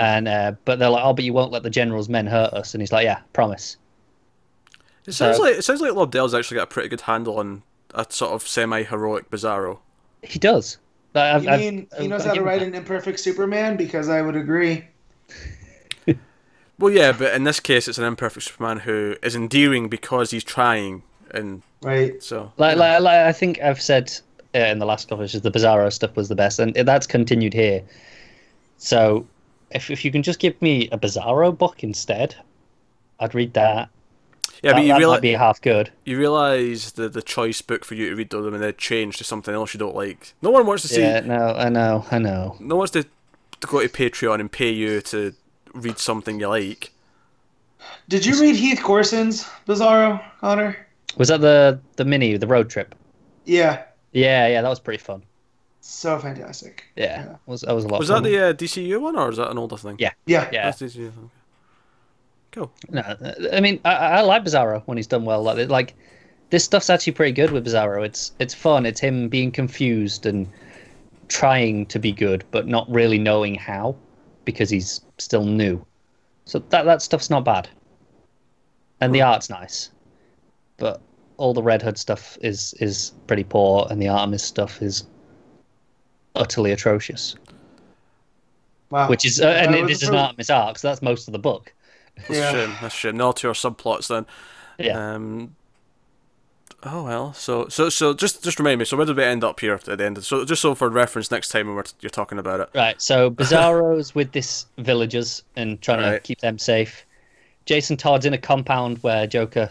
And uh, but they're like, oh, but you won't let the general's men hurt us, and he's like, yeah, promise. It sounds So- like it sounds like Lobdell's actually got a pretty good handle on a sort of semi-heroic Bizarro. He does. I've- You I've- mean he I've- knows I've how to write that. an imperfect Superman? Because I would agree. Well, yeah, but in this case, it's an imperfect Superman who is endearing because he's trying, and Right. so Like, like, like I think I've said uh, in the last couple of issues, the Bizarro stuff was the best, and that's continued here. So, if if you can just give me a Bizarro book instead, I'd read that. Yeah, that, but you that realize might be half good. you realize the the choice book for you to read though, and then change to something else you don't like. No one wants to see. Yeah, no, I know, I know. No one wants to, to go to Patreon and pay you to read something you like. Did you read Heath Corson's Bizarro, Connor? Was that the the mini, the road trip? Yeah. Yeah, yeah, that was pretty fun. So fantastic. Yeah, Yeah. was that was a lot. Was of that fun. the uh, DCU one or is that an older thing? Yeah. Yeah. Yeah, That's DCU. Okay. Cool. no, I mean, I, I like Bizarro when he's done well. Like, like this stuff's actually pretty good with Bizarro. It's it's fun. It's him being confused and trying to be good, but not really knowing how because he's still new. So that that stuff's not bad, and the art's nice, but all the Red Hood stuff is is pretty poor, and the Artemis stuff is utterly atrocious. Wow. Which is, uh, and this is an pro- Artemis arc, so that's most of the book. That's Yeah. a shame. That's a shame. No to our subplots then. Yeah. Um. Oh well. So so so just just remind me. So where did we end up here at the end? Of, So just so for reference, next time when we're you're talking about it. Right, so Bizarro's with this villagers and trying to keep them safe. Jason Todd's in a compound where Joker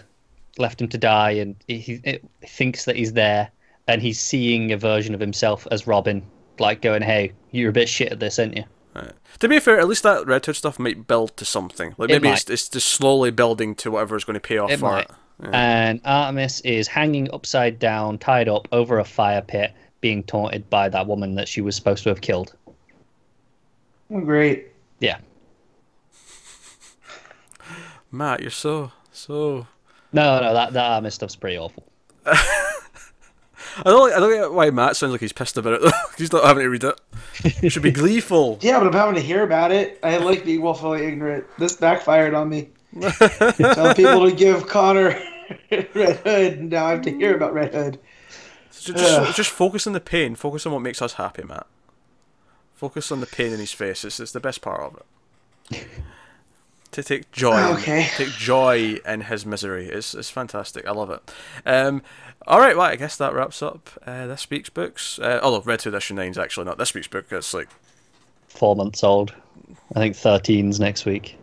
left him to die, and he, he thinks that he's there, and he's seeing a version of himself as Robin, like going, "Hey, you're a bit shit at this, aren't you?" Right. To be fair, at least that Red Hood stuff might build to something. Like It maybe might. it's, it's just slowly building to whatever is going to pay off It for might. it. Yeah. And Artemis is hanging upside down, tied up over a fire pit, being taunted by that woman that she was supposed to have killed. Oh, great. Yeah. Matt, you're so so. No, no, that that Artemis stuff's pretty awful. I don't. I don't get why Matt sounds like he's pissed about it. though. he's not having to read it. He should be gleeful. Yeah, but I'm having to hear about it. I like being willfully ignorant. This backfired on me. Telling people to give Connor Red Hood, and now I have to hear about Red Hood. So just, just focus on the pain. Focus on what makes us happy, Matt. Focus on the pain in his face. It's, it's the best part of it. to take joy, in- Okay. take joy in his misery. It's it's fantastic. I love it. Um, all right, well, I guess that wraps up uh, this week's books. Uh, although Red Hood issue is actually not this week's book. It's like Four months old. I think 13's next week.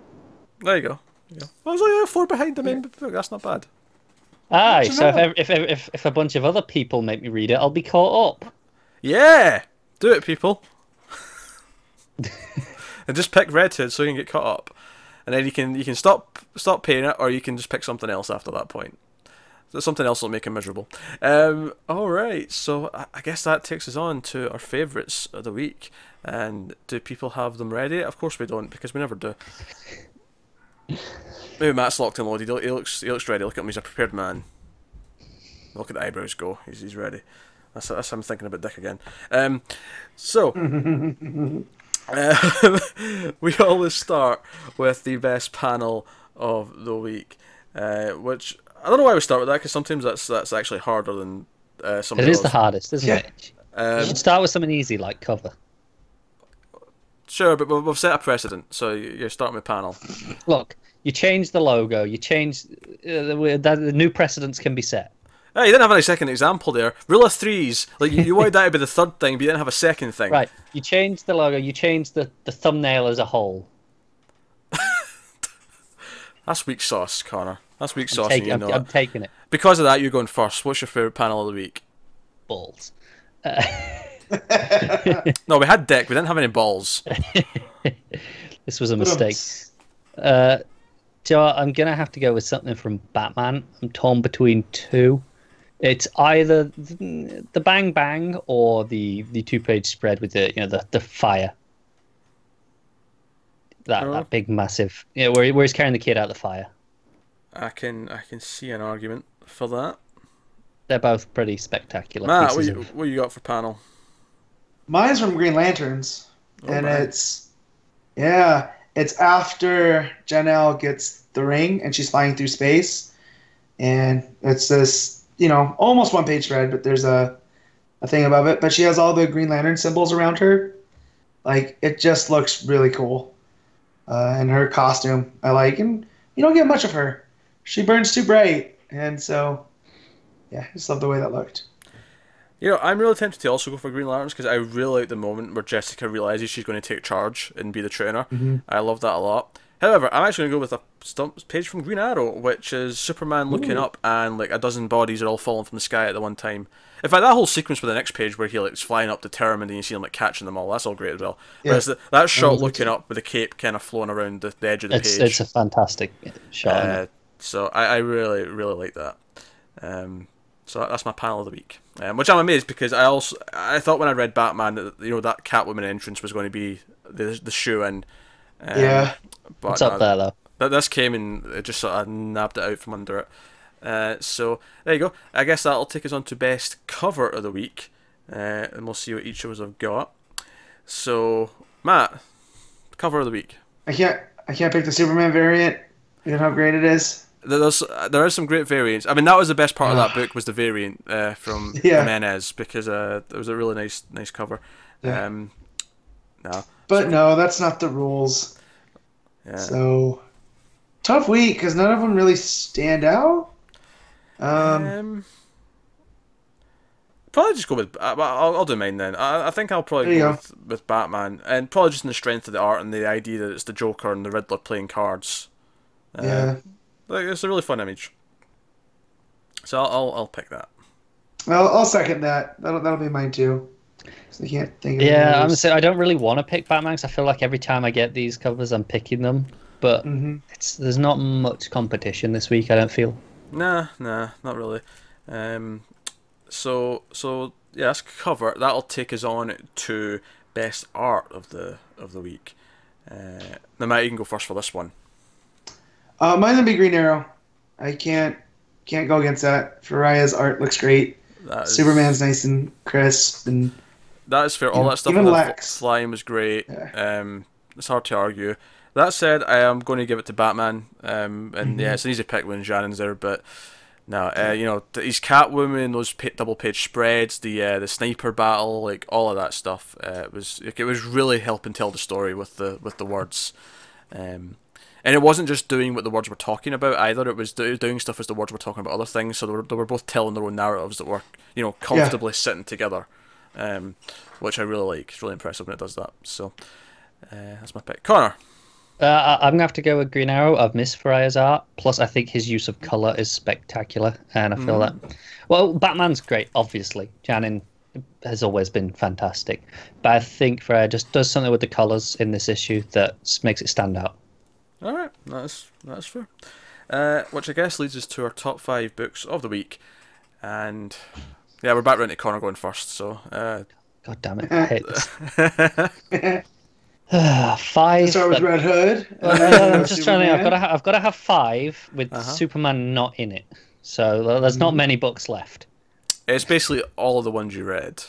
there you go. You go. I was like four behind the main book. That's not bad. Aye, so if, if if if a bunch of other people make me read it, I'll be caught up. Yeah, do it, people. and just pick Red Hood so you can get caught up, and then you can you can stop stop paying it, or you can just pick something else after that point. So something else will make him miserable. Um, all right, so I, guess that takes us on to our favourites of the week. And do people have them ready? Of course we don't, because we never do. Maybe Matt's locked and loaded. He he looks he looks ready. Look at him. He's a prepared man. Look at the eyebrows go. He's he's ready. That's that's I'm thinking about Dick again. Um, so uh, we always start with the best panel of the week, uh, which I don't know why we start with that because sometimes that's that's actually harder than uh, some. It is the hardest, isn't Yeah. it? You Um, should start with something easy like cover. sure, but we- we've set a precedent, so you- you're starting with panel. Look, you change the logo, you change uh, the, the, the new precedents can be set. Hey, you didn't have any second example there. Rule of threes. Like you, you wanted that to be the third thing, but you didn't have a second thing. Right, you change the logo, you change the, the thumbnail as a whole. That's weak sauce, Connor. That's weak I'm, sauce, take- and you I'm, know I'm taking it. Because of that, you're going first. What's your favorite panel of the week? Balls. No, we had deck. We didn't have any balls. This was a mistake. Uh, Joe, I'm gonna have to go with something from Batman. I'm torn between two. It's either the Bang Bang or the the two page spread with the you know the the fire. That Oh. that big massive yeah where he- where he's carrying the kid out the fire. I can I can see an argument for that. They're both pretty spectacular Matt, what pieces you, of. what you got for panel? Mine's from Green Lanterns, Oh, and right. it's Yeah, it's after Janelle gets the ring and she's flying through space, and it's this you know almost one page spread, but there's a a thing above it. But she has all the Green Lantern symbols around her. Like it just looks really cool, uh, and her costume I like, and you don't get much of her. She burns too bright, and so yeah, I just love the way that looked. You know, I'm really tempted to also go for Green Lanterns because I really like the moment where Jessica realizes she's going to take charge and be the trainer. Mm-hmm. I love that a lot. However, I'm actually going to go with a stump page from Green Arrow, which is Superman looking Ooh. up and like a dozen bodies are all falling from the sky at the one time. In fact, that whole sequence with the next page where he like is flying up determined and you see him like catching them all, that's all great as well. Yeah. Whereas the, that shot looking up with the cape kind of flowing around the, the edge of the It's page. it's a fantastic shot. Uh, it? So I, I really really like that. Um, so that's my panel of the week, um, which I'm amazed because I also I thought when I read Batman that you know that Catwoman entrance was going to be the the shoe and Um, Yeah. but it's up there though. th- this came and it just sort of nabbed it out from under it. Uh, so there you go. I guess that'll take us on to best cover of the week, uh, and we'll see what each of us have got. So Matt, cover of the week. I can't I can't pick the Superman variant. You know how great it is. There's there are some great variants. I mean, that was the best part of that book was the variant uh, from Yeah. Jimenez because uh, it was a really nice nice cover. Yeah. Um, no, But no, that's not the rules. yeah. So tough week because none of them really stand out. Um, Um, probably just go with. Uh, I'll, I'll do mine then. I, I think I'll probably go. with, with Batman, and probably just in the strength of the art and the idea that it's the Joker and the Riddler playing cards. Uh, yeah. Like, it's a really fun image. So I'll I'll, I'll pick that. Well, I'll second that. That'll that'll be mine too. 'Cause I can't think of Yeah, I'm saying I don't really want to pick Batman because I feel like every time I get these covers, I'm picking them. But Mhm. it's there's not much competition this week. I don't feel. Nah, nah, not really. Um, so so yeah, that's cover. That'll take us on to best art of the of the week. Uh, now Matt, you can go first for this one. Uh, mine's gonna be Green Arrow. I can't can't go against that. Ferreyra's art looks great. Is, Superman's nice and crisp, and That is fair. All Yeah, that stuff even Lex. flying was great. Yeah. Um, it's hard to argue. That said, I am going to give it to Batman. Um, and Mm-hmm. yeah, it's an easy pick when Janin's there, but no, uh, you know, th- his Catwoman, those double page spreads, the uh, the sniper battle, like all of that stuff. Uh, it was like, it was really helping tell the story with the with the words. Um, and it wasn't just doing what the words were talking about either. It was do- doing stuff as the words were talking about other things. So they were, they were both telling their own narratives that were, you know, comfortably sitting together, um, which I really like. It's really impressive when it does that. So uh, that's my pick. Connor. Uh, I- I'm gonna have to go with Green Arrow. I've missed Ferreyra's art. Plus, I think his use of color is spectacular, and I feel that. Well, Batman's great, obviously. Janin has always been fantastic, but I think Ferreyra just does something with the colors in this issue that makes it stand out. All right, that's that's fair. Uh, which I guess leads us to our top five books of the week, and yeah, we're back round to Connor going first. So uh, God damn it! I hate this. Five. start with Red Hood. Well, and no, no, I'm just trying to. I've got to. Ha- I've got to have five with Uh-huh. Superman not in it. So there's not many books left. it's basically all of the ones you read.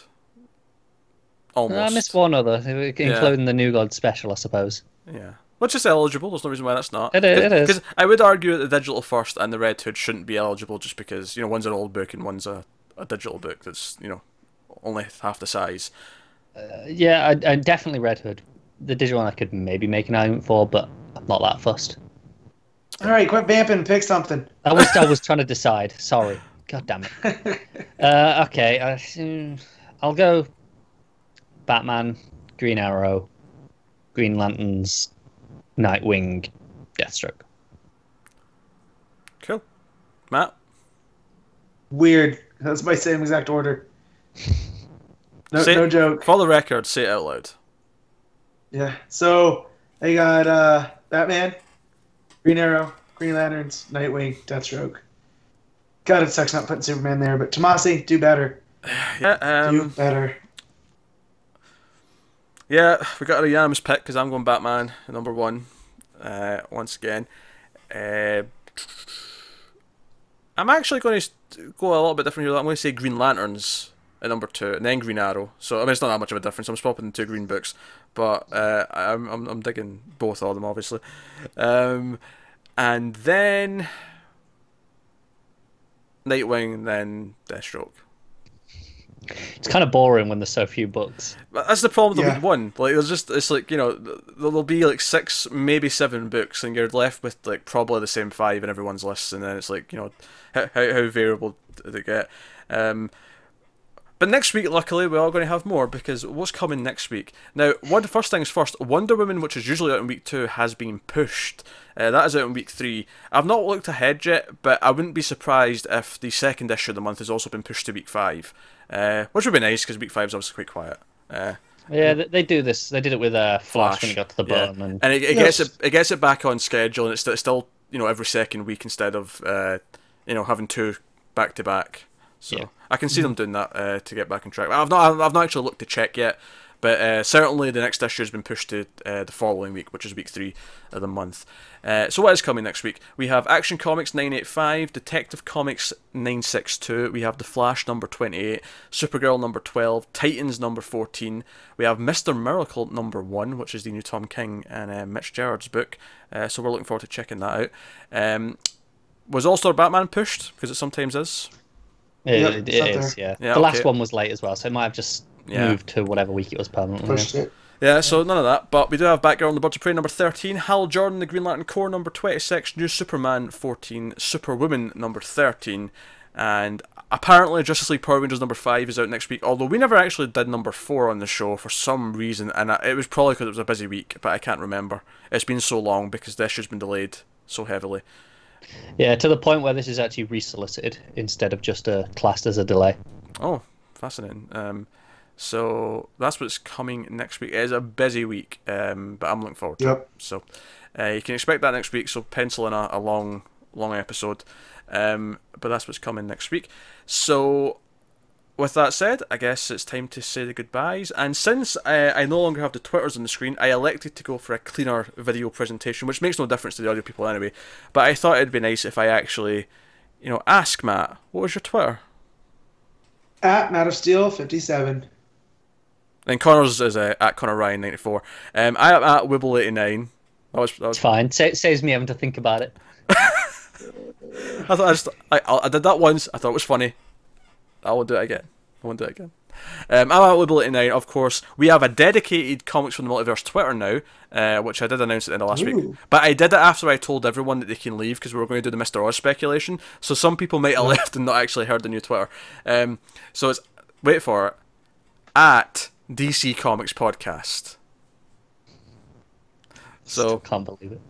Almost. I missed one other, including the New God special, I suppose. Yeah. Which is eligible. There's no reason why that's not. It is- it is. Because I would argue that the digital first and the Red Hood shouldn't be eligible just because you know one's an old book and one's a, a digital book that's you know only half the size. Yeah, I, I definitely Red Hood. The digital one I could maybe make an argument for, but I'm not that fussed. All right, quit vamping. Pick something. I was I was trying to decide. Sorry. God damn it. Uh, okay, I, I'll go. Batman, Green Arrow, Green Lanterns, Nightwing, Deathstroke. Cool. Matt. Weird. That's my same exact order. No, Say- no joke. For the record, say it out loud. Yeah. So I got uh, Batman, Green Arrow, Green Lanterns, Nightwing, Deathstroke. God, it sucks not putting Superman there, but Tomasi, do better. Yeah. Do Um, better. Yeah, we got a unanimous pick because I'm going Batman number one. Uh, once again, uh, I'm actually going to go a little bit different here. I'm going to say Green Lanterns at number two, and then Green Arrow. So I mean, it's not that much of a difference. I'm swapping the two green books, but uh, I'm, I'm I'm digging both of them obviously. Um, and then Nightwing, then Deathstroke. It's kind of boring when there's so few books. That's the problem with Yeah. week one. Like, there's just it's like you know there'll be like six, maybe seven books, and you're left with like probably the same five in everyone's list, and then it's like you know how how, how variable do they get. Um, but next week, luckily, we're all going to have more because what's coming next week? Now, one first things first. Wonder Woman, which is usually out in week two, has been pushed. Uh, that is out in week three. I've not looked ahead yet, but I wouldn't be surprised if the second issue of the month has also been pushed to week five, uh, which would be nice because week five is obviously quite quiet. Uh, Yeah, they, they do this. They did it with uh, Flash, when it got to the yeah. bottom, and and it, it Yes. gets it it gets it back on schedule, and it's st- still you know every second week instead of uh, you know having two back to back. So Yeah. I can see them doing that uh, to get back on track. I've not I've not actually looked to check yet, but uh, certainly the next issue has been pushed to uh, the following week, which is week three of the month. Uh, so what is coming next week? We have Action Comics 985, Detective Comics 962, we have The Flash number 28, Supergirl number 12, Titans number 14, we have Mr. Miracle number 1, which is the new Tom King and uh, Mitch Gerads' book, uh, so we're looking forward to checking that out. Um, was All Star Batman pushed? Because it sometimes is. it, Yep, it's there. Yeah. Yeah, the last one was late as well, so it might have just Yeah. moved to whatever week it was permanently. Pushed it. Yeah, so none of that. But we do have Batgirl and the Birds of Prey number 13, Hal Jordan, the Green Lantern Corps number 26, New Superman 14, Superwoman number 13, and apparently Justice League Power Rangers number 5 is out next week, although we never actually did number 4 on the show for some reason, and it was probably because it was a busy week, but I can't remember. It's been so long because the issue's been delayed so heavily. Yeah, to the point where this is actually resolicited instead of just uh, classed as a delay. Oh, fascinating. Um, so that's what's coming next week. It is a busy week, um, but I'm looking forward to it. Yep. So uh, you can expect that next week. So pencil in a, a long, long episode. Um, but that's what's coming next week. So with that said, I guess it's time to say the goodbyes. And since uh, I no longer have the Twitters on the screen, I elected to go for a cleaner video presentation, which makes no difference to the audio people anyway. But I thought it'd be nice if I actually, you know, ask Matt, what was your Twitter? At Matt of Steel 57. And Connor's is uh, at Connor Ryan ninety four. Um, I am at Wibble eighty nine. That was, that was It's fine. Sa- saves me having to think about it. I thought I just I, I did that once. I thought it was funny. I will do it again. I won't do it again. Um, I'm at Wibble eighty nine. Of course, we have a dedicated comics from the multiverse Twitter now, uh, which I did announce at the end of last week. But I did it after I told everyone that they can leave because we were going to do the Mister Oz speculation. So some people might have left and not actually heard the new Twitter. Um, so it's wait for it at DC Comics Podcast. So Can't believe it.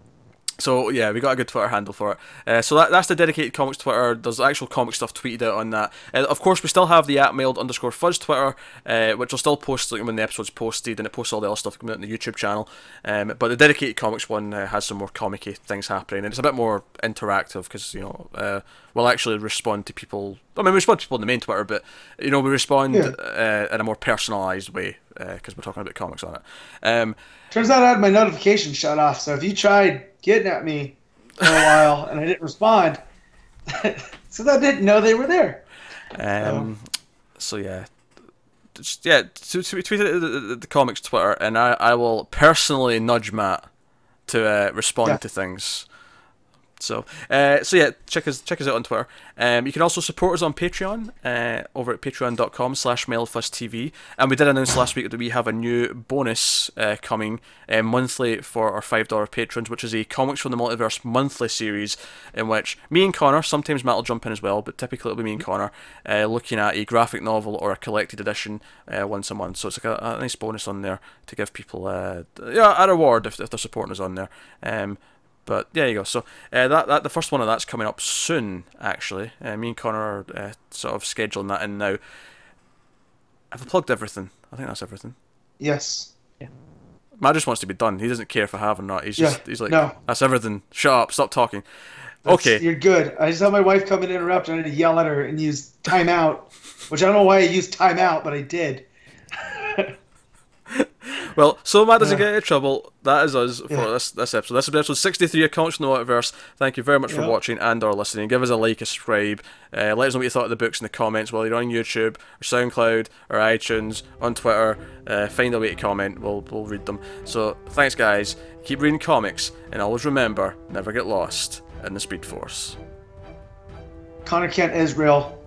So yeah, we got a good Twitter handle for it. Uh, so that, that's the dedicated comics Twitter. There's actual comic stuff tweeted out on that. Uh, of course, we still have the at mailed underscore fuzz Twitter, uh, which will still post like, when the episode's posted, and it posts all the other stuff coming out on the YouTube channel. Um, but the dedicated comics one uh, has some more comic things happening, and it's a bit more interactive because you know uh, we'll actually respond to people. I mean, we respond to people on the main Twitter, but you know we respond Yeah. uh, in a more personalised way because we're talking about comics on it. Um, Turns out I had my notification shut off, so if you tried getting at me for a while and I didn't respond, so I didn't know they were there. Um, so yeah, just, yeah, t- t- tweet it at the, the, the comics Twitter, and I, I will personally nudge Matt to uh, respond Yeah. to things. So, uh, so yeah, check us check us out on Twitter. Um, you can also support us on Patreon uh, over at patreon.com slash TV. And we did announce last week that we have a new bonus uh, coming uh, monthly for our $5 patrons, which is a Comics from the Multiverse monthly series in which me and Connor, sometimes Matt will jump in as well, but typically it'll be me and Connor, uh, looking at a graphic novel or a collected edition uh, once a month. So it's like a, a nice bonus on there to give people yeah, a reward if, if they're supporting us on there. Um, but there you go. So uh, that that the first one of that's coming up soon. Actually, uh, me and Connor are uh, sort of scheduling that in now. I've plugged everything. I think that's everything. Yes. Matt just wants to be done. He doesn't care if I have or not. He's Yeah, just he's like, no. that's everything. Shut up. Stop talking. That's- Okay. You're good. I just had my wife come and interrupt, and I had to yell at her and use timeout, which I don't know why I used timeout, but I did. Well, so Matt doesn't Yeah. get into trouble. That is us for Yeah. this this episode. This is episode 63 of Comics from the Multiverse. Thank you very much for watching and or listening. Give us a like, a subscribe. Uh, let us know what you thought of the books in the comments, whether you're on YouTube or SoundCloud or iTunes, on Twitter. Uh, find a way to comment. We'll, we'll read them. So thanks, guys. Keep reading comics, and always remember, never get lost in the Speed Force. Conner Kent is real.